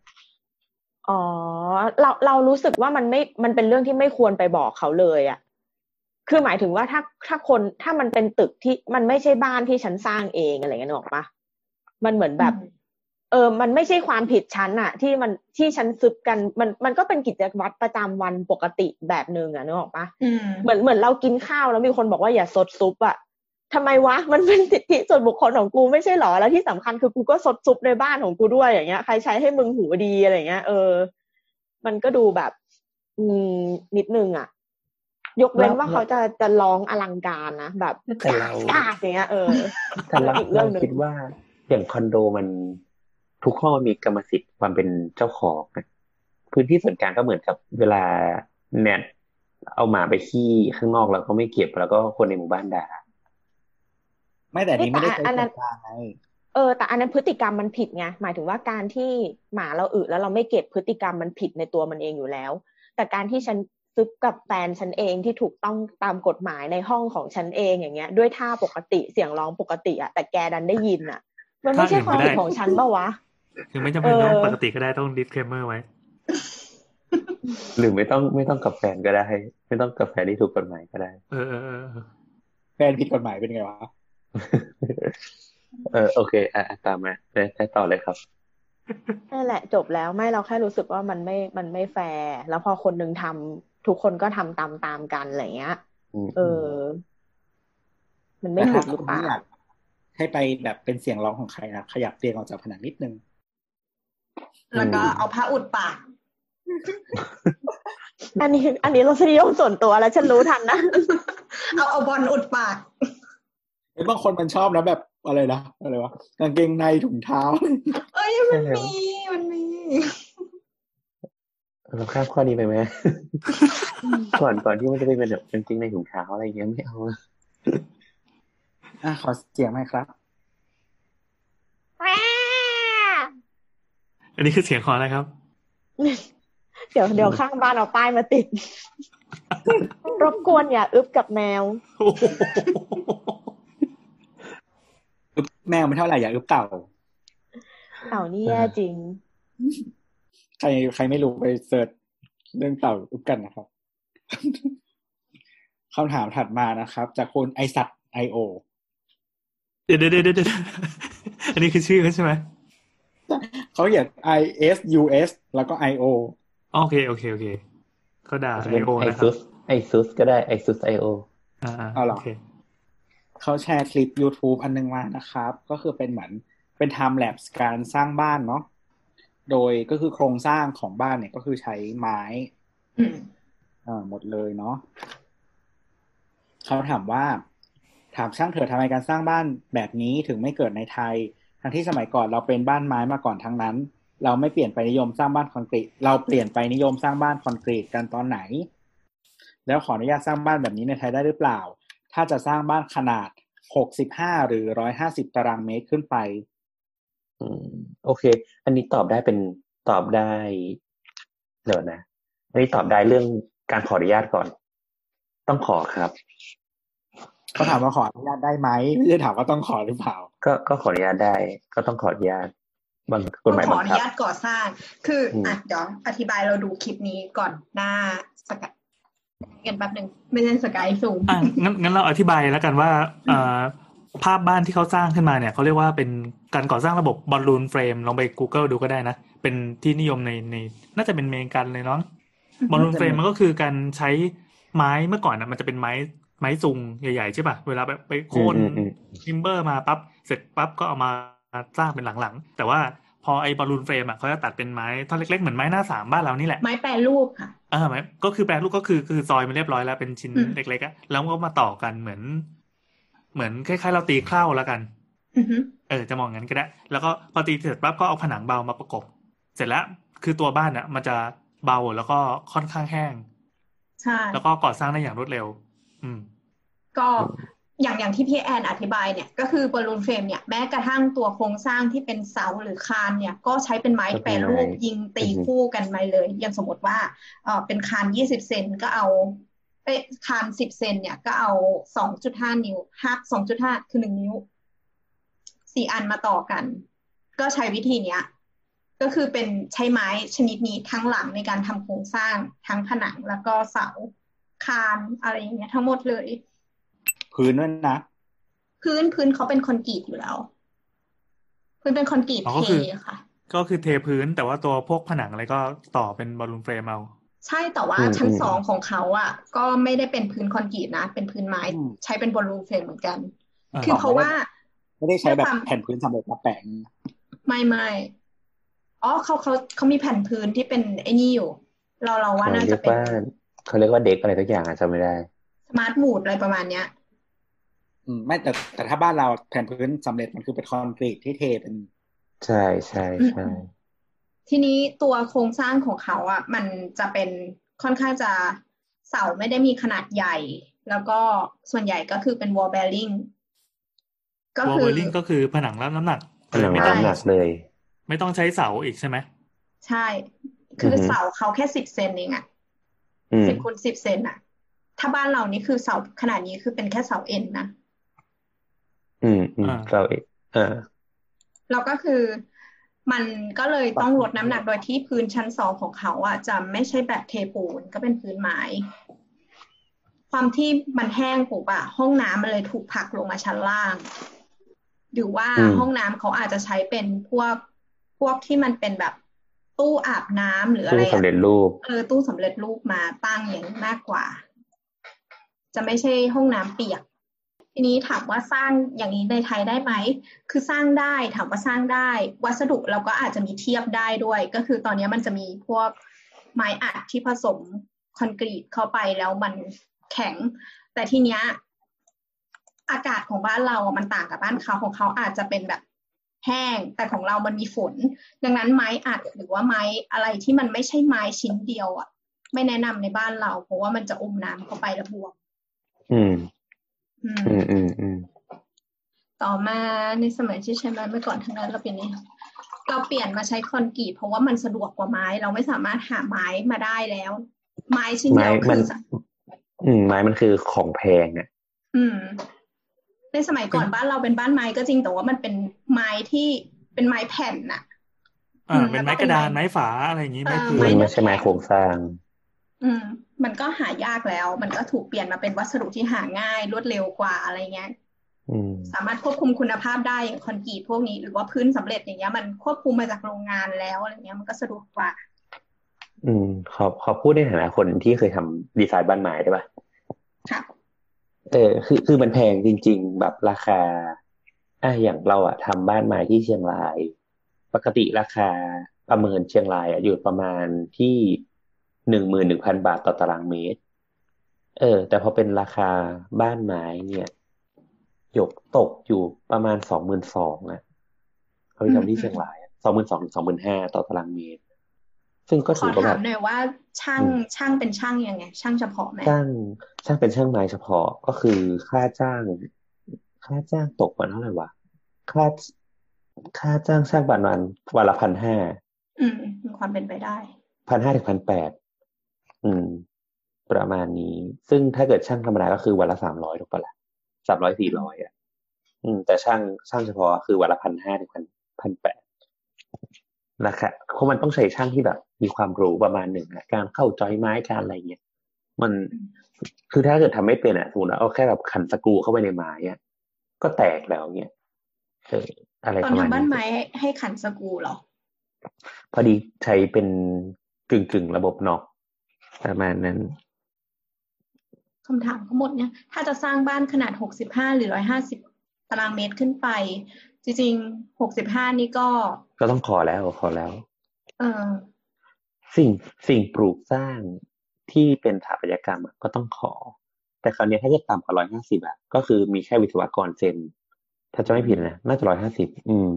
[SPEAKER 6] อ๋อเราเรารู้สึกว่ามันไม่มันเป็นเรื่องที่ไม่ควรไปบอกเขาเลยอะคือหมายถึงว่าถ้าถ้าคนถ้ามันเป็นตึกที่มันไม่ใช่บ้านที่ฉันสร้างเองอะไรเงี้ยนึกออกปะมันเหมือนแบบ
[SPEAKER 5] อืม
[SPEAKER 6] เออ มันไม่ใช่ความผิดฉันอะที่มันที่ฉันซึบกันมันมันก็เป็นกิจวัตรประจำวันปกติแบบหนึ่งอะนึกออกปะ
[SPEAKER 5] อืม
[SPEAKER 6] เหมือนเหมือนเรากินข้าวแล้วมีคนบอกว่าอย่าซดซุปอะ ทำไมวะ มันเป็นสิทธิส่วนบุคคลของกูไม่ใช่หรอ แล้วที่สำคัญคือกูก็ซดซุปในบ้านของกูด้วยอย่างเงี้ย ใครใช้ให้มึงหูดีอะไรเงี้ย เออ มันก็ดูแบบ อืม นิดนึงอะยกเว้นว่าเขาจะจะร้องอลังการนะแบบ
[SPEAKER 4] แต่เรา
[SPEAKER 6] กาดอย่างเงี้ย เออ
[SPEAKER 4] แต่เรา
[SPEAKER 6] อีกเรื่
[SPEAKER 4] เรา
[SPEAKER 6] องหนึ่ง
[SPEAKER 4] คิดว่าอย่างคอนโดมันทุกห้องมันมีกรรมสิทธิ์ความเป็นเจ้าของนะพื้นที่ส่วนกลางก็เหมือนกับเวลาแนทเอาหมาไปขี้ข้างนอกแล้วก็ไม่เก็บแล้วก็คนในหมู่บ้านด่า
[SPEAKER 3] ไม่แต่อันนี้ไม่ได้ใช้
[SPEAKER 6] อันนั้
[SPEAKER 3] ส่วนนกลางไง
[SPEAKER 6] เออแต่อันนั้นพฤติกรรมมันผิดไงหมายถึงว่าการที่หมาเราอึแล้วเราไม่เก็บพฤติกรรมมันผิดในตัวมันเองอยู่แล้ว แต่การที่ฉันซึบกับแฟนฉันเองที่ถูกต้องตามกฎหมายในห้องของฉันเองอย่างเงี้ย ด้วยท่าปกติเสียงร้องปกติอะแต่แกดันได้ยินอะมันไม่ใช่ความผิดของฉันปะวะ
[SPEAKER 2] คือไม่จำเป็นต้อง
[SPEAKER 6] เออ
[SPEAKER 2] ปกติก็ได้ต้อง disclaimer ไว้
[SPEAKER 4] หรือไม่ต้องไม่ต้องกับแฟนก็ได้ ไม่ต้องกับแฟนที่ถูกกฎหมายก็ได้
[SPEAKER 2] เออเออเออเออ
[SPEAKER 3] แฟนผิดกฎหมายเป็นไงวะ
[SPEAKER 4] เออโอเค อะอะตามมาไปไปต่อเลยครับ
[SPEAKER 6] นั่นแหละ จบแล้วไม่เราแค่รู้สึกว่ามันไม่มันไม่แฟร์แล้วพอคนหนึ่งทำทุกคนก็ทำตามตามๆกันอะไรเงี้ย
[SPEAKER 4] อืม
[SPEAKER 6] เออ มันไม่
[SPEAKER 3] แต่
[SPEAKER 6] ถู
[SPEAKER 3] ถ้าก
[SPEAKER 6] หรื
[SPEAKER 3] คุ
[SPEAKER 6] อ
[SPEAKER 3] ณ
[SPEAKER 6] เปล่า
[SPEAKER 3] ไม่อยากให้ไปแบบเป็นเสียงร้องของใครนะขยับเตียงออกจากผนังนิดนึง
[SPEAKER 5] แล้วก็เอาผ้าอุดปาก
[SPEAKER 6] อันนี้ อันนี้รสนิยมส่วนตัวแล้วฉันรู้ทันนะ
[SPEAKER 5] เอาเอาบอลอุดปาก
[SPEAKER 3] ไอ้ย บางคนมันชอบนะแบบอะไรนะอะไรวะกางเกงในถุงเท้า
[SPEAKER 5] เอ้ยมันมีมันมี
[SPEAKER 4] เราข้ามข้อนี้ไปไหมก่อนก่อนที่มันจะไปเป็นแบบจริงๆในถุงเท้าอะไรอย่างเงี้ยไม่เอา
[SPEAKER 3] อะขอเสียงหน่อยครับ
[SPEAKER 2] อันนี้คือเสียงของอะไรครับ
[SPEAKER 6] เดี๋ยวเดี๋ยวข้างบ้านเอาป้ายมาติด รบกวนอย่าอึบกับแมว
[SPEAKER 2] โอ้โห
[SPEAKER 3] อึบแมวไม่เท่าไหร่อย่าอึบเต่า
[SPEAKER 6] เอานี่แย่จริง
[SPEAKER 3] ใครใครไม่รู้ไปเสิร์ชเรื่องเต่าอึบกันนะครับคำถามถัดมานะครับ จากคุณไอสัตไอโอ
[SPEAKER 2] เดี๋ยวเดี๋ยวเดี๋ยวเดี๋ยวอันนี้คือชื่อเขาใช่ไหม
[SPEAKER 3] เขาเขียน I S U S แล้วก็ I O
[SPEAKER 2] โอเคโอเคโอเคเขาด่า
[SPEAKER 4] จะ
[SPEAKER 2] ไอ
[SPEAKER 4] เป็น
[SPEAKER 2] โอ
[SPEAKER 4] ไอ
[SPEAKER 2] นะครับ
[SPEAKER 4] ซุสไอซุสก็ได้ไอซุสไอโอ
[SPEAKER 2] อ่าอ่า
[SPEAKER 3] เอาเหรอ
[SPEAKER 2] โอ เค
[SPEAKER 3] เขาแชร์คลิป YouTube อันนึงมานะครับ ก็คือเป็นเหมือนเป็น time lapse การสร้างบ้านเนาะโดยก็คือโครงสร้างของบ้านเนี่ยก็คือใช้ไม้
[SPEAKER 5] อืม
[SPEAKER 3] เอ่อหมดเลยเนาะเขาถามว่า ถามช่างเถอะทำไมการสร้างบ้านแบบนี้ถึงไม่เกิดในไทย ทั้งที่สมัยก่อนเราเป็นบ้านไม้มาก่อนทั้งนั้น เราไม่เปลี่ยนไปนิยมสร้างบ้านคอนกรีต เราเปลี่ยนไปนิยมสร้างบ้านคอนกรีตกันตอนไหน แล้วขออนุญาตสร้างบ้านแบบนี้ในไทยได้หรือเปล่า ถ้าจะสร้างบ้านขนาด65หรือ150ตารางเมตรขึ้นไป
[SPEAKER 4] อืม โอเค อันนี้ตอบได้เป็นตอบได้เดี๋ยวนะอันนี้ตอบได้เรื่องการขออนุญาตก่อน ต้องขอครับ
[SPEAKER 3] เขาถามว่าขออนุญาตได้ไหมไม่ใช่ถามว่าต้องขอหรือเปล่า
[SPEAKER 4] ก็ก็ขออนุญาตได้ ก็ต้องขออนุญาตบางกฎหมาย
[SPEAKER 5] ขอ
[SPEAKER 4] บั
[SPEAKER 5] องนุ
[SPEAKER 4] คับ
[SPEAKER 5] ญาตก่อสร้าง คืออ
[SPEAKER 4] ม
[SPEAKER 5] อะเดี๋ยวอธิบายเราดูคลิปนี้ก่อนหน้าสกาย กันแป๊บหนึ่งไม่ใช่สกายซูม
[SPEAKER 2] อะงั้นงั้นเราอธิบายแล้วกันว่าอ่าภาพบ้านที่เขาสร้างขึ้นมาเนี่ยเขาเรียกว่าเป็นการก่อสร้างระบบบอลลูนเฟรมลองไป Google ดูก็ได้นะ เป็นที่นิยมในใน น่าจะเป็นเมกันเลยเนาะ balloon frame มันก็คือการใช้ไม้เมื่อก่อนนะมันจะเป็นไม้ไม้ซุงใหญ่ๆใช่ป่ะเวลาแบบไปโค่น
[SPEAKER 4] อืมอืม
[SPEAKER 2] timber มาปั๊บเสร็จปั๊บก็เอามาสร้างเป็นหลังๆ แต่ว่า พอไอ้ balloon frame อะเขาจะตัดเป็นไม้ท่อนเล็กๆ เหมือนไม้หน้าสามบ้านเรานี่แหละ
[SPEAKER 5] ไม้แปรรูปค่ะ
[SPEAKER 2] เออหมายก็คือแปรรูปก็คือคือซอยมันเรียบร้อยแล้วเป็นชิ้น
[SPEAKER 5] อืม
[SPEAKER 2] เล็กๆอะแล้วก็มาต่อกันเหมือน เหมือนคล้ายๆเราตีเคร่าแล้วกัน
[SPEAKER 5] อือฮึ
[SPEAKER 2] เออจะมองงั้นก็ได้ แล้วก็พอตีเสร็จปั๊บก็เอาผนังเบามาประกบ เสร็จแล้วคือตัวบ้านอะ มันจะเบาแล้วก็ค่อนข้างแห้ง
[SPEAKER 5] ใช่
[SPEAKER 2] แล้วก็ก่อสร้างได้อย่างรวดเร็ว อืม
[SPEAKER 5] ก็ อย่างอย่างที่พี่แอนอธิบายเนี่ยก็คือ balloon frame เนี่ยแม้กระทั่งตัวโครงสร้างที่เป็นเสาหรือคานเนี่ยก็ใช้เป็นไม้แปรรูปยิงตีคู่กันไปเลย อย่างสมมติว่าเออเป็นคานยี่สิบเซนก็เอาเอ้ยคานสิบเซนเนี่ยก็เอาสองจุดห้านิ้วฮักสองจุดห้าคือหนึ่งนิ้วสี่อันมาต่อกัน ก็ใช้วิธีเนี้ยก็คือเป็นใช้ไม้ชนิดนี้ทั้งหลังในการทำโครงสร้างทั้งผนังแล้วก็เสาคานอะไรอย่างเงี้ยทั้งหมดเลย
[SPEAKER 3] พื้นด้วยนะ
[SPEAKER 5] พื้นพื้นเขาเป็นคอนกรีตอยู่แล้ว พื้นเป็นคอนกรีต
[SPEAKER 2] อ๋อ
[SPEAKER 5] เท
[SPEAKER 2] ก็คือ
[SPEAKER 5] ค่ะ
[SPEAKER 2] ก็คือเทพื้นแต่ว่าตัวพวกผนังอะไรก็ต่อเป็น balloon frame เอา
[SPEAKER 5] ใช่แต่ว่า
[SPEAKER 4] อืม
[SPEAKER 5] ชั้น
[SPEAKER 4] อืม
[SPEAKER 5] สองของเขาอะ ก็ไม่ได้เป็นพื้นคอนกรีตนะ เป็นพื้นไม้
[SPEAKER 3] อืม
[SPEAKER 5] ใช้เป็น balloon frame เหมือนกัน
[SPEAKER 2] อ่า
[SPEAKER 5] คือเพราะว่า
[SPEAKER 3] ไม่ได้ใช้แบบ
[SPEAKER 5] ด้วยความ
[SPEAKER 3] แผ่นพื้นสำเร็จมาแปะอย่างนี้
[SPEAKER 5] ไม่ไม่อ๋อเขาเขาเขามีแผ่นพื้นที่เป็นไอ้นี่อยู่ เราเราว่า
[SPEAKER 4] เขา
[SPEAKER 5] น่า
[SPEAKER 4] เรี
[SPEAKER 5] จะ
[SPEAKER 4] ยก
[SPEAKER 5] เป็น
[SPEAKER 4] ว่าเขาเรียกว่าเด็กอะไรทุกอย่างอะจำไม่ได้
[SPEAKER 5] สมาร์ทวูดอะไรประมาณเนี้ย
[SPEAKER 3] อืม ไม่แต่แต่ถ้าบ้านเราแผ่นพื้นสำเร็จมันคือเป็นคอนกรีตที่เทเป็น
[SPEAKER 4] ใช่ใช่ใช่
[SPEAKER 5] ทีนี้ตัวโครงสร้างของเขาอะ มันจะเป็นค่อนข้างจะเสาไม่ได้มีขนาดใหญ่ แล้วก็ส่วนใหญ่ก็คือเป็น wall bearing ก็
[SPEAKER 2] wall bearing ก็คือผนังรับน้ำหนัก
[SPEAKER 4] ผนัง
[SPEAKER 2] ไม่
[SPEAKER 4] รับ
[SPEAKER 2] ต้อง
[SPEAKER 4] น้ำหนักเลย
[SPEAKER 2] ไม่ต้องใช้เสาอีกใช่ไหม
[SPEAKER 5] ใช่ คือ
[SPEAKER 4] อฮึ
[SPEAKER 5] เสาเขาแค่สิบเซนเองอะ
[SPEAKER 4] อืม
[SPEAKER 5] สิบคูณสิบเซนอะ ถ้าบ้านเรานี่คือเสาขนาดนี้คือเป็นแค่เสาเอ็นนะ
[SPEAKER 4] อืมอืมเราเองอ่า
[SPEAKER 5] แล้วก็คือมันก็เลยต้องลดน้ำหนักโดยที่พื้นชั้นสองของเขาอะจะไม่ใช่แบบเทปูนก็เป็นพื้นไม้ความที่มันแห้งปุ๊บอะห้องน้ำมันเลยถูกผลักลงมาชั้นล่าง หรือว่า
[SPEAKER 4] อืม
[SPEAKER 5] ห้องน้ำเขาอาจจะใช้เป็นพวกพวกที่มันเป็นแบบตู้อาบน้ำหรืออะ
[SPEAKER 4] ตู้
[SPEAKER 5] ไร
[SPEAKER 4] สำเร็จรูป
[SPEAKER 5] เออตู้สำเร็จรูปมาตั้งอย่างนี้มากกว่า จะไม่ใช่ห้องน้ำเปียก ทีนี้ถามว่าสร้างอย่างนี้ในไทยได้ไหม คือสร้างได้ถามว่าสร้างได้ วัสดุเราก็อาจจะมีเทียบได้ด้วย ก็คือตอนนี้มันจะมีพวกไม้อัดที่ผสมคอนกรีตเข้าไปแล้วมันแข็ง แต่ทีเนี้ยอากาศของบ้านเราอะมันต่างกับบ้านเขาของเขาอาจจะเป็นแบบแห้ง แต่ของเรามันมีฝน ดังนั้นไม้อัดหรือว่าไม้อะไรที่มันไม่ใช่ไม้ชิ้นเดียวอะ ไม่แนะนำในบ้านเรา เพราะว่ามันจะอมน้ำเข้าไปแล้วบวม
[SPEAKER 4] อืม
[SPEAKER 5] อืม
[SPEAKER 4] อืมอืมอืม
[SPEAKER 5] ต่อมาในสมัยที่ใช้ไม้เมื่อก่อนทั้งนั้นเราเป็นนี้เราเปลี่ยนมาใช้คอนกรีตเพราะว่ามันสะดวกกว่าไม้ เราไม่สามารถหาไม้มาได้แล้ว ไม้ชิ้น
[SPEAKER 4] ไม้
[SPEAKER 5] เดียว
[SPEAKER 4] มั
[SPEAKER 5] คื
[SPEAKER 4] น
[SPEAKER 5] อ
[SPEAKER 4] อืมไม้มันคือของแพงอะ
[SPEAKER 5] อืม ในสมัยก่อนบ้านเราเป็นบ้านไม้ก็จริงแต่ว่ามันเป็นไม้ที่เป็นไม้แผ่นน่ะ
[SPEAKER 2] อ่า
[SPEAKER 5] อืม
[SPEAKER 2] เป็น
[SPEAKER 5] แล้วก็
[SPEAKER 2] ไม้กระดาน
[SPEAKER 5] เป็นไม้
[SPEAKER 2] ไม้ฝาอะไรอย่างนี้
[SPEAKER 5] เออ
[SPEAKER 2] ไม้พื้
[SPEAKER 5] ไม้
[SPEAKER 2] น
[SPEAKER 4] มันไม่ใช่ไม้โครงสร้าง
[SPEAKER 5] อืม มันก็หายากแล้ว มันก็ถูกเปลี่ยนมาเป็นวัสดุที่หาง่ายรวดเร็วกว่าอะไรเงี้ย
[SPEAKER 4] อืม
[SPEAKER 5] สามารถควบคุมคุณภาพได้อย่างคอนกรีตพวกนี้ หรือว่าพื้นสำเร็จอย่างเงี้ย มันควบคุมมาจากโรงงานแล้วอะไรเงี้ย มันก็สะดวกกว่า
[SPEAKER 4] อืมขอขอพูดในฐานะคนที่เคยทำดีไซน์บ้านไม้ได้ปะ
[SPEAKER 5] ค่ะ
[SPEAKER 4] เออคือคือมันแพงจริง ๆ แบบราคาอะอย่างเราอะทำบ้านไม้ที่เชียงราย ปกติราคาประเมินเชียงรายอะอยู่ประมาณที่ หนึ่งหมื่นหนึ่งพันบาทต่อตารางเมตร เออ แต่พอเป็นราคาบ้านไม้เนี่ย หยกตกอยู่ประมาณสองหมื่นสองอะเขาไปทำที่เชียงรายสองหมื่นสองถึงสองหมื่นห้าต่อตารางเมตร ซึ่งก็
[SPEAKER 5] ข
[SPEAKER 4] ถื
[SPEAKER 5] อ
[SPEAKER 4] อว่าแบ
[SPEAKER 5] ถาม
[SPEAKER 4] บ
[SPEAKER 5] หน่อยว่าช่าง
[SPEAKER 4] อืม
[SPEAKER 5] ช่างเป็นช่างยังไง ช่างเฉพาะไหม
[SPEAKER 4] ช่างช่างเป็นช่างไม้เฉพาะก็คือค่าจ้าง ค่าจ้างตกวันเท่าไหร่วะค่าค่าจ้างช่างประมาณวันละพันห้า
[SPEAKER 5] อืมมีความเป็นไปได้
[SPEAKER 4] พันห้าถึงพันแปด อืม ประมาณนี้ ซึ่งถ้าเกิดช่างธรรมดาก็คือวันละสามร้อยถูกปะล่ะสามร้อยสี่ร้อยอะ อืม แต่ช่างช่างเฉพาะคือวันละพันห้าถึงพันพันแปดนะคะเพราะมันต้องใช้ช่างที่แบบ มีความรู้ประมาณหนึ่งอะการเข้าจอยไม้การอะไรเงี้ยมันคือถ้าเกิดทำไม่เป็นอะสมมติว่าเอาแค่แบบขันสกรูเข้าไปในไม้อะก็แตกแล้วเนี่ยเอออะไร
[SPEAKER 5] ตอ
[SPEAKER 4] ป
[SPEAKER 5] น
[SPEAKER 4] ระมาณ
[SPEAKER 5] ทำบ้าน
[SPEAKER 4] นี้
[SPEAKER 5] ไม้ให้ให้ขันสกรูเหรอ
[SPEAKER 4] พอดีใช้เป็นกึ่งกึ่งๆระบบน็อก ประมาณนั้น
[SPEAKER 5] คำถามทั้งหมดเนี่ยถ้าจะสร้างบ้านขนาดหกสิบห้าหรือร้อยห้าสิบตารางเมตรขึ้นไป จริงๆหกสิบห้านี่ก็
[SPEAKER 4] ก็ต้องขอแล้วขอแล้ว
[SPEAKER 5] เออ
[SPEAKER 4] สิ่งสิ่งปลูกสร้างที่เป็นสถาปัตยกรรมอะก็ต้องขอ แต่คราวเนี้ยถ้าจะต่ำกว่าร้อยห้าสิบอะก็คือมีแค่วิศวกรเซ็นถ้าจะไม่ผิดนะน่าจะร้อยห้าสิบอืม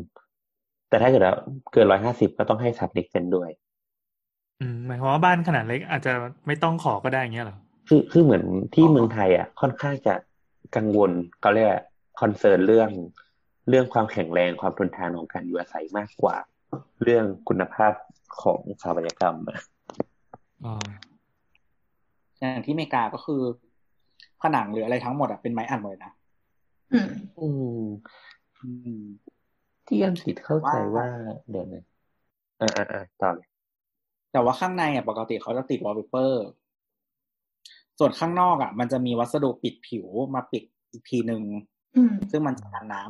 [SPEAKER 4] แต่ถ้าเกิดว่าเกินร้อยห้าสิบก็ต้องให้สถาปนิกเซ็นด้วย
[SPEAKER 2] อืมหมายความว่าบ้านขนาดเล็กอาจจะไม่ต้องขอก็ได้อย่างเงี้ยเหรอ
[SPEAKER 4] คือคือเหมือนที่เมืองไทยอะค่อนข้างจะกังวลเขาเรียกคอนเซิร์นเรื่องเรื่องความแข็งแรงความทนทานของการอยู่อาศัยมากกว่า เรื่องคุณภาพของสถาปัตยกรรมอะ
[SPEAKER 2] อ๋อ
[SPEAKER 3] อย่างที่อเมริกาก็คือ ผนังหรืออะไรทั้งหมดอะเป็นไม้อัดหมดเลยนะ
[SPEAKER 5] อืม
[SPEAKER 4] อืม
[SPEAKER 3] อืม
[SPEAKER 4] ที่อังกฤษเข้าใจว่าเดี๋ยวนะอ่าอ่าอ่าต่อเลย
[SPEAKER 3] แต่ว่าข้างในอะปกติเขาจะติดวอลเปเปอร์ ส่วนข้างนอกอะ มันจะมีวัสดุปิดผิวมาปิดอีกทีหนึ่ง
[SPEAKER 5] อืม
[SPEAKER 3] ซึ่งมันจะกันน้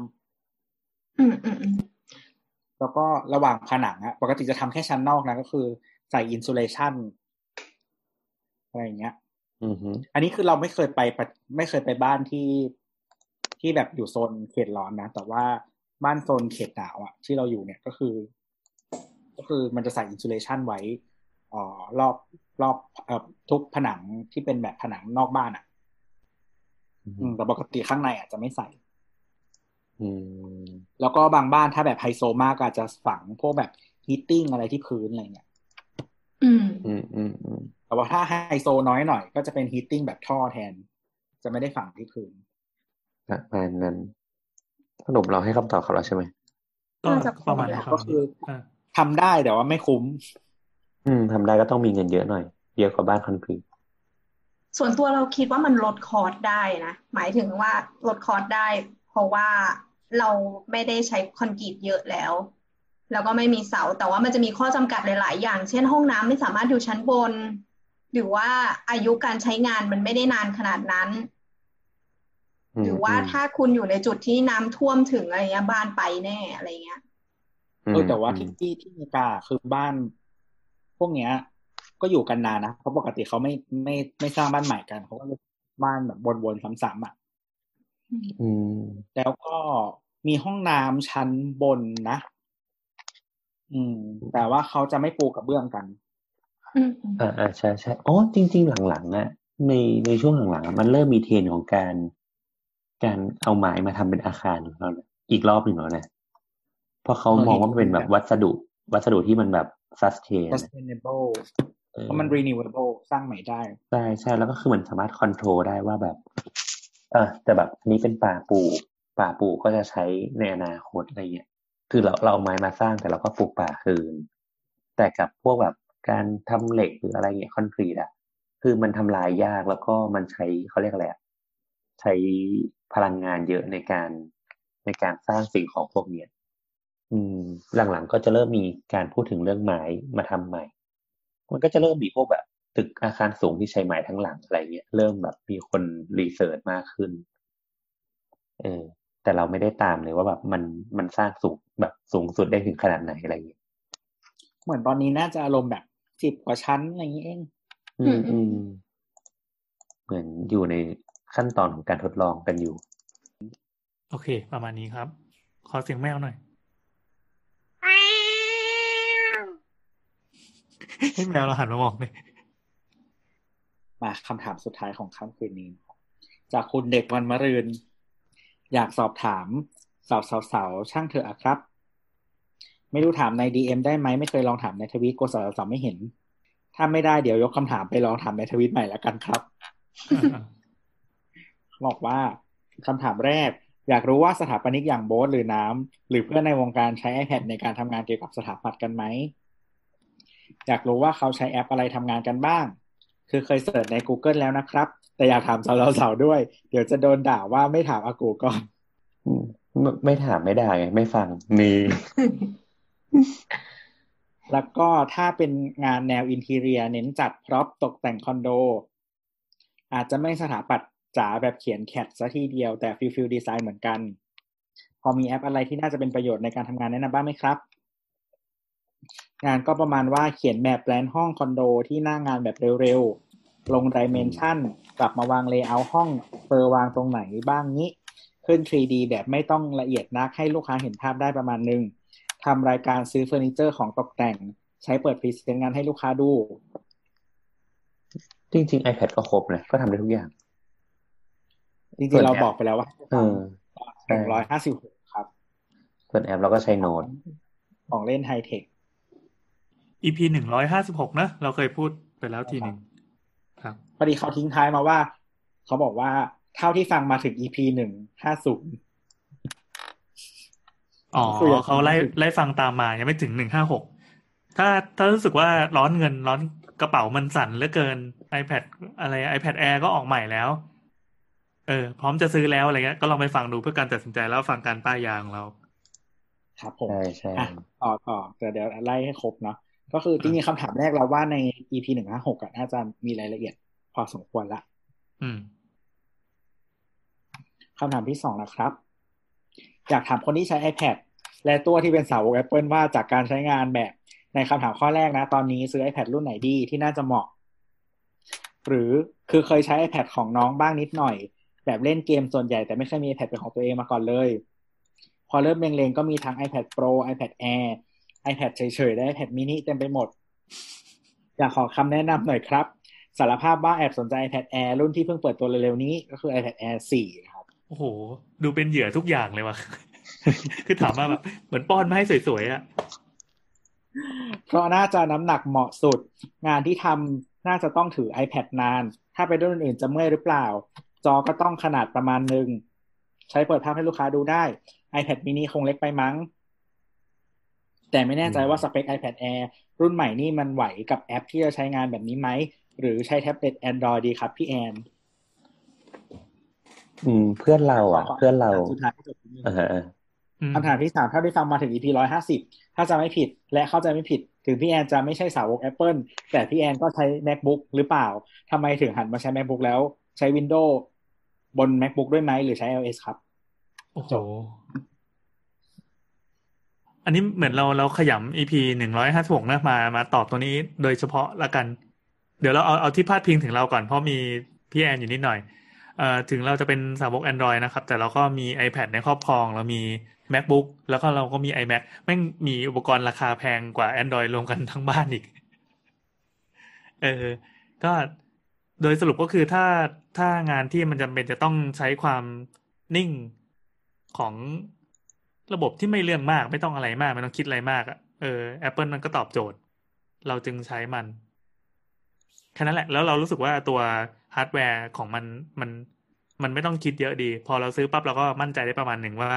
[SPEAKER 3] ำ
[SPEAKER 5] อืมอืมอืม
[SPEAKER 3] แล้วก็ระหว่างผนังอะปกติจะทำแค่ชั้นนอกนะก็คือใส่ insulationอะไรอย่างเงี้ย
[SPEAKER 4] อือฮึ
[SPEAKER 3] อันนี้คือเราไม่เคยไปปะไม่เคยไปบ้านที่ที่แบบอยู่โซนเขตร้อนนะ แต่ว่าบ้านโซนเขตหนาวอะที่เราอยู่เนี่ยก็คือ ก็คือมันจะใส่อินซูเลชันไว้อ่อ รอบรอบเอ่อทุกผนังที่เป็นแบบผนังนอกบ้านอะ
[SPEAKER 4] อือฮึ
[SPEAKER 3] อืมแต่ปกติข้างในอาจจะไม่ใส่
[SPEAKER 4] อืม
[SPEAKER 3] แล้วก็บางบ้านถ้าแบบไฮโซมากก็อาจจะฝังพวกแบบheating อะไรที่พื้นอะไรเงี้ย
[SPEAKER 5] อืม
[SPEAKER 4] อืมอืมอืม
[SPEAKER 3] แต่ว่าถ้าไฮโซน้อยหน่อยก็จะเป็น heating แบบท่อแทน จะไม่ได้ฝังที่พื้น
[SPEAKER 4] ประมาณนั้นสรุปเราให้คำตอบเขาแล้วใช่ไหม
[SPEAKER 2] ก็
[SPEAKER 5] น่าจะพอ
[SPEAKER 2] ประมาณนี้ครับ
[SPEAKER 3] ก็คือ
[SPEAKER 2] อ่า
[SPEAKER 3] ทำได้แต่ว่าไม่คุ้ม
[SPEAKER 4] อืมทำได้ก็ต้องมีเงินเยอะหน่อย เยอะกว่าบ้านคอนกรีต
[SPEAKER 5] ส่วนตัวเราคิดว่ามันลดคอร์สได้นะ หมายถึงว่าลดคอร์สได้ เพราะว่าเราไม่ได้ใช้คอนกรีตเยอะแล้ว แล้วก็ไม่มีเสา แต่ว่ามันจะมีข้อจำกัดหลาย ๆ อย่าง เช่น ห้องน้ำไม่สามารถอยู่ชั้นบน หรือว่าอายุการใช้งานมันไม่ได้นานขนาดนั้น
[SPEAKER 4] อืม
[SPEAKER 5] หรือว่า
[SPEAKER 4] อืม
[SPEAKER 5] ถ้าคุณอยู่ในจุดที่น้ำท่วมถึงอะไรเงี้ยบ้านไปแน่อะไรเงี้ย
[SPEAKER 3] เออแต่ว่าที่ที่ที่อเมริกาคือบ้านพ วกเนี้ย ก็อยู่กันนานนะเพราะปกติเขาไม่ไม่ไม่สร้างบ้านใหม่กันเขาก็จะบ้านแบบวนๆซ้ำๆอะ
[SPEAKER 4] อืม
[SPEAKER 3] แล้วก็มีห้องน้ำชั้นบนนะอืม แต่ว่าเขาจะไม่ปูกระเบื้องกัน
[SPEAKER 5] อืมอืม
[SPEAKER 4] อ่าอ่าใช่ใช่อ๋อจริง ๆ หลังๆอะในในช่วงหลังๆอะมันเริ่มมีเทรนด์ของการ การเอาไม้มาทำเป็นอาคารแล้วนะอีกรอบหนึ่งแล้วนะเพราะเขา
[SPEAKER 3] เราเห็น
[SPEAKER 4] มองว่ามันเป็นแบบวัสดุ วัสดุที่มันแบบ sustain อะ
[SPEAKER 3] sustainable
[SPEAKER 4] เออ
[SPEAKER 3] เพราะมัน renewable สร้างใหม่ได้
[SPEAKER 4] ใช่ใช่แล้วก็คือมันสามารถคอนโทรลได้ว่าแบบ เออแต่แบบอันนี้เป็นป่าปลูกป่าปลูกก็จะใช้ในอนาคตอะไรเงี้ย คือเราเราเอาไม้มาสร้างแต่เราก็ปลูกป่าคืน แต่กับพวกแบบการทำเหล็กหรืออะไรเงี้ยคอนกรีตอะคือมันทำลายยากแล้วก็มันใช้เขาเรียกอะไรอะใช้พลังงานเยอะในการในการสร้างสิ่งของพวกเนี้ย อืมหลังๆก็จะเริ่มมีการพูดถึงเรื่องไม้มาทำใหม่ มันก็จะเริ่มมีพวกแบบ ตึกอาคารสูงที่ใช้ไม้ทั้งหลังอะไรเงี้ยเริ่มแบบมีคนรีเสิร์ชมากขึ้น เออ แต่เราไม่ได้ตามเลยว่าแบบมันมันสร้างสูงแบบสูงสุดได้ถึงขนาดไหนอะไรเงี้ย
[SPEAKER 3] เหมือนตอนนี้น่าจะอารมณ์แบบสิบกว่าชั้นอะไรอย่างนี้เอง
[SPEAKER 4] อืมอืมเหมือนอยู่ในขั้นตอนของการทดลองกันอยู่
[SPEAKER 2] โอเค ประมาณนี้ครับ ขอเสียงแมวหน่อย ให้แมวเราหันมามองเลย
[SPEAKER 3] มาคำถามสุดท้ายของค่ำคืนนี้ จากคุณเด็กวันมะรืน อยากสอบถามสาวสาวสาวๆช่างเถอะอะครับ ไม่รู้ถามในดีเอ็มได้ไหมไม่เคยลองถามในทวิตกลัวสาวสาวๆไม่เห็น ถ้าไม่ได้เดี๋ยวยกคำถามไปลองถามในทวิตใหม่แล้วกันครับ บอกว่าคำถามแรก อยากรู้ว่าสถาปนิกอย่างโบ๊ทหรือน้ำหรือเพื่อนในวงการใช้ iPad ในการทำงานเกี่ยวกับสถาปัตย์กันไหม อยากรู้ว่าเขาใช้แอปอะไรทำงานกันบ้าง คือเคย search ใน Google แล้วนะครับ แต่อยากถามสาวๆด้วย เดี๋ยวจะโดนด่าว่าไม่ถามอากู๋ก่อน
[SPEAKER 4] อืมไม่ไม่ถามไม่ได้ไงไม่ฟังมี
[SPEAKER 3] แล้วก็ถ้าเป็นงานแนว interior เน้นจัด prop ตกแต่งคอนโด อาจจะไม่สถาปัตย์จ๋าแบบเขียน CAD ซะทีเดียวแต่ feel feel design เหมือนกัน พอมีแอปอะไรที่น่าจะเป็นประโยชน์ในการทำงานแนะนำบ้างไหมครับ งานก็ประมาณว่าเขียนแบบแปลนห้องคอนโดที่หน้างานแบบเร็วๆ ลง dimension กลับมาวาง layout ห้องเฟอร์วางตรงไหนบ้างนี้ ขึ้น 3D แบบไม่ต้องละเอียดนักให้ลูกค้าเห็นภาพได้ประมาณนึงทำรายการซื้อเฟอร์นิเจอร์ของตกแต่ง ใช้เปิด present งานให้ลูกค้าดู
[SPEAKER 4] จริงๆ iPad ก็ครบนะก็ทำได้ทุกอย่าง
[SPEAKER 3] จริ
[SPEAKER 4] ส่ว
[SPEAKER 3] ง
[SPEAKER 4] น
[SPEAKER 3] ๆเรา
[SPEAKER 4] แอป
[SPEAKER 3] บอกไปแล้วว่า
[SPEAKER 4] เออ
[SPEAKER 3] หนึ่งร้อยห้าสิบหกครับ
[SPEAKER 4] ส่วนแอปเราก็ใช้โน้ต
[SPEAKER 3] ของเล่นไฮเทค
[SPEAKER 2] EP หนึ่งร้อยห้าสิบหกนะเราเคยพูดไปแล้วทีหนึ่งครับ
[SPEAKER 3] พอดีเขาทิ้งท้ายมาว่า เขาบอกว่าเท่าที่ฟังมาถึง EP หนึ่งห้าศูนย์
[SPEAKER 2] อ๋อ
[SPEAKER 3] คุยกับ
[SPEAKER 2] เขาไล่ไล่ฟังตามมายังไม่ถึงหนึ่งห้าหกถ้าถ้ารู้สึกว่าร้อนเงินร้อนกระเป๋ามันสั่นเหลือเกิน iPad อะไร iPad Air ก็ออกใหม่แล้ว เออ พร้อมจะซื้อแล้วอะไรเงี้ยก็ลองไปฟังดูเพื่อการตัดสินใจแล้วฟังการป้ายยาของเรา
[SPEAKER 3] ครับผม
[SPEAKER 4] ใช่ใช่
[SPEAKER 3] อะต่อต่อแต่เดี๋ยวไล่ให้ครบเนาะ ก็คือจริงๆคำถามแรกเราว่าใน EP หนึ่งห้าหกอะน่าจะมีรายละเอียดพอสมควรละ
[SPEAKER 2] อืม
[SPEAKER 3] คำถามที่สองนะครับ อยากถามคนที่ใช้ iPad และตัวที่เป็นสาวก Apple ว่าจากการใช้งานแบบในคำถามข้อแรกนะ ตอนนี้ซื้อ iPad รุ่นไหนดีที่น่าจะเหมาะ หรือคือเคยใช้ iPad ของน้องบ้างนิดหน่อย แบบเล่นเกมส่วนใหญ่แต่ไม่เคยมี iPad เป็นของตัวเองมาก่อนเลย พอเริ่มเล็งๆก็มีทั้ง iPad Pro iPad Air iPad เฉยๆและ iPad mini เต็มไปหมด อยากขอคำแนะนำหน่อยครับ สารภาพว่าแอบสนใจ iPad Air รุ่นที่เพิ่งเปิดตัวเร็วๆ นี้ก็คือ iPad Air 4 ครับ
[SPEAKER 2] โอ้โห ดูเป็นเหยื่อทุกอย่างเลยว่ะ คือถามมาแบบ เหมือนป้อนมาให้สวยๆอะ
[SPEAKER 3] เพราะน่าจะน้ำหนักเหมาะสุด งานที่ทำน่าจะต้องถือ iPad นาน ถ้าไปรุ่นอื่นจะเมื่อยหรือเปล่า จอก็ต้องขนาดประมาณหนึ่งใช้เปิดภาพให้ลูกค้าดูได้ iPad mini คงเล็กไปมั้ง แต่ไม่แน่ใจว่าสเปค iPad Air รุ่นใหม่นี่มันไหวกับแอปที่จะใช้งานแบบนี้ไหม หรือใช้แท็บเล็ต Android ดีครับพี่แอน
[SPEAKER 4] อืม เพื่อนเราอะ เพื่อนเรา
[SPEAKER 3] สุดท้ายที่จบที่นี่
[SPEAKER 4] อ่าฮะ
[SPEAKER 2] อืม
[SPEAKER 3] คำถามที่สามถ้าได้ฟังมาถึง EP ร้อยห้าสิบถ้าจะไม่ผิดและเข้าใจไม่ผิด ถึงพี่แอนจะไม่ใช่สาวก Apple แต่พี่แอนก็ใช้ MacBook หรือเปล่าทำไมถึงหันมาใช้ MacBook แล้วใช้ Windows บน MacBook ด้วยไหมหรือใช้ iOS ครับ
[SPEAKER 2] โอ้โห อันนี้เหมือนเราเราขยำ EP หนึ่งร้อยห้าสิบหกนะมามาตอบตัวนี้โดยเฉพาะละกัน เดี๋ยวเราเอาเอาที่พาดพิงถึงเราก่อนเพราะมีพี่แอนอยู่นิดหน่อยเอ่อถึงเราจะเป็นสาวก Android นะครับ แต่เราก็มี iPad ในครอบครอง เรามี MacBook แล้วก็เราก็มี iMac แม่งมีอุปกรณ์ราคาแพงกว่า Android รวมกันทั้งบ้านอีก เออ ก็โดยสรุปก็คือถ้าถ้างานที่มันจำเป็นจะต้องใช้ความนิ่งของ ระบบที่ไม่เรื่องมากไม่ต้องอะไรมาก ไม่ต้องคิดอะไรมากอะเออ Apple มันก็ตอบโจทย์ เราจึงใช้มันแค่นั้นแหละ แล้วเรารู้สึกว่าตัวฮาร์ดแวร์ของมันมัน มันไม่ต้องคิดเยอะดี พอเราซื้อปั๊บเราก็มั่นใจได้ประมาณหนึ่งว่า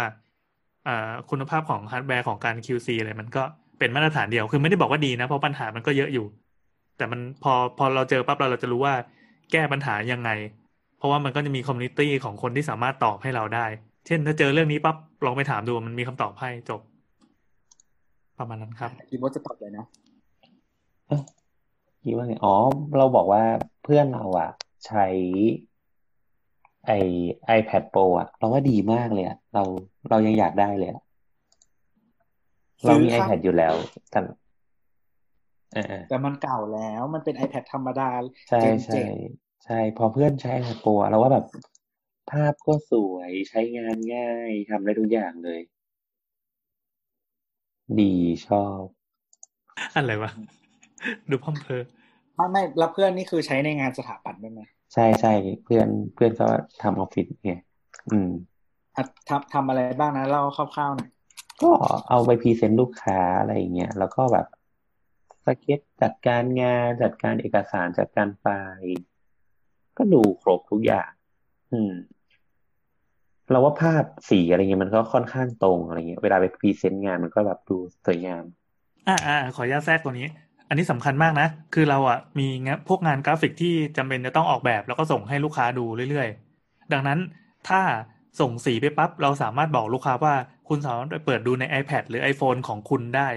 [SPEAKER 2] อ่าคุณภาพของฮาร์ดแวร์ของการ QC อะไรมันก็เป็นมาตรฐานเดียว คือไม่ได้บอกว่าดีนะ เพราะปัญหามันก็เยอะอยู่ แต่มันพอพอเราเจอปั๊บเราเราจะรู้ว่าแก้ปัญหายังไง เพราะว่ามันก็จะมี community ของคนที่สามารถตอบให้เราได้ เช่น ถ้าเจอเรื่องนี้ปั๊บลองไปถามดูมันมีคำตอบให้จบ ประมาณนั้นครับ
[SPEAKER 3] คิดว่าจะตอบเลยนะ
[SPEAKER 4] คิดว่าไงอ๋อ เราบอกว่าเพื่อนเราอะใช้ไอ iPad Pro อะเราว่าดีมากเลยอะเราเรายังอยากได้เลยอะเรามี
[SPEAKER 3] ซื้อครับ
[SPEAKER 4] iPad อยู่แล้วแต่เออ
[SPEAKER 3] แต่มันเก่าแล้วมันเป็น iPad ธรรมดา
[SPEAKER 4] ใช่
[SPEAKER 3] เจน
[SPEAKER 4] ใช่
[SPEAKER 3] เจ็ด
[SPEAKER 4] ใช่พอเพื่อนใช้ iPad Pro อะเราว่าแบบ ภาพก็สวย ใช้งานง่าย ทำได้ทุกอย่างเลย ดี ชอบ
[SPEAKER 2] อะไรวะ ดูพัมเพอ
[SPEAKER 3] ไม่ไม่แล้วเพื่อนนี่คือใช้ในงานสถาปัตย์ด้วยไหม
[SPEAKER 4] ใช่ใช่เพื่อนเพื่อนก็ทำออฟฟิศไงอืม
[SPEAKER 3] อะทำทำอะไรบ้างนะเล่าคร่าวๆหน่อย
[SPEAKER 4] ก็เอาไป present ลูกค้าอะไรอย่างเงี้ยแล้วก็แบบสเก็ตจัดการงานจัดการเอกสารจัดการไฟล์ก็ดูครบทุกอย่าง อืม เราว่าภาพสีอะไรเงี้ยมันก็ค่อนข้างตรงอะไรเงี้ยเวลาไป present งานมันก็แบบดูสวยงาม
[SPEAKER 2] อ่าอ่าขออนุญาตแทรกตัวนี้ อันนี้สำคัญมากนะ คือเราอะมีงพวกงานกราฟิกที่จำเป็นจะต้องออกแบบ แล้วก็ส่งให้ลูกค้าดูเรื่อยๆ ดังนั้นถ้าส่งสีไปปั๊บเราสามารถบอกลูกค้าว่าคุณสามารถไปเปิดดูใน iPad หรือ iPhone ของคุณได้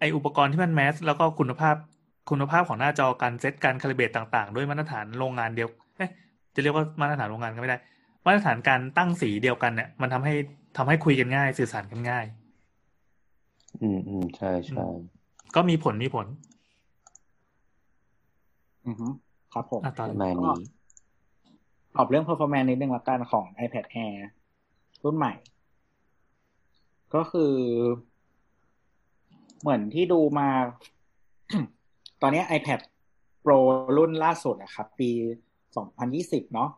[SPEAKER 2] ไออุปกรณ์ที่มันแมสแล้วก็คุณภาพคุณภาพของหน้าจอการเซตการคาลิเบตต่าง ๆ ด้วยมาตรฐานโรงงานเดียวจะเรียกว่ามาตรฐานโรงงานก็ไม่ได้ มาตรฐานการตั้งสีเดียวกันเนี่ย มันทำให้ทำให้คุยกันง่าย สื่อสารกันง่าย
[SPEAKER 4] อืมอืมใช่ใช่
[SPEAKER 2] ก็มีผลมีผล
[SPEAKER 3] อือฮึครับผม
[SPEAKER 2] อะต่อ
[SPEAKER 4] ป
[SPEAKER 2] เลย
[SPEAKER 4] ระมาณ
[SPEAKER 3] ก็
[SPEAKER 4] นี้
[SPEAKER 3] ตอบเรื่อง performance นิดนึงละกันของ iPad Air รุ่นใหม่ ก็คือ เหมือนที่ดูมา ตอนนี้ iPad Pro รุ่นล่าสุดนะครับ ปี 2020 เนาะ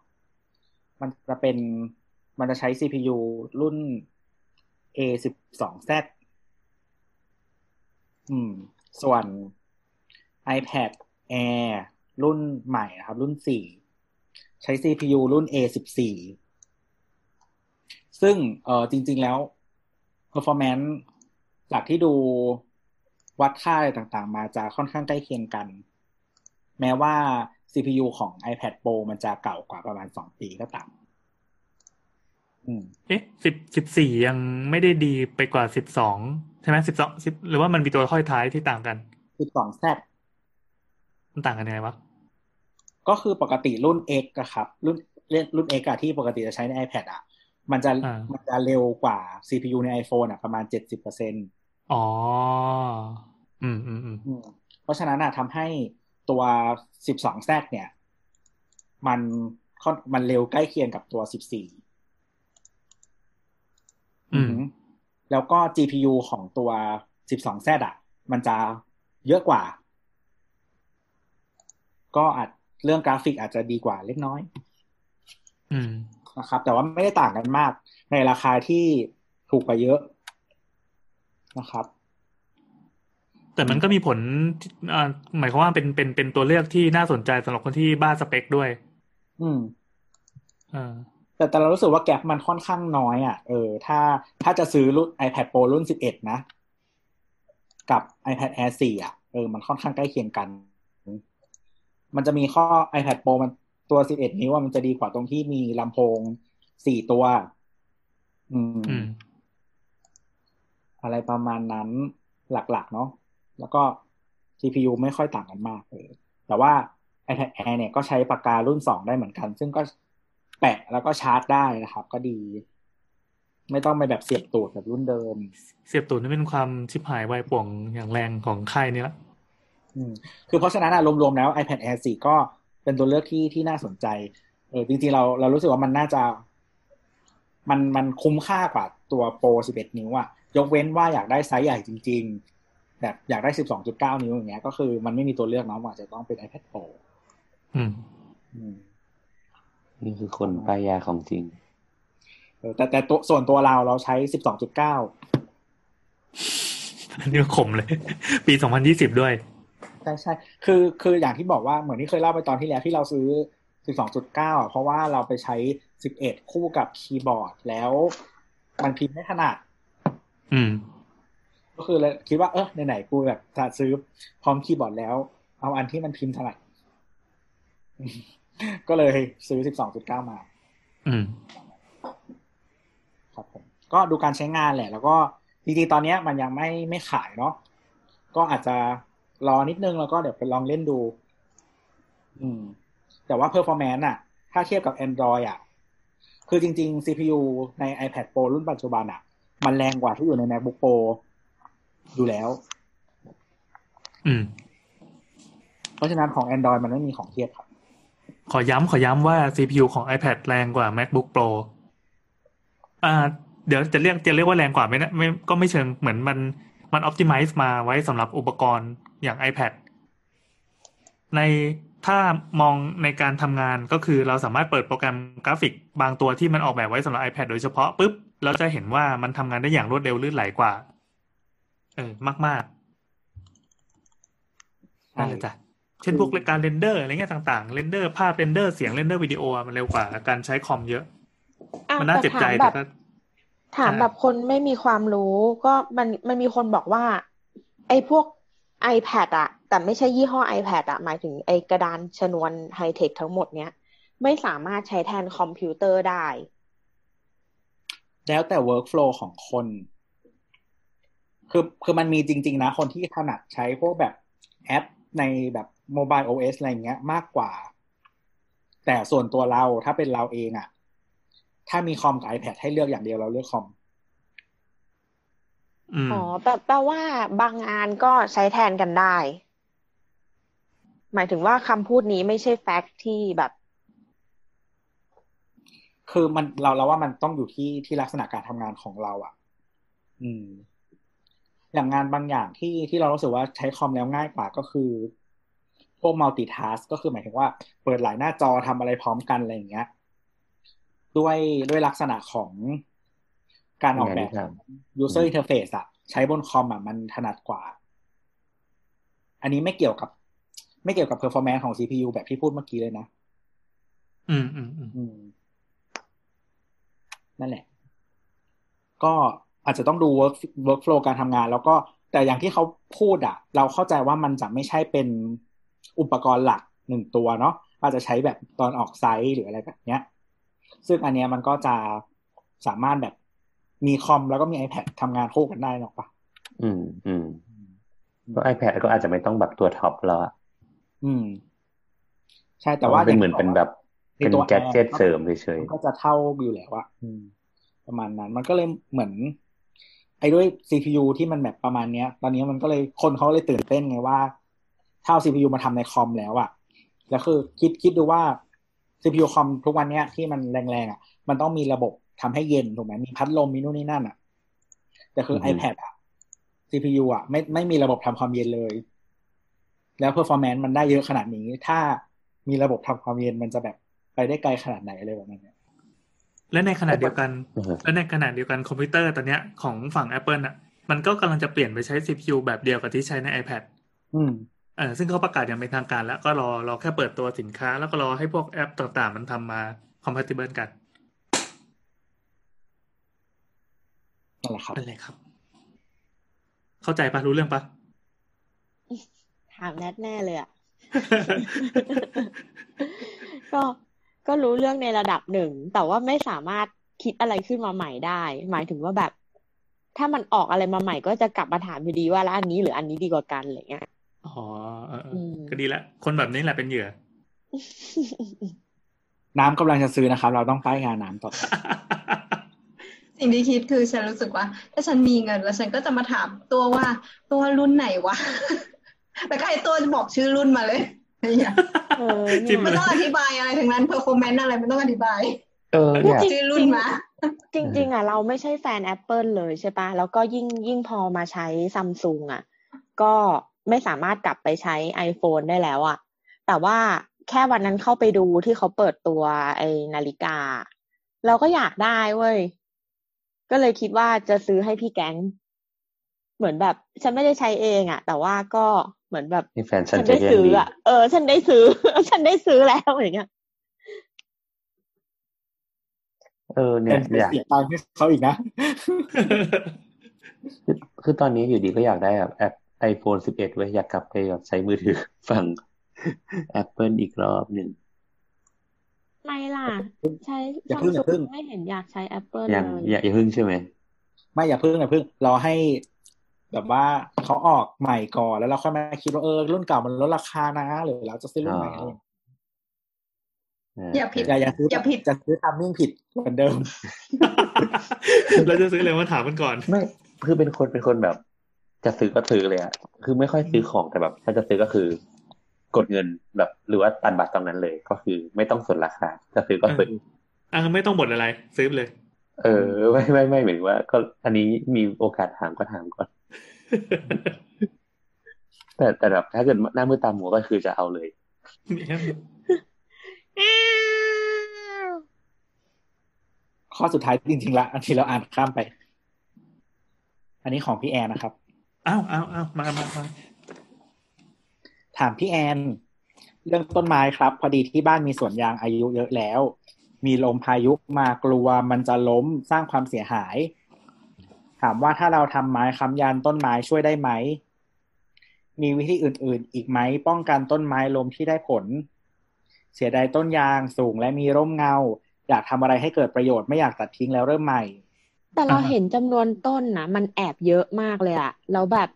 [SPEAKER 3] มันจะเป็นมันจะใช้ CPU รุ่น A12Z อืม ส่วน iPad Air รุ่นใหม่นะครับ รุ่น 4 ใช้ CPU รุ่น A14 ซึ่งเออจริง ๆ แล้ว performance จากที่ดูวัดค่าอะไรต่างๆ มาจะค่อนข้างใกล้เคียงกัน แม้ว่า CPU ของ iPad Pro มันจะเก่ากว่าประมาณ2ปีก็ตามอืม
[SPEAKER 2] เอ๊ะสิบสิบสี่ยังไม่ได้ดีไปกว่าสิบสองใช่ไหมสิบสองสิบหรือว่ามันมีตัวค่อยท้ายที่ต่างกัน
[SPEAKER 3] 12Z
[SPEAKER 2] มันต่างกันยังไงวะ
[SPEAKER 3] ก็คือปกติรุ่น X อะครับ รุ่นรุ่น X อะที่ปกติจะใช้ใน iPad อะมันจะ
[SPEAKER 2] อ่า
[SPEAKER 3] มันจะเร็วกว่า CPU ใน iPhone อะประมาณเจ็ดสิบเปอร์เซ็น
[SPEAKER 2] อ๋อ อืมอืมอืม
[SPEAKER 3] เพราะฉะนั้นอะทำให้ ตัวสิบสองแซเนี่ย มันค่อนมันเร็วใกล้เคียงกับตัวสิบสี่
[SPEAKER 2] อืม
[SPEAKER 3] แล้วก็ GPU ของตัวสิบสองแซอะมันจะเยอะกว่า ก็อาจเรื่องกราฟิกอาจจะดีกว่าเล็กน้อย
[SPEAKER 2] อืม
[SPEAKER 3] นะครับ แต่ว่าไม่ได้ต่างกันมาก ในราคาที่ถูกกว่าเยอะนะครับ
[SPEAKER 2] แต่มันก็มีผลที่อ่าหมายความว่าเป็นเป็นเป็นตัวเลือกที่น่าสนใจสำหรับคนที่บ้าสเปคด้วย
[SPEAKER 3] อืม
[SPEAKER 2] อ่า
[SPEAKER 3] แต่แต่เรารู้สึกว่าแกลบมันค่อนข้างน้อยอะ เออ ถ้าถ้าจะซื้อรุ่น iPad Pro รุ่น 11 นะ กับ iPad Air 4 อะ เออ มันค่อนข้างใกล้เคียงกัน มันจะมีข้อ iPad Pro มันตัว 11 นิ้วอะมันจะดีกว่าตรงที่มีลำโพง 4 ตัว อืม
[SPEAKER 2] อืม
[SPEAKER 3] อะไรประมาณนั้นหลักๆ เนาะ แล้วก็ CPU ไม่ค่อยต่างกันมากเลยแต่ว่า iPad Air เนี่ยก็ใช้ปากการุ่น 2 ได้เหมือนกัน ซึ่งก็แปะแล้วก็ชาร์จได้นะครับ ก็ดี ไม่ต้องไปแบบเสียบตูดแบบรุ่นเดิม
[SPEAKER 2] เสียบตูนนี่เป็นความชิบหายวายป่วงอย่างแรงของค่ายนี้ละ
[SPEAKER 3] อืมคือเพราะฉะนั้นอะรวมๆแล้ว iPad Air 4 ก็เป็นตัวเลือกที่ที่น่าสนใจ เออจริงๆเราเรารู้สึกว่ามันน่าจะ มันมันคุ้มค่ากว่าตัวโปร11 นิ้วอะยกเว้นว่าอยากได้ไซส์ใหญ่จริงๆ แบบอยากได้12.9นิ้วอย่างเงี้ยก็คือมันไม่มีตัวเลือกเนาะอาจจะต้องเป็น iPad Pro
[SPEAKER 2] อืม
[SPEAKER 3] อืม
[SPEAKER 4] นี่คือคนป้ายยาของจริง
[SPEAKER 3] เออแต่แต่ตัวส่วนตัวเราเราใช้12.9
[SPEAKER 2] อันนี้ก็ขมเลย ปีสองพันยี่สิบด้วย
[SPEAKER 3] ใช่ใช่คือคืออย่างที่บอกว่าเหมือนที่เคยเล่าไปตอนที่แล้วที่เราซื้อ12.9อะเพราะว่าเราไปใช้11คู่กับคีย์บอร์ดแล้ว มันพิมพ์ไม่ถนัด
[SPEAKER 2] อืม
[SPEAKER 3] ก็คือเลยคิดว่าเออไหนๆกูแบบจะซื้อพร้อมคีย์บอร์ดแล้ว เอาอันที่มันพิมพ์ถนัดก็เลยซื้อ12.9มา
[SPEAKER 2] อืม
[SPEAKER 3] ครับผมก็ดูการใช้งานแหละ แล้วก็จริงๆตอนเนี้ยมันยังไม่ไม่ขายเนาะก็อาจจะรอนิดนึงแล้วก็เดี๋ยวไปลองเล่นดู อืม แต่ว่า performance อะถ้าเทียบกับ Android อะคือจริง ๆ CPU ใน iPad Pro รุ่นปัจจุบันอะมันแรงกว่าที่อยู่ใน MacBook Pro อยู่แล้ว
[SPEAKER 2] อืม
[SPEAKER 3] เพราะฉะนั้นของ Android มันไม่มีของเทียบครับ
[SPEAKER 2] ขอย้ำขอย้ำว่า CPU ของ iPad แรงกว่า MacBook Pro อ่า เดี๋ยวจะเรียกจะเรียกว่าแรงกว่าไหมนะไม่ก็ไม่เชิงเหมือนมันมัน optimize มาไว้สำหรับอุปกรณ์อย่าง iPad ในถ้ามองในการทำงานก็คือเราสามารถเปิดโปรแกรมกราฟิกบางตัวที่มันออกแบบไว้สำหรับ iPad โดยเฉพาะปุ๊บเราจะเห็นว่ามันทำงานได้อย่างรวดเร็วลื่นไหลกว่า เออมากๆนั่นเลยจ้ะเช่นพวกการ render อะไรเงี้ยต่างๆ render ภาพ render เสียง render วิดีโออะมันเร็วกว่าการใช้คอมเยอะ
[SPEAKER 6] อ้าว
[SPEAKER 2] มันน่าเจ็บใจ
[SPEAKER 6] แต่
[SPEAKER 2] แต่
[SPEAKER 6] ถามแบบ
[SPEAKER 2] ก็
[SPEAKER 6] ถามแบบคนไม่มีความรู้ก็มันมันมีคนบอกว่า ไอ้พวก iPad อะแต่ไม่ใช่ยี่ห้อ iPad อะหมายถึงไอ้กระดานชนวนไฮเทคทั้งหมดเนี้ย ไม่สามารถใช้แทนคอมพิวเตอร์ได้
[SPEAKER 3] แล้วแต่ workflow ของคน คือคือมันมีจริง ๆ นะ คนที่ถนัดใช้พวกแบบแอปในแบบ mobile OS อะไรเงี้ยมากกว่า แต่ส่วนตัวเราถ้าเป็นเราเองอะถ้ามีคอมกับ iPad ให้เลือกอย่างเดียวเราเลือกคอม
[SPEAKER 2] อืม
[SPEAKER 6] อ๋อแปลแปลว่าบางงานก็ใช้แทนกันได้ หมายถึงว่าคำพูดนี้ไม่ใช่แฟกต์ที่แบบ
[SPEAKER 3] คือมันเราเราว่ามันต้องอยู่ที่ที่ลักษณะการทำงานของเราอะ่ะ อืม อย่างงานบางอย่างที่ที่เรารู้สึกว่าใช้คอมแล้วง่ายกว่าก็คือ พวก multitask ก็คือหมายถึงว่า เปิดหลายหน้าจอทำอะไรพร้อมกันอะไรอย่างเงี้ย ด้วยด้วยลักษณะของการออกแบบ
[SPEAKER 4] งานที่ท
[SPEAKER 3] user interface อะใช้บนคอมอะมันถนัดกว่า อันนี้ไม่เกี่ยวกับ ไม่เกี่ยวกับ performance ของ CPU แบบที่พูดเมื่อกี้เลยนะ
[SPEAKER 2] อืมอืมอืม
[SPEAKER 3] อืมนั่นแหละ ก็ อาจจะต้องดู work workflow การทำงาน แล้วก็แต่อย่างที่เขาพูดอะเราเข้าใจว่ามันจะไม่ใช่เป็นอุปกรณ์หลักหนึ่งตัวเนาะอาจจะใช้แบบตอนออกไซต์หรืออะไรแบบเนี้ย ซึ่งอันเนี้ยมันก็จะสามารถแบบมีคอมแล้วก็มี iPad ทำงานคู่กันได้หรอกปะ
[SPEAKER 4] อืมอืมก็ iPad ก็อาจจะไม่ต้องแบบตัวท็อปแล้วอะ
[SPEAKER 3] อืม ใช่แต่ว่า
[SPEAKER 4] เป็นเหมือนเป็นแบบ
[SPEAKER 3] ใน
[SPEAKER 4] เป็น
[SPEAKER 3] ตัว
[SPEAKER 4] แกดเจ็ต
[SPEAKER 3] แอร์
[SPEAKER 4] เสริมเฉย
[SPEAKER 3] มันก็จะเท่าอยู่แล้วอะอืมประมาณนั้น มันก็เลยเหมือน ไอ้ด้วย CPU ที่มันแบบประมาณเนี้ย ตอนนี้มันก็เลยคนเขาเลยตื่นเต้นไงว่าถ้าเอา CPU มาทำในคอมแล้วอะแล้วคือคิดคิดดูว่า CPU คอมทุกวันเนี้ยที่มันแรงๆอะมันต้องมีระบบทำให้เย็นถูกไหมมีพัดลมมีนู่นนี่นั่นอะแต่คือ iPad อะ CPU อะไม่ไม่มีระบบทำความเย็นเลย แล้ว performance มันได้เยอะขนาดนี้ ถ้ามีระบบทำความเย็นมันจะแบบไปได้ไกลขนาดไหนอะไรแบบนั้นเนี่ย
[SPEAKER 2] และในขณะเดียวกัน
[SPEAKER 4] ๆอือฮึ
[SPEAKER 2] และในขณะเดียวกันคอมพิวเตอร์ตอนเนี้ยของฝั่ง Apple อะ มันก็กำลังจะเปลี่ยนไปใช้ CPU แบบเดียวกับที่ใช้ใน iPad
[SPEAKER 3] อืม
[SPEAKER 2] เออซึ่งเขาประกาศอย่างเป็นทางการแล้วก็รอรอแค่เปิดตัวสินค้า แล้วก็รอให้พวกแอปต่างๆ มันทำมา compatible กัน
[SPEAKER 3] นั่นแหละครับ
[SPEAKER 2] เป็นไรครับ เข้าใจปะรู้เรื่องปะ
[SPEAKER 6] ถามแนทแน่เลยอะก็ ก็รู้เรื่องในระดับหนึ่ง แต่ว่าไม่สามารถคิดอะไรขึ้นมาใหม่ได้ หมายถึงว่าแบบ ถ้ามันออกอะไรมาใหม่ก็จะกลับมาถามอยู่ดีว่าแล้วอันนี้หรืออันนี้ดีกว่ากันอะไรเงี้ย
[SPEAKER 2] อ๋อเออเออ
[SPEAKER 6] อืม
[SPEAKER 2] ก็ดีแล้วคนแบบนี้แหละเป็นเหยื่อ
[SPEAKER 3] น้ำกำลังจะซื้อนะครับ เราต้องป้ายงานน้ำต่อ
[SPEAKER 5] สิ่งที่คิดคือฉันรู้สึกว่า ถ้าฉันมีเงินแล้วฉันก็จะมาถามตัวว่า ตัวรุ่นไหนวะ แล้วก็ไอ้ตัวจะบอกชื่อรุ่นมาเลยเนี่ย
[SPEAKER 6] เออ
[SPEAKER 2] จิ้
[SPEAKER 6] เนี่ย
[SPEAKER 2] ม
[SPEAKER 5] มันต้องอธิบายอะไรถึงนั้น performance อะไรมันต้องอธิบาย
[SPEAKER 4] เออเนี่ย
[SPEAKER 5] ชื่อรุ่นมา
[SPEAKER 6] จริง ๆ อะ เราไม่ใช่แฟน Apple เลยใช่ปะแล้วก็ยิ่งยิ่งพอมาใช้ซัมซุงอะ ก็ไม่สามารถกลับไปใช้ iPhone ได้แล้วอะ แต่ว่าแค่วันนั้นเข้าไปดูที่เขาเปิดตัวไอ้นาฬิกา เราก็อยากได้เว้ย ก็เลยคิดว่าจะซื้อให้พี่แก๊ง เหมือนแบบ ฉันไม่ได้ใช้เองอะ แต่ว่าก็ เหมือนแบบ
[SPEAKER 4] นี่แฟนฉัน
[SPEAKER 6] ฉัน
[SPEAKER 4] จะ
[SPEAKER 6] ได้
[SPEAKER 4] เรียน
[SPEAKER 6] ซื้อ
[SPEAKER 4] ดี
[SPEAKER 6] อะเออ ฉันได้ซื้อ ฉันได้ซื้อแล้วอย่างเงี้ย
[SPEAKER 4] เออเนี่ย
[SPEAKER 3] เป็น
[SPEAKER 4] อยาก
[SPEAKER 3] เสียตังค์ให้เขาอีกนะ
[SPEAKER 4] คือคือตอนนี้อยู่ดีก็อยากได้แบบแอป iPhone 11ไว้ยอยากกลับไปแบบใช้มือถือฟัง Apple อีกรอบหนึ่ง
[SPEAKER 6] ไม่ล่ะ ใช้
[SPEAKER 3] อย่า
[SPEAKER 6] ซัม
[SPEAKER 3] เพิ่งอย่า
[SPEAKER 6] ซุ
[SPEAKER 3] เพิ่
[SPEAKER 6] ง
[SPEAKER 3] ง
[SPEAKER 6] ไม่เห็นอยากใช้ Apple
[SPEAKER 4] ยัง
[SPEAKER 6] เลย
[SPEAKER 4] อย่าอย่าพึ่งใช่ไหม
[SPEAKER 3] ไม่อย่าพึ่งอย่าพึ่งเราให้ แบบว่า เขาออกใหม่ก่อนแล้วเราค่อยมาคิดว่าเออรุ่นเก่ามันลดราคานะหรือเราจะซื้อรุ่นใหม่
[SPEAKER 4] อ๋อ
[SPEAKER 3] อะไร
[SPEAKER 5] อย่าผิด
[SPEAKER 3] อย่าอย่าซื้อ
[SPEAKER 5] อย่าผิด
[SPEAKER 3] จะซื้อทามมิ่งผิดเหมือนเดิม
[SPEAKER 2] เราจะซื้อเลยมาถามมันก่อน
[SPEAKER 4] ไม่คือเป็นคนเป็นคนแบบ จะซื้อก็ซื้อเลยอะคือไม่ค่อยซื้อของแต่แบบ ถ้าจะซื้อก็คือกดเงินแบบหรือว่าตัดบัตรตรงนั้นเลย ก็คือไม่ต้องสนราคาจะซื้อก็ซื้อ
[SPEAKER 2] อะไม่ต้องบ่นอะไร ซื้อไปเลย
[SPEAKER 4] เออไม่ไม่ไม่เหมือนว่า ก็อันนี้มีโอกาสถามก็ถามก่อน แต่แต่แบบถ้าเกิดหน้ามือตาหมัวก็คือจะเอาเลย
[SPEAKER 3] ข้อสุดท้ายจริงๆละอันที่เราอ่านข้ามไป อันนี้ของพี่แอนนะครับ
[SPEAKER 2] อ้าวอ้าวอ้าวมามามา
[SPEAKER 3] ถามพี่แอน เรื่องต้นไม้ครับ พอดีที่บ้านมีสวนยางอายุเยอะแล้ว มีลมพายุมากลัวมันจะล้มสร้างความเสียหาย ถามว่าถ้าเราทำไม้ค้ำยันต้นไม้ช่วยได้ไหม มีวิธีอื่น ๆ อีกไหม ป้องกันต้นไม้ล้มที่ได้ผล เสียดายต้นยางสูงและมีร่มเงา อยากทำอะไรให้เกิดประโยชน์ไม่อยากตัดทิ้งแล้วเริ่มใหม่
[SPEAKER 6] แต่เราเห็นจำนวนต้นนะมันแอบเยอะมากเลยอะแล้วแบบ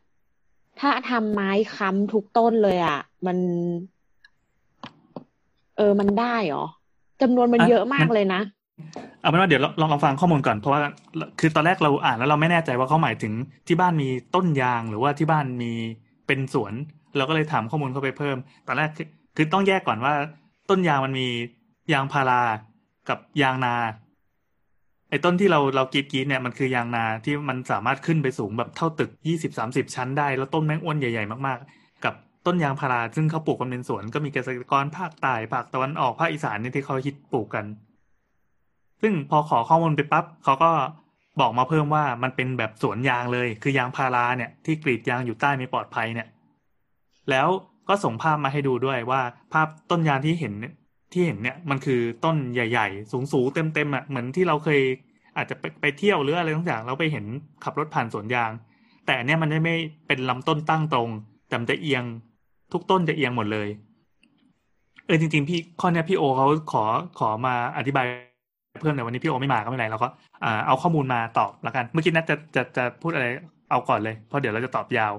[SPEAKER 6] ถ้าทำไม้ค้ำทุกต้นเลยอะมัน เออมันได้เหรอจำนวนมันเยอะมากเลยนะ
[SPEAKER 2] เอาเป็นว่าเดี๋ยวลองลองฟังข้อมูลก่อนเพราะว่าคือตอนแรกเราอ่านแล้วเราไม่แน่ใจว่าเขาหมายถึงที่บ้านมีต้นยางหรือว่าที่บ้านมีเป็นสวน เราก็เลยถามข้อมูลเข้าไปเพิ่ม ตอนแรกคือคือต้องแยกก่อนว่า ต้นยางมันมียางพารากับยางนาไอ้ต้นที่เราเรากรีดกรีดเนี่ยมันคือยางนาที่มันสามารถขึ้นไปสูงแบบเท่าตึกยี่สิบสามสิบชั้นได้ แล้วต้นแมงอ้วนใหญ่ๆมากๆ กับต้นยางพาราซึ่งเขาปลูกกันเป็นสวนก็มีเกษตรกรภาคใต้ภาคตะวันออกภาคอีสานนี่ที่เขาฮิตปลูกกัน ซึ่งพอขอข้อมูลไปปั๊บเขาก็บอกมาเพิ่มว่ามันเป็นแบบสวนยางเลย คือยางพาราเนี่ยที่กรีดยางอยู่ใต้ไม่ปลอดภัยเนี่ย แล้วก็ส่งภาพมาให้ดูด้วยว่า ภาพต้นยางที่เห็นที่เห็นเนี่ยมันคือต้นใหญ่ ๆ สูงๆเต็มๆอะเหมือนที่เราเคยอาจจะไปไปเที่ยวหรืออะไรต่างๆเราไปเห็นขับรถผ่านสวนยาง แต่เนี่ยมันไม่เป็นลำต้นตั้งตรงแต่มันจะเอียง ทุกต้นจะเอียงหมดเลย เออจริง ๆ พี่ข้อเนี้ยพี่โอเขาขอขอมาอธิบาย เพิ่มแต่วันนี้พี่โอไม่มาก็ไม่เป็นไรเราก็อ่าเอาข้อมูลมาตอบแล้วกัน เมื่อกี้นัทจะจะจะพูดอะไรเอาก่อนเลย เพราะเดี๋ยวเราจะตอบยาว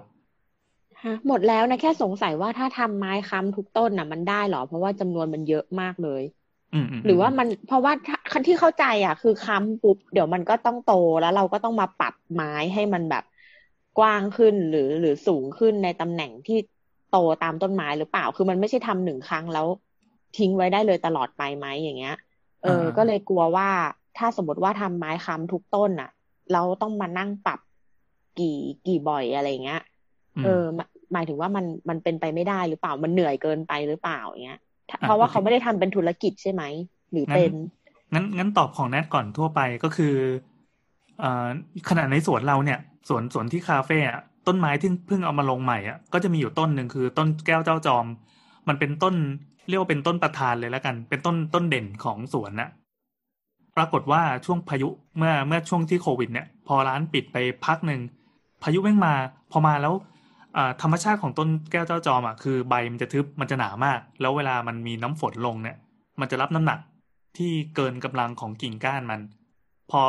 [SPEAKER 6] ฮะหมดแล้วนะแค่สงสัยว่าถ้าทำไม้ค้ำทุกต้นน่ะ มันได้เหรอ เพราะว่าจำนวนมันเยอะมากเลย
[SPEAKER 2] อืมอืม
[SPEAKER 6] หรือว่ามันเพราะว่าถ้าที่เข้าใจอะ คือค้ำปุ๊บเดี๋ยวมันก็ต้องโตแล้วเราก็ต้องมาปรับไม้ให้มันแบบกว้างขึ้นหรือหรือสูงขึ้นในตำแหน่งที่โตตามต้นไม้หรือเปล่า คือมันไม่ใช่ทำหนึ่งครั้งแล้ว ทิ้งไว้ได้เลยตลอดไปไหมอย่างเงี้ย เออ ก็เลยกลัวว่าถ้าสมมติว่าทำไม้ค้ำทุกต้นอะ เราต้องมานั่งปรับกี่กี่บ่อยอะไรเงี้ย
[SPEAKER 2] อืม
[SPEAKER 6] เออหมายหมายถึงว่ามันมันเป็นไปไม่ได้หรือเปล่ามันเหนื่อยเกินไปหรือเปล่าอย่างเงี้ยถ้าเพราะว่าเขาไม่ได้ทำเป็นธุรกิจใช่ไหมหรือเป็น
[SPEAKER 2] งั้นงั้นตอบของแนทก่อนทั่วไปก็คือเอ่อขนาดในสวนเราเนี่ยสวนสวนที่คาเฟ่อะต้นไม้ที่เพิ่งเอามาลงใหม่อะก็จะมีอยู่ต้นหนึ่งคือต้นแก้วเจ้าจอม มันเป็นต้น เรียกว่าเป็นต้นประธานเลยแล้วกัน เป็นต้นต้นเด่นของสวนน่ะปรากฏว่าช่วงพายุเมื่อเมื่อช่วงที่โควิด เนี่ย พอร้านปิดไปพักหนึ่งพายุแม่งมา พอมาแล้วธรรมชาติของต้นแก้วเจ้าจอมอะคือใบมันจะทึบมันจะหนามาก แล้วเวลามันมีน้ำฝนลงเนี่ย มันจะรับน้ำหนักที่เกินกำลังของกิ่งก้านมัน พอ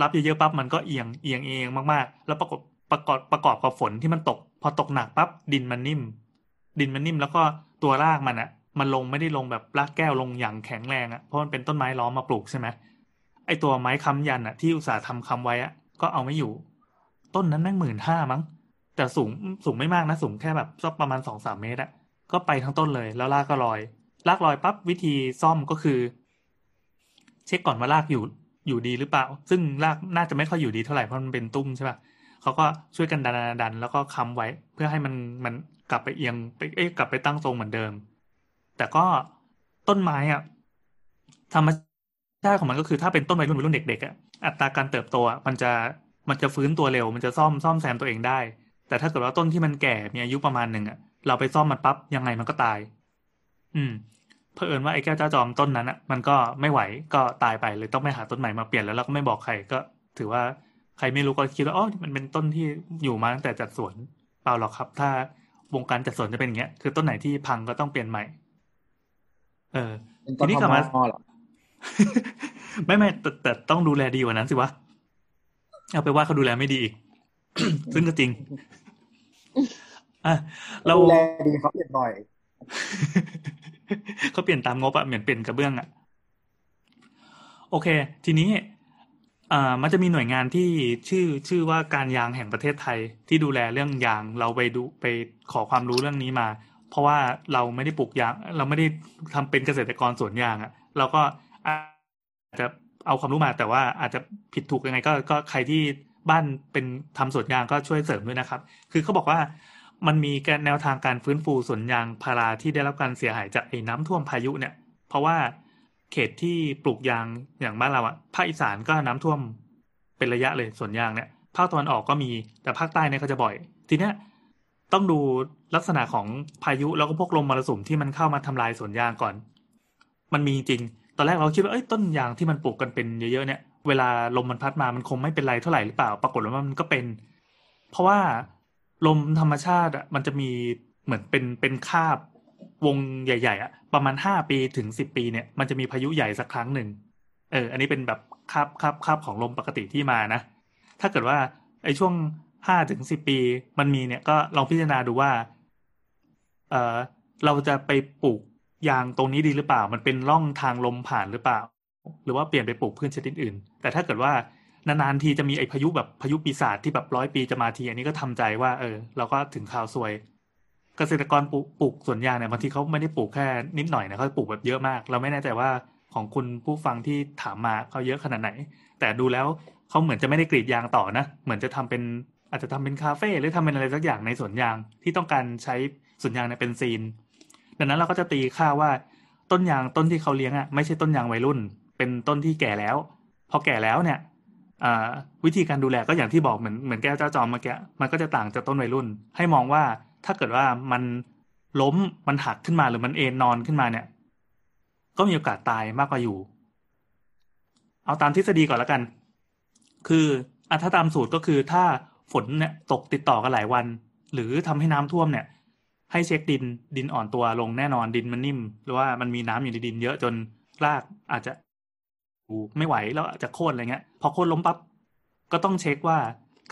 [SPEAKER 2] รับเยอะๆปั๊บมันก็เอียงเอียงเองมากๆ แล้วประกอบประกอบประกอบกับฝนที่มันตก พอตกหนักปั๊บดินมันนิ่ม ดินมันนิ่มแล้วก็ ตัวรากมันอะมันลงไม่ได้ลงแบบรากแก้วลงอย่างแข็งแรงอะเพราะมันเป็นต้นไม้ล้อมมาปลูกใช่ไหมไอตัวไม้ค้ำยันอะที่อุตสาห์ทำค้ำไว้อะก็เอาไม่อยู่ ต้นนั้นแม่งหมื่นห้ามั้ง แต่สูงสูงไม่มากนะสูงแค่แบบสักประมาณสองสามเมตรอะก็ไปทั้งต้นเลยแล้วรากก็ลอยรากลอยปั๊บวิธีซ่อมก็คือ เช็คก่อนว่ารากอยู่อยู่ดีหรือเปล่า ซึ่งรากน่าจะไม่ค่อยอยู่ดีเท่าไหร่เพราะมันเป็นตุ้มใช่ปะเขาก็ช่วยกันดันดันดันแล้วก็ค้ำไว้ เพื่อให้มันมัน กลับไปเอียงไปเอ้ยกลับไปตั้งทรงเหมือนเดิม แต่ก็ต้นไม้อะธรรมชาติของมันก็คือถ้าเป็นต้นไม้รุ่นวัยรุ่นเด็กๆอะอัตราการเติบโตอะมันจะมันจะฟื้นตัวเร็ว มันจะซ่อมซ่อมแซมตัวเองได้ แต่ถ้าเกิดว่าต้นที่มันแก่มีอายุประมาณหนึ่งอะเราไปซ่อมมันปั๊บยังไงมันก็ตาย อืมเผอิญว่าไอ้แก้วเจ้าจอมต้นนั้นอะมันก็ไม่ไหวก็ตายไปเลยต้องไปหาต้นใหม่มาเปลี่ยนแล้วเราก็ไม่บอกใครก็ถือว่าใครไม่รู้ก็คิดว่าอ๋อมันเป็นต้นที่อยู่มาตั้งแต่จัดสวนเปล่าหรอกครับ ถ้า วงการจัดสวนจะเป็นอย่างเงี้ย คือต้นไหนที่พังก็ต้องเปลี่ยนใหม่ เออ
[SPEAKER 3] เป็น
[SPEAKER 2] ทีนี้กลับมา
[SPEAKER 3] กทมเหรอ
[SPEAKER 2] ไม่ไม่แต่แต่ต้องดูแลดีกว่านั้นสิวะ เอาไปว่าเขาดูแลไม่ดีอีก ซึ่งก็จริง อะเรา
[SPEAKER 3] ดูแลดีเขาเปลี่ยนบ่อย
[SPEAKER 2] เขาเปลี่ยนตามงบอะเหมือนเปลี่ยนกระเบื้องอะโอเค ทีนี้ อ่ามันจะมีหน่วยงานที่ชื่อชื่อว่าการยางแห่งประเทศไทยที่ดูแลเรื่องยางเราไปดูไปขอความรู้เรื่องนี้มา เพราะว่าเราไม่ได้ปลูกยาง เราไม่ได้ทำเป็นเกษตรกรสวนยางอะเราก็อาจจะเอาความรู้มาแต่ว่าอาจจะผิดถูกยังไงก็ก็ใครที่บ้านเป็นทำสวนยางก็ช่วยเสริมด้วยนะครับ คือเขาบอกว่ามันมีแนวทางการฟื้นฟูสวนยางพาราที่ได้รับการเสียหายจากไอ้น้ำท่วมพายุเนี่ย เพราะว่า เขตที่ปลูกยางอย่างบ้านเราอะภาคอีสานก็น้ำท่วมเป็นระยะเลยสวนยางเนี่ยภาคตะวันออกก็มีแต่ภาคใต้เนี่ยก็จะบ่อย ทีเนี้ยต้องดูลักษณะของพายุแล้วก็พวกลมมรสุมที่มันเข้ามาทำลายสวนยางก่อน มันมีจริง ตอนแรกเราคิดว่าเอ้ยต้นยางที่มันปลูกกันเป็นเยอะๆเนี่ยเวลาลมมันพัดมามันคงไม่เป็นไรเท่าไหร่หรือเปล่า ปรากฏว่ามันก็เป็น เพราะว่าลมธรรมชาติอะมันจะมีเหมือนเป็นเป็นคาบ วงใหญ่ๆอะประมาณห้าปีถึงสิบปีเนี่ยมันจะมีพายุใหญ่สักครั้งหนึ่งเออ อันนี้เป็นแบบคาบคาบคาบของลมปกติที่มานะ ถ้าเกิดว่าไอ้ช่วงห้าถึงสิบปีมันมีเนี่ยก็ลองพิจารณาดูว่า เออเราจะไปปลูกยางตรงนี้ดีหรือเปล่า มันเป็นร่องทางลมผ่านหรือเปล่า หรือว่าเปลี่ยนไปปลูกพืชชนิดอื่น แต่ถ้าเกิดว่านานๆทีจะมีไอ้พายุแบบพายุปีศาจที่แบบร้อยปีจะมาที อันนี้ก็ทำใจว่า เออ เราก็ถึงข่าวซวย เกษตรกรปลูกปลูกสวนยางเนี่ยบางทีเขาไม่ได้ปลูกแค่นิดหน่อยนะเขาปลูกแบบเยอะมาก เราไม่แน่ใจว่าของคุณผู้ฟังที่ถามมาเขาเยอะขนาดไหน แต่ดูแล้วเขาเหมือนจะไม่ได้กรีดยางต่อนะ เหมือนจะทำเป็นอาจจะทำเป็นคาเฟ่หรือทำเป็นอะไรสักอย่างในสวนยางที่ต้องการใช้สวนยางเนี่ยเป็นซีน ดังนั้นเราก็จะตีค่าว่าต้นยางต้นที่เขาเลี้ยงอะไม่ใช่ต้นยางวัยรุ่น เป็นต้นที่แก่แล้ว พอแก่แล้วเนี่ยวิธีการดูแลก็อย่างที่บอกเหมือนเหมือนแก้วเจ้าจอมเมื่อกี้มันก็จะต่างจากต้นวัยรุ่น ให้มองว่า ถ้าเกิดว่ามันล้มมันหักขึ้นมาหรือมันเอนนอนขึ้นมาเนี่ย ก็มีโอกาสตายมากกว่าอยู่ เอาตามทฤษฎีก่อนแล้วกัน คืออัถ้าตามสูตรก็คือถ้าฝนเนี่ยตกติดต่อกันหลายวัน หรือทำให้น้ำท่วมเนี่ย ให้เช็คดินดินอ่อนตัวลงแน่นอนดินมันนิ่ม หรือว่ามันมีน้ำอยู่ในดินเยอะจนรากอาจจะไม่ไหวแล้วอาจจะโค่นอะไรเงี้ย พอโค่นล้มปั๊บก็ต้องเช็คว่า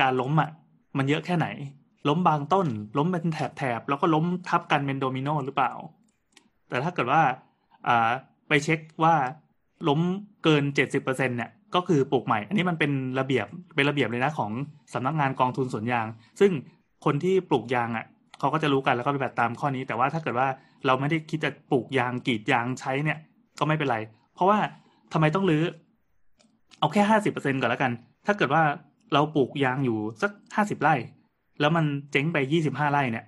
[SPEAKER 2] การล้มอะมันเยอะแค่ไหน ล้มบางต้น ล้มเป็นแถบๆแล้วก็ล้มทับกันเป็นโดมิโนหรือเปล่า แต่ถ้าเกิดว่าอ่าไปเช็คว่าล้มเกินเจ็ดสิบเปอร์เซ็นเนี่ยก็คือปลูกใหม่ อันนี้มันเป็นระเบียบเป็นระเบียบเลยนะของสำนักงานกองทุนสวนยาง ซึ่งคนที่ปลูกยางอะเขาก็จะรู้กันแล้วก็ปฏิบัติตามข้อนี้ แต่ว่าถ้าเกิดว่าเราไม่ได้คิดจะปลูกยางกรีดยางใช้เนี่ย ก็ไม่เป็นไร เพราะว่าทำไมต้องรื้อเอาแค่ห้าสิบเปอร์เซ็นก่อนแล้วกัน ถ้าเกิดว่าเราปลูกยางอยู่สักห้าสิบไร่ แล้วมันเจ๊งไปยี่สิบห้าไร่เนี่ย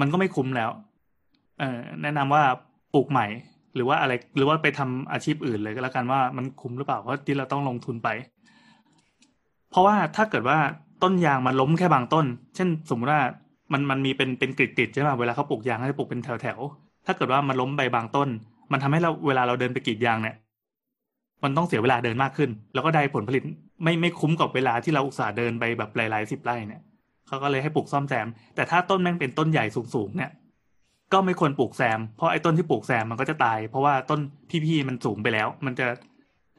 [SPEAKER 2] มันก็ไม่คุ้มแล้ว เออแนะนำว่าปลูกใหม่ หรือว่าอะไร หรือว่าไปทำอาชีพอื่นเลยก็แล้วกันว่ามันคุ้มหรือเปล่าเพราะที่เราต้องลงทุนไป เพราะว่าถ้าเกิดว่าต้นยางมันล้มแค่บางต้น เช่น สมมติว่ามันมันมีเป็นเป็นกริดๆใช่ไหมเวลาเขาปลูกยางเขาจะปลูกเป็นแถวๆถ้าเกิดว่ามันล้มใบบางต้น มันทำให้เราเวลาเราเดินไปกรีดยางเนี่ยมันต้องเสียเวลาเดินมากขึ้น แล้วก็ได้ผลผลิตไม่ไม่คุ้มกับเวลาที่เราอุตส่าห์เดินไปแบบหลายๆสิบไร่เนี่ย เขาก็เลยให้ปลูกซ่อมแซม แต่ถ้าต้นแม่งเป็นต้นใหญ่สูงๆเนี่ย ก็ไม่ควรปลูกแซม เพราะไอ้ต้นที่ปลูกแซมมันก็จะตาย เพราะว่าต้นพี่ๆมันสูงไปแล้ว มันจะ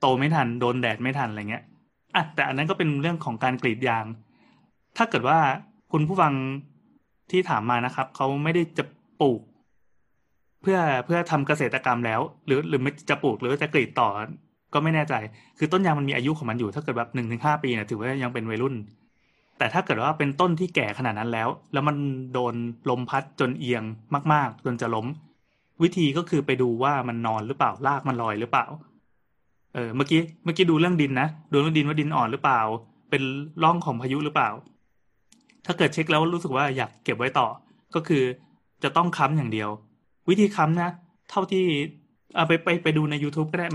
[SPEAKER 2] โตไม่ทันโดนแดดไม่ทันอะไรเงี้ยอะแต่อันนั้นก็เป็นเรื่องของการกรีดยาง ถ้าเกิดว่าคุณผู้ฟังที่ถามมานะครับเขาไม่ได้จะปลูก เพื่อเพื่อทำเกษตรกรรมแล้ว หรือหรือไม่จะปลูกหรือจะกรีดต่อก็ไม่แน่ใจ คือต้นยางมันมีอายุของมันอยู่ ถ้าเกิดแบบหนึ่งถึงห้าปีเนี่ยถือว่ายังเป็นวัยรุ่น แต่ถ้าเกิดว่าเป็นต้นที่แก่ขนาดนั้นแล้ว แล้วมันโดนลมพัดจนเอียงมาก ๆ จนจะล้ม วิธีก็คือไปดูว่ามันนอนหรือเปล่ารากมันลอยหรือเปล่า เออเมื่อกี้เมื่อกี้ดูเรื่องดินนะดูเรื่องดินว่าดินอ่อนหรือเปล่า เป็นร่องของพายุหรือเปล่า ถ้าเกิดเช็คแล้วรู้สึกว่าอยากเก็บไว้ต่อ ก็คือจะต้องค้ำอย่างเดียว วิธีค้ำนะ เท่าที่เอาไปไปไปดูใน YouTube ก็ได้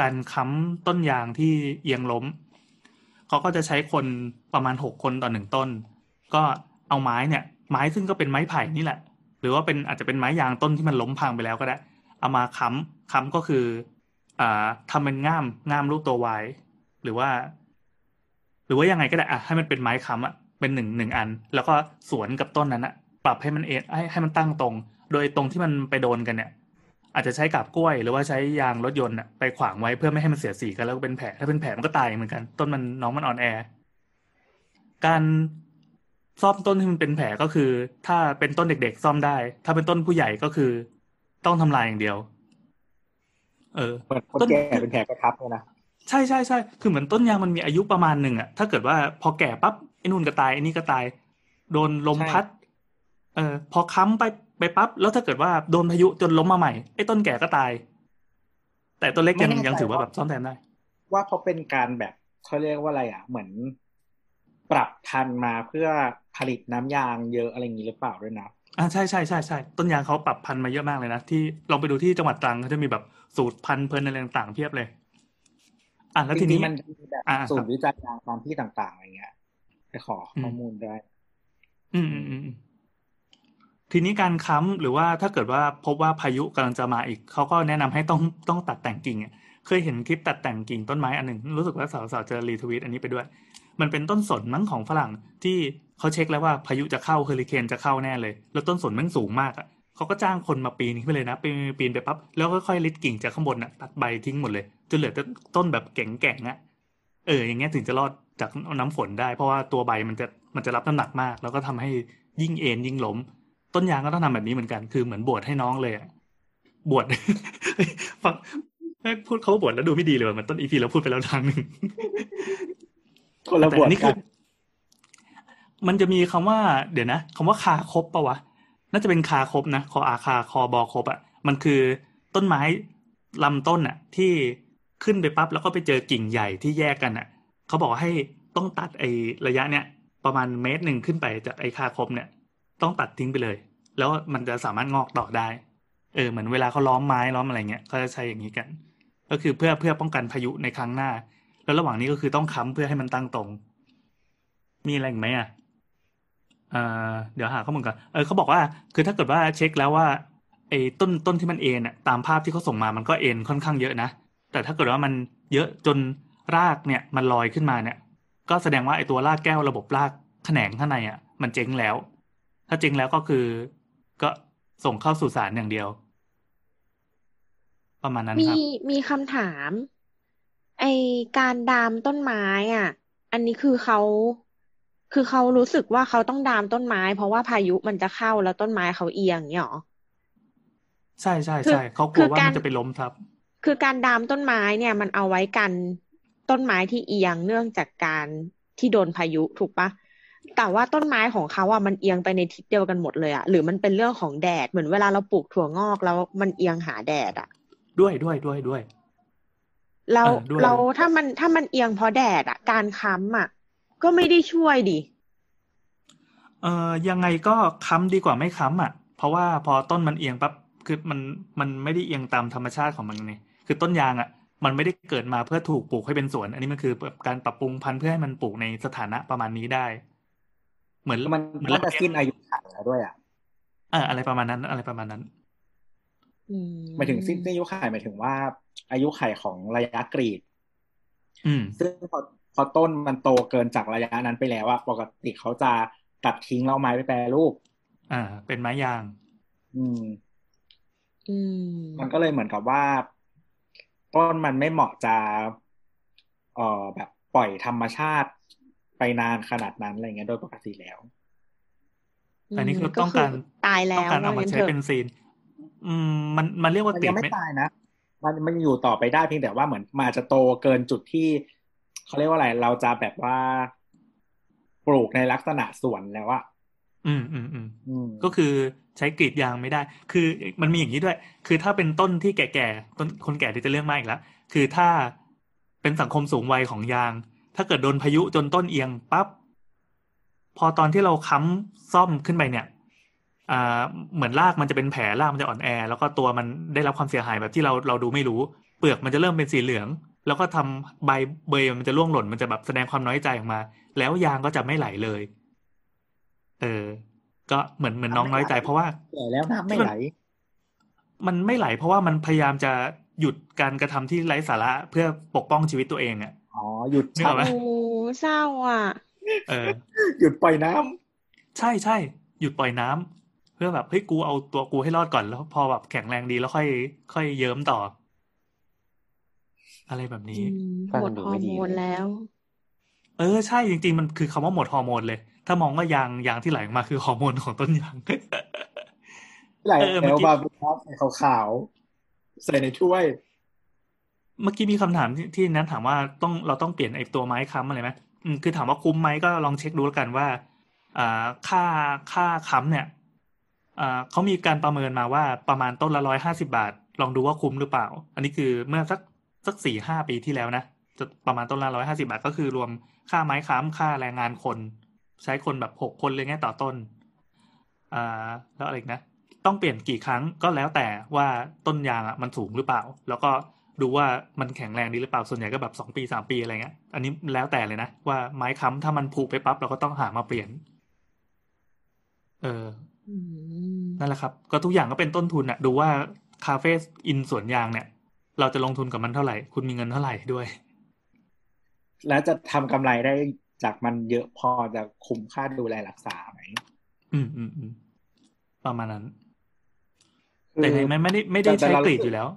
[SPEAKER 2] การค้ำต้นยางที่เอียงล้ม เขาก็จะใช้คนประมาณหกคนต่อหนึ่งต้น ก็เอาไม้เนี่ย ไม้ซึ่งก็เป็นไม้ไผ่นี่แหละ หรือว่าเป็นอาจจะเป็นไม้ยางต้นที่มันล้มพังไปแล้วก็ได้ เอามาค้ำค้ำก็คืออ่าทำเป็นง่ามง่ามรูปตัววายหรือว่า หรือว่ายังไงก็ได้อะให้มันเป็นไม้ค้ำอะเป็นหนึ่งหนึ่งอัน แล้วก็สวนกับต้นนั้นอะปรับให้มันเอให้ให้มันตั้งตรง โดยตรงที่มันไปโดนกันเนี่ย อาจจะใช้กับกล้วยหรือว่าใช้ยางรถยนต์อะไปขวางไว้เพื่อไม่ให้มันเสียสีกันแล้วก็เป็นแผลถ้าเป็นแผลมันก็ตายเหมือนกัน ต้นมันน้องมันอ่อนแอ การซ่อมต้นที่มันเป็นแผลก็คือ ถ้าเป็นต้นเด็กๆซ่อมได้ ถ้าเป็นต้นผู้ใหญ่ก็คือ ต้องทำลายอย่างเดียว เออ
[SPEAKER 3] เหมือนคนแก่เป็นแผลกระทับเลยนะ
[SPEAKER 2] ใช่ใช่ใช่คือเหมือนต้นยางมันมีอายุประมาณหนึ่งอะถ้าเกิดว่าพอแก่ปั๊บไอ้นู่นก็ตายไอ้นี่ก็ตาย โดนลมพัด เออพอค้ำไป ไปปั๊บแล้วถ้าเกิดว่าโดนพายุจนล้มมาใหม่ไอ้ต้นแก่ก็ตาย แต่ต้นเล็กยัง
[SPEAKER 3] ไม่แน่ใจ
[SPEAKER 2] ยังถือว่า
[SPEAKER 3] ว่า
[SPEAKER 2] แบบซ่อมแซมได้
[SPEAKER 3] ว่าเพราะเป็นการแบบเขาเรียกว่าอะไรอะ เหมือน ปรับพันธุ์มาเพื่อผลิตน้ำยางเยอะอะไรอย่างนี้หรือเปล่าด้วยนะ
[SPEAKER 2] อ่าใช่ใช่ใช่ใช่ต้นยางเขาปรับพันธุ์มาเยอะมากเลยนะที่ลองไปดูที่จังหวัดตรังเขาจะมีแบบสูตรพันธุ์เพลินอะไรต่างๆเพียบเลย อะแล้วทีนี้
[SPEAKER 3] จริงๆมันจะมีแบบ
[SPEAKER 2] อ่า
[SPEAKER 3] ศู
[SPEAKER 2] คนรับ
[SPEAKER 3] ย์วิจัยยางตามที่ต่างๆอะไรเงี้ยไปขอข้อมูลได้
[SPEAKER 2] อืมอืมอืมอืม ทีนี้การค้ำหรือว่าถ้าเกิดว่าพบว่าพายุกำลังจะมาอีกเขาก็แนะนำให้ต้องต้องตัดแต่งกิ่งเคยเห็นคลิปตัดแต่งกิ่งต้นไม้อันหนึ่งรู้สึกว่าสาวๆจะรีทวีตอันนี้ไปด้วย มันเป็นต้นสนมั้งของฝรั่งที่เขาเช็คแล้วว่าพายุจะเข้าเฮอริเคนจะเข้าแน่เลย แล้วต้นสนมันสูงมากอะเขาก็จ้างคนมาปีนขึ้นไปเลยนะปีนปีนไปปั๊บแล้วค่อยๆลิดกิ่งจากข้างบนอะตัดใบทิ้งหมดเลยจนเหลือแต่ต้นแบบแก่งๆอะเอออย่างเงี้ยถึงจะรอดจากน้ำฝนได้ เพราะว่าตัวใบมันจะมันจะรับน้ำหนักมาก แล้วก็ทำให้ยิ่งเอ็นยิ่งล้ม ต้นยางก็ต้องทำแบบนี้เหมือนกัน คือเหมือนบวชให้น้องเลยอะบวชฟังไม่พูดเขาว่าบวชแล้วดูไม่ดีเลยว่ะเหมันต้นอีพีเราพูดไปแล้วทางหนึ่ง
[SPEAKER 3] คนละ
[SPEAKER 2] แต่
[SPEAKER 3] บว
[SPEAKER 2] อั
[SPEAKER 3] ช
[SPEAKER 2] นนี้
[SPEAKER 3] กั
[SPEAKER 2] คื
[SPEAKER 3] น
[SPEAKER 2] อมันจะมีคำว่า เดี๋ยวนะคำว่าคาคบปะวะ น่าจะเป็นคาคบนะคออาคาคอบอคบอะมันคือต้นไม้ลำต้นอะที่ขึ้นไปปั๊บแล้วก็ไปเจอกิ่งใหญ่ที่แยกกันอะเขาบอกว่าให้ต้องตัดไอ้ระยะเนี้ยประมาณเมตรหนึ่งขึ้นไปจากไอ้คาคบเนี่ย ต้องตัดทิ้งไปเลย แล้วมันจะสามารถงอกต่อได้ เออเหมือนเวลาเขาล้อมไม้ล้อมอะไรเงี้ยเขาจะใช้อย่างนี้กัน ก็คือเพื่อเพื่อป้องกันพายุในครั้งหน้า แล้วระหว่างนี้ก็คือต้องค้ำเพื่อให้มันตั้งตรง มีอะไรอีกไหมอะเอ่อเดี๋ยวหาข้อมูลก่อนเออเขาบอกว่า คือถ้าเกิดว่าเช็คแล้วว่าไอ้ต้นต้นที่มันเอ็นอะตามภาพที่เขาส่งมามันก็เอ็นค่อนข้างเยอะนะ แต่ถ้าเกิดว่ามันเยอะจนรากเนี่ยมันลอยขึ้นมาเนี่ย ก็แสดงว่าไอ้ตัวรากแก้วระบบรากแขนงข้างในอะ มันเจ๊งแล้ว ถ้าเจ๊งแล้วก็คือ ก็ส่งเข้าสู่สารอย่างเดียว ประมาณนั้น
[SPEAKER 6] มี
[SPEAKER 2] ครับ
[SPEAKER 6] มีคำถาม ไอการดามต้นไม้อะ อันนี้คือเขาคือเขารู้สึกว่าเขาต้องดามต้นไม้ เพราะว่าพายุมันจะเข้าแล้วต้นไม้เขาเอียงเนี่ยหรอ
[SPEAKER 2] ใช่ใช่
[SPEAKER 6] คือ
[SPEAKER 2] ใช่เขาก
[SPEAKER 6] คื
[SPEAKER 2] ลัว
[SPEAKER 6] อ
[SPEAKER 2] ว่า
[SPEAKER 6] การ
[SPEAKER 2] มันจะไปล้มทับ
[SPEAKER 6] คือการดามต้นไม้เนี่ย มันเอาไว้กันต้นไม้ที่เอียงเนื่องจากการที่โดนพายุถูกปะ แต่ว่าต้นไม้ของเขาอะมันเอียงไปในทิศเดียวกันหมดเลยอะหรือมันเป็นเรื่องของแดดเหมือนเวลาเราปลูกถั่วงอกแล้วมันเอียงหาแดดอะ
[SPEAKER 2] ด้วยด้วยด้วยด้วย
[SPEAKER 6] เรา
[SPEAKER 2] เออด้วย
[SPEAKER 6] เราถ้ามันถ้ามันเอียงเพราะแดดอะ การค้ำอะ ก็ไม่ได้ช่วยดิ
[SPEAKER 2] เอ่อยังไงก็ค้ำดีกว่าไม่ค้ำอะ เพราะว่าพอต้นมันเอียงปั๊บคือมันมันไม่ได้เอียงตามธรรมชาติของมันไงคือต้นยางอะ มันไม่ได้เกิดมาเพื่อถูกปลูกให้เป็นสวน อันนี้มันคือแบบการปรับปรุงพันธุ์เพื่อให้มันปลูกในสถานะประมาณนี้ได้ เหมือน
[SPEAKER 3] มัน
[SPEAKER 2] เหมื
[SPEAKER 3] มัน
[SPEAKER 2] เรา
[SPEAKER 3] จะสิ้นอายุขัยแล้วด้วยอะ
[SPEAKER 2] เอออะไรประมาณนั้น อะไรประมาณนั้น
[SPEAKER 6] อืม
[SPEAKER 3] หมายถึงสิ้นอายุขัยหมายถึงว่า อายุขัยของระยะกรีด
[SPEAKER 2] อืม
[SPEAKER 3] ซึ่งพอพอต้นมันโตเกินจากระยะนั้นไปแล้วอะปกติเขาจะตัดทิ้งแล้วเอาไม้ไปแปรรูป
[SPEAKER 2] อ่า เป็นไม้ยาง
[SPEAKER 3] อืม
[SPEAKER 6] อืม
[SPEAKER 3] มันก็เลยเหมือนกับว่า ต้นมันไม่เหมาะจะเอ่อแบบปล่อยธรรมชาติ ไปนานขนาดนั้นอะไรเงี้ยโดยปกติแล้ว
[SPEAKER 2] แต่นี่คือต้องการ
[SPEAKER 6] ตายแล้
[SPEAKER 2] ต้อง
[SPEAKER 6] ว
[SPEAKER 2] การเอามา
[SPEAKER 6] ว่งั้น
[SPEAKER 2] ใช้
[SPEAKER 6] ถอะ
[SPEAKER 2] เป็นซีน อืม มันมันเรียกว่า
[SPEAKER 3] มัน
[SPEAKER 2] ติ
[SPEAKER 3] ยั
[SPEAKER 2] ด
[SPEAKER 3] งไม่
[SPEAKER 2] ไหม
[SPEAKER 3] ตายนะมันมันอยู่ต่อไปได้เพียงแต่ว่าเหมือนมันอาจจะโตเกินจุดที่เขาเรียกว่าอะไร เราจะแบบว่าปลูกในลักษณะสวนแล้วอะ
[SPEAKER 2] อืมอืมอืม
[SPEAKER 3] อืม
[SPEAKER 2] ก็คือใช้กรีดยางไม่ได้ คือมันมีอย่างนี้ด้วย คือถ้าเป็นต้นที่แก่ๆต้นคนแก่ที่จะเรื่องมากอีกแล้ว คือถ้าเป็นสังคมสูงวัยของยาง ถ้าเกิดโดนพายุจนต้นเอียงปั๊บพอตอนที่เราค้ำซ่อมขึ้นไปเนี่ยอ่าเหมือนรากมันจะเป็นแผลรากมันจะอ่อนแอ แล้วก็ตัวมันได้รับความเสียหายแบบที่เราเราดูไม่รู้ เปลือกมันจะเริ่มเป็นสีเหลือง แล้วก็ทำใบเบยมันจะร่วงหล่นมันจะแบบแสดงความน้อยใจออกมา แล้วยางก็จะไม่ไหลเลย เออ ก็เหมือนเหมือนน้องน้อยใจ เพราะว่า
[SPEAKER 3] แก่แล้วน้ำไม่ไหล
[SPEAKER 2] มันไม่ไหล เพราะว่ามันพยายามจะหยุดการกระทำที่ไร้สาระเพื่อปกป้องชีวิตตัวเองอะ
[SPEAKER 3] อ๋อหยุด
[SPEAKER 2] นึกออกไหม
[SPEAKER 6] โอ้เศร้าอะ
[SPEAKER 2] เออ
[SPEAKER 3] หยุดปล่อยน้ำ
[SPEAKER 2] ใช่ใช่หยุดปล่อยน้ำเพื่อแบบเฮ้ยกูเอาตัวกูให้รอดก่อนแล้ว พอแบบแข็งแรงดีแล้วค่อย ค่อยเยิ้มต่อ อะไรแบบนี้
[SPEAKER 6] อืม
[SPEAKER 4] ฟัง
[SPEAKER 6] หมด
[SPEAKER 4] ดู
[SPEAKER 6] ฮอ
[SPEAKER 4] ไม่
[SPEAKER 6] ร์
[SPEAKER 4] ดี
[SPEAKER 6] โมนแล้ว
[SPEAKER 2] เออใช่จริง ๆ มันคือคำว่าหมดฮอร์โมนเลย ถ้ามองว่ายางยางที่ไหลออกมาคือฮอร์โมนของต้นยาง
[SPEAKER 3] ไหล
[SPEAKER 2] เออเมื่
[SPEAKER 3] แล้
[SPEAKER 2] อ
[SPEAKER 3] ว
[SPEAKER 2] กี้
[SPEAKER 3] มาเป็นน้ำใส่ขาวๆใส่ในถ้วย
[SPEAKER 2] เมื่อกี้มีคำถามที่นั้นถามว่าต้องเราต้องเปลี่ยนไอ้ตัวไม้ค้ำอะไรไหมอืมคือถามว่าคุ้มไหมก็ลองเช็คดูแล้วกันว่าอ่าค่าค่าค้ำเนี่ยอ่าเขามีการประเมินมาว่าประมาณต้นละร้อยห้าสิบาท ลองดูว่าคุ้มหรือเปล่า อันนี้คือเมื่อสักสักสี่ห้าปีที่แล้วนะจะประมาณต้นละร้อยห้าสิบาท ก็คือรวมค่าไม้ค้ำค่าแรงงานคน ใช้คนแบบหกคนเลยไงต่อต้นอ่าแล้วอะไรนะต้องเปลี่ยนกี่ครั้งก็แล้วแต่ว่าต้นยางอะมันสูงหรือเปล่า แล้วก็ ดูว่ามันแข็งแรงดีหรือเปล่าส่วนใหญ่ก็แบบสองปีสามปีอะไรเงี้ย อันนี้แล้วแต่เลยนะ ว่าไม้ค้ำถ้ามันผุไปปั๊บเราก็ต้องหามาเปลี่ยน เออ
[SPEAKER 6] อืม
[SPEAKER 2] นั่นแหละครับ ก็ทุกอย่างก็เป็นต้นทุนอะดูว่าคาเฟ่อินสวนยางเนี่ย เราจะลงทุนกับมันเท่าไหร่ คุณมีเงินเท่าไหร่ด้วย
[SPEAKER 3] แล้วจะทำกำไรได้จากมันเยอะพอจะคุ้มค่าดูแลรักษาไหม
[SPEAKER 2] อืมอืมอืมประมาณนั้น
[SPEAKER 3] คือ
[SPEAKER 2] แต่ไม่ไม่ได้ไม่ได้
[SPEAKER 3] แต่
[SPEAKER 2] ใช้
[SPEAKER 3] เรา
[SPEAKER 2] กรีดอยู่แล้ว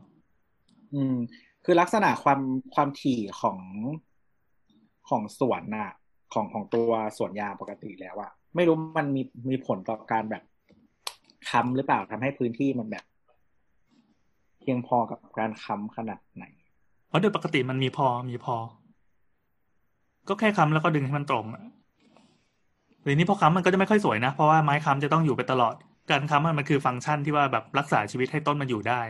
[SPEAKER 3] อืม คือลักษณะความความถี่ของของสวนน่ะของของตัวสวนยางปกติแล้วอะไม่รู้มันมีมีผลต่อการแบบค้ำหรือเปล่าทำให้พื้นที่มันแบบ เพียงพอกับการค้ำขนาดไหน
[SPEAKER 2] เพราะโดยปกติมันมีพอมีพอ ก็แค่ค้ำแล้วก็ดึงให้มันตรงอะทีนี้พอค้ำมันก็จะไม่ค่อยสวยนะ เพราะว่าไม้ค้ำจะต้องอยู่ไปตลอด การค้ำมันมันคือฟังก์ชันที่ว่าแบบรักษาชีวิตให้ต้นมันอยู่ได้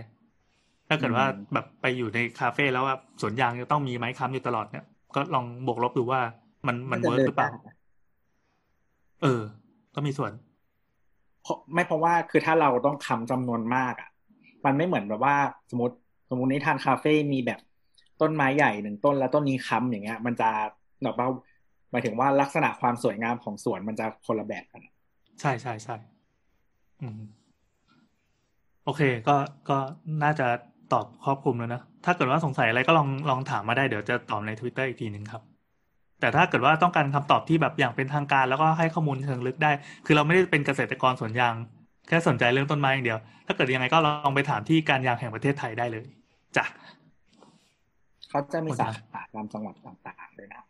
[SPEAKER 2] ถ้าเกิดว่า
[SPEAKER 3] อืม
[SPEAKER 2] แบบไปอยู่ในคาเฟ่แล้วว่าสวนยางจะต้องมีไม้ค้ำอยู่ตลอดเนี่ย ก็ลองบวกลบดูว่ามันมัน
[SPEAKER 3] จะ
[SPEAKER 2] work
[SPEAKER 3] ดิ
[SPEAKER 2] หรือเปล่า
[SPEAKER 3] ได้
[SPEAKER 2] เออ ก็มีส่วน
[SPEAKER 3] เพราะไม่เพราะว่าคือถ้าเราต้องค้ำจำนวนมากอะ มันไม่เหมือนแบบว่าสมมติสมมตินิทานคาเฟ่มีแบบต้นไม้ใหญ่หนึ่งต้นแล้วต้นนี้ค้ำอย่างเงี้ย มันจะแบบว่าหมายถึงว่าลักษณะความสวยงามของสวนมันจะคนละแบบกัน
[SPEAKER 2] ใช่ใช่ใช่อืมโอเค ก็ก็น่าจะ ตอบครอบคลุมแล้วนะ ถ้าเกิดว่าสงสัยอะไรก็ลองลองถามมาได้เดี๋ยวจะตอบใน Twitter อีกทีหนึ่งครับ แต่ถ้าเกิดว่าต้องการคำตอบที่แบบอย่างเป็นทางการ แล้วก็ให้ข้อมูลเชิงลึกได้ คือเราไม่ได้เป็นเกษตรกรสวนยาง แค่สนใจเรื่องต้นไม้อย่างเดียว ถ้าเกิดยังไงก็ลองไปถามที่การยางแห่งประเทศไทยได้เลยจ้ะ
[SPEAKER 3] เขาจะมี
[SPEAKER 2] โอเค
[SPEAKER 3] สาขาตามจังหวัดต่างๆด้วยนะ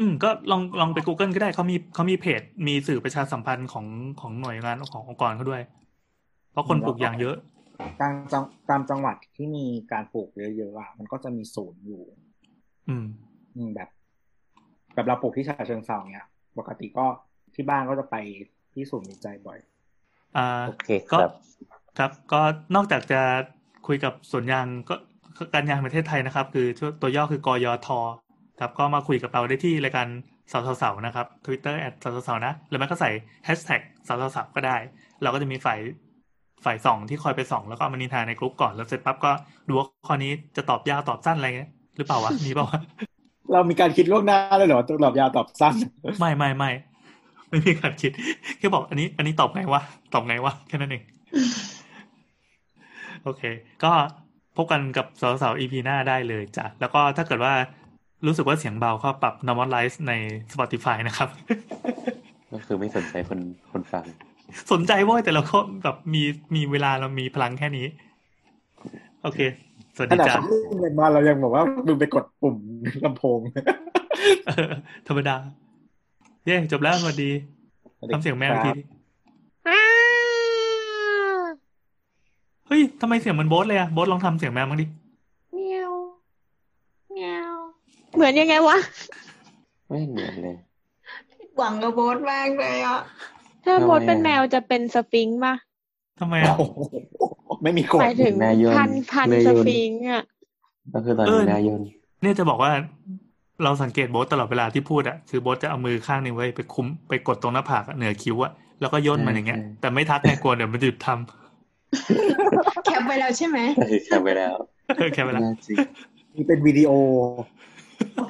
[SPEAKER 2] อืมก็ลองลองไป Google ก็ได้เขามีเขามีเพจ มีสื่อประชาสัมพันธ์ของของหน่วยงานขององค์กรเขาด้วย เพราะคนปลูกยางเยอะ
[SPEAKER 3] ตามจังตามจังหวัดที่มีการปลูกเยอะๆอะมันก็จะมีศูนย์อยู่
[SPEAKER 2] อืม
[SPEAKER 3] อืมแบบแบบเราปลูกที่ชาเชิงเซาเนี้ย ปกติก็ที่บ้านก็จะไปที่ศูนย์วิจัยบ่อย
[SPEAKER 2] อ่า
[SPEAKER 4] โอเคค
[SPEAKER 2] ก็
[SPEAKER 4] รับ
[SPEAKER 2] ครับ ก็นอกจากจะคุยกับสวนยางก็การยางแห่งประเทศไทยนะครับ คือตัวย่อคือกยทครับ ก็มาคุยกับเราได้ที่รายการสาวสาวๆนะครับ Twitter แอดสาวสาวๆนะหรือไม่ก็ใส่แฮชแท็กสาวสาวๆก็ได้ เราก็จะมีฝ่าย ฝ่ายส่องที่คอยไปส่องแล้วก็เอามานินทาในกลุ่มก่อนแล้วเสร็จปั๊บก็ดูว่าข้อนี้จะตอบยาวตอบสั้นอะไรเงี้ยหรือเปล่าวะมีเปล่าวะ
[SPEAKER 3] เรามีการคิดล่วงหน้าเลยเหรอตอบยาวตอบสั้น
[SPEAKER 2] ไม่ไม่ไม่ไม่มีการคิดแค่บอกอันนี้ อันนี้ตอบไงวะตอบไงวะแค่นั้นเองโอเค ก็พบกันกับสาวสาว EP หน้าได้เลยจ้ะแล้วก็ถ้าเกิดว่ารู้สึกว่าเสียงเบาก็ปรับ normalize ใน Spotify นะครับ
[SPEAKER 4] ก็คือไม่สนใจคนคนฟัง
[SPEAKER 2] สนใจเว้ยแต่เราก็แบบมีมีเวลาเรามีพลังแค่นี้ โอเค สวัส
[SPEAKER 3] ข
[SPEAKER 2] ดี
[SPEAKER 3] นาด
[SPEAKER 2] จ้ะ
[SPEAKER 3] เขาให้เงินมาเรายังบอกว่ามึงไปกดปุ่มลำโพง
[SPEAKER 2] เออธรรมดา เย้จบแล้วสวัสดีทำเสียงแมวอีกทีดิเฮ้ยทำไมเสียงมันโบ๊ทเลยอะโบ๊ทลองทำเสียงแมวมั้างดิ
[SPEAKER 6] เมียวเมียวเหมือนยังไงวะ
[SPEAKER 4] ไม่เหมือนเลย
[SPEAKER 5] หวังกับโบสมากเลยอะ
[SPEAKER 6] ถ้า
[SPEAKER 4] ทำไม
[SPEAKER 6] มดเป็น
[SPEAKER 4] อะ
[SPEAKER 6] แมวจะเป็นสฟิงค์ป่ะ
[SPEAKER 2] ทำไมอะ
[SPEAKER 3] โอ้โหไม่มีก
[SPEAKER 6] ห
[SPEAKER 3] ด
[SPEAKER 6] มายถึง
[SPEAKER 4] นายน
[SPEAKER 6] พันพัน
[SPEAKER 4] นายน
[SPEAKER 6] สฟิงค์อะ
[SPEAKER 4] ก็คือตอน
[SPEAKER 2] เอ
[SPEAKER 4] นี้
[SPEAKER 2] อ
[SPEAKER 4] นายน
[SPEAKER 2] เนี่ยจะบอกว่าเราสังเกตโบ๊ทตลอดเวลาที่พูดอะคือโบ๊ทจะเอามือข้างหนึ่งไว้ไปคุมไปกดตรงหน้าผากอะเหนือคิ้วอะแล้วก็ย่นมันอย่างเงี้ย แต่ไม่ทักไงกลัวเดี๋ยวมันจะหยุดท
[SPEAKER 5] แคปไปแล้วใช่ไหม
[SPEAKER 4] ใช่แคปไปแล้วำ
[SPEAKER 2] เออแค่เวลา
[SPEAKER 4] น่าจริง
[SPEAKER 3] มีเป็นวิดีโอ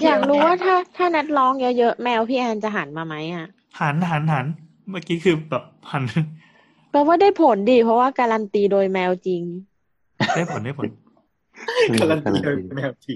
[SPEAKER 6] อยากรู้ว่าถ้าถ้านัดร้องเยอะๆแมวพี่แอนจะหันมาไหมอะ
[SPEAKER 2] หันหันหัน เมื่อกี้คือแบบหัน
[SPEAKER 6] แปลว่าได้ผลดี เพราะว่าการันตีโดยแมวจริง
[SPEAKER 2] ได้ผลได้ผล
[SPEAKER 3] การันตีโดยแมวที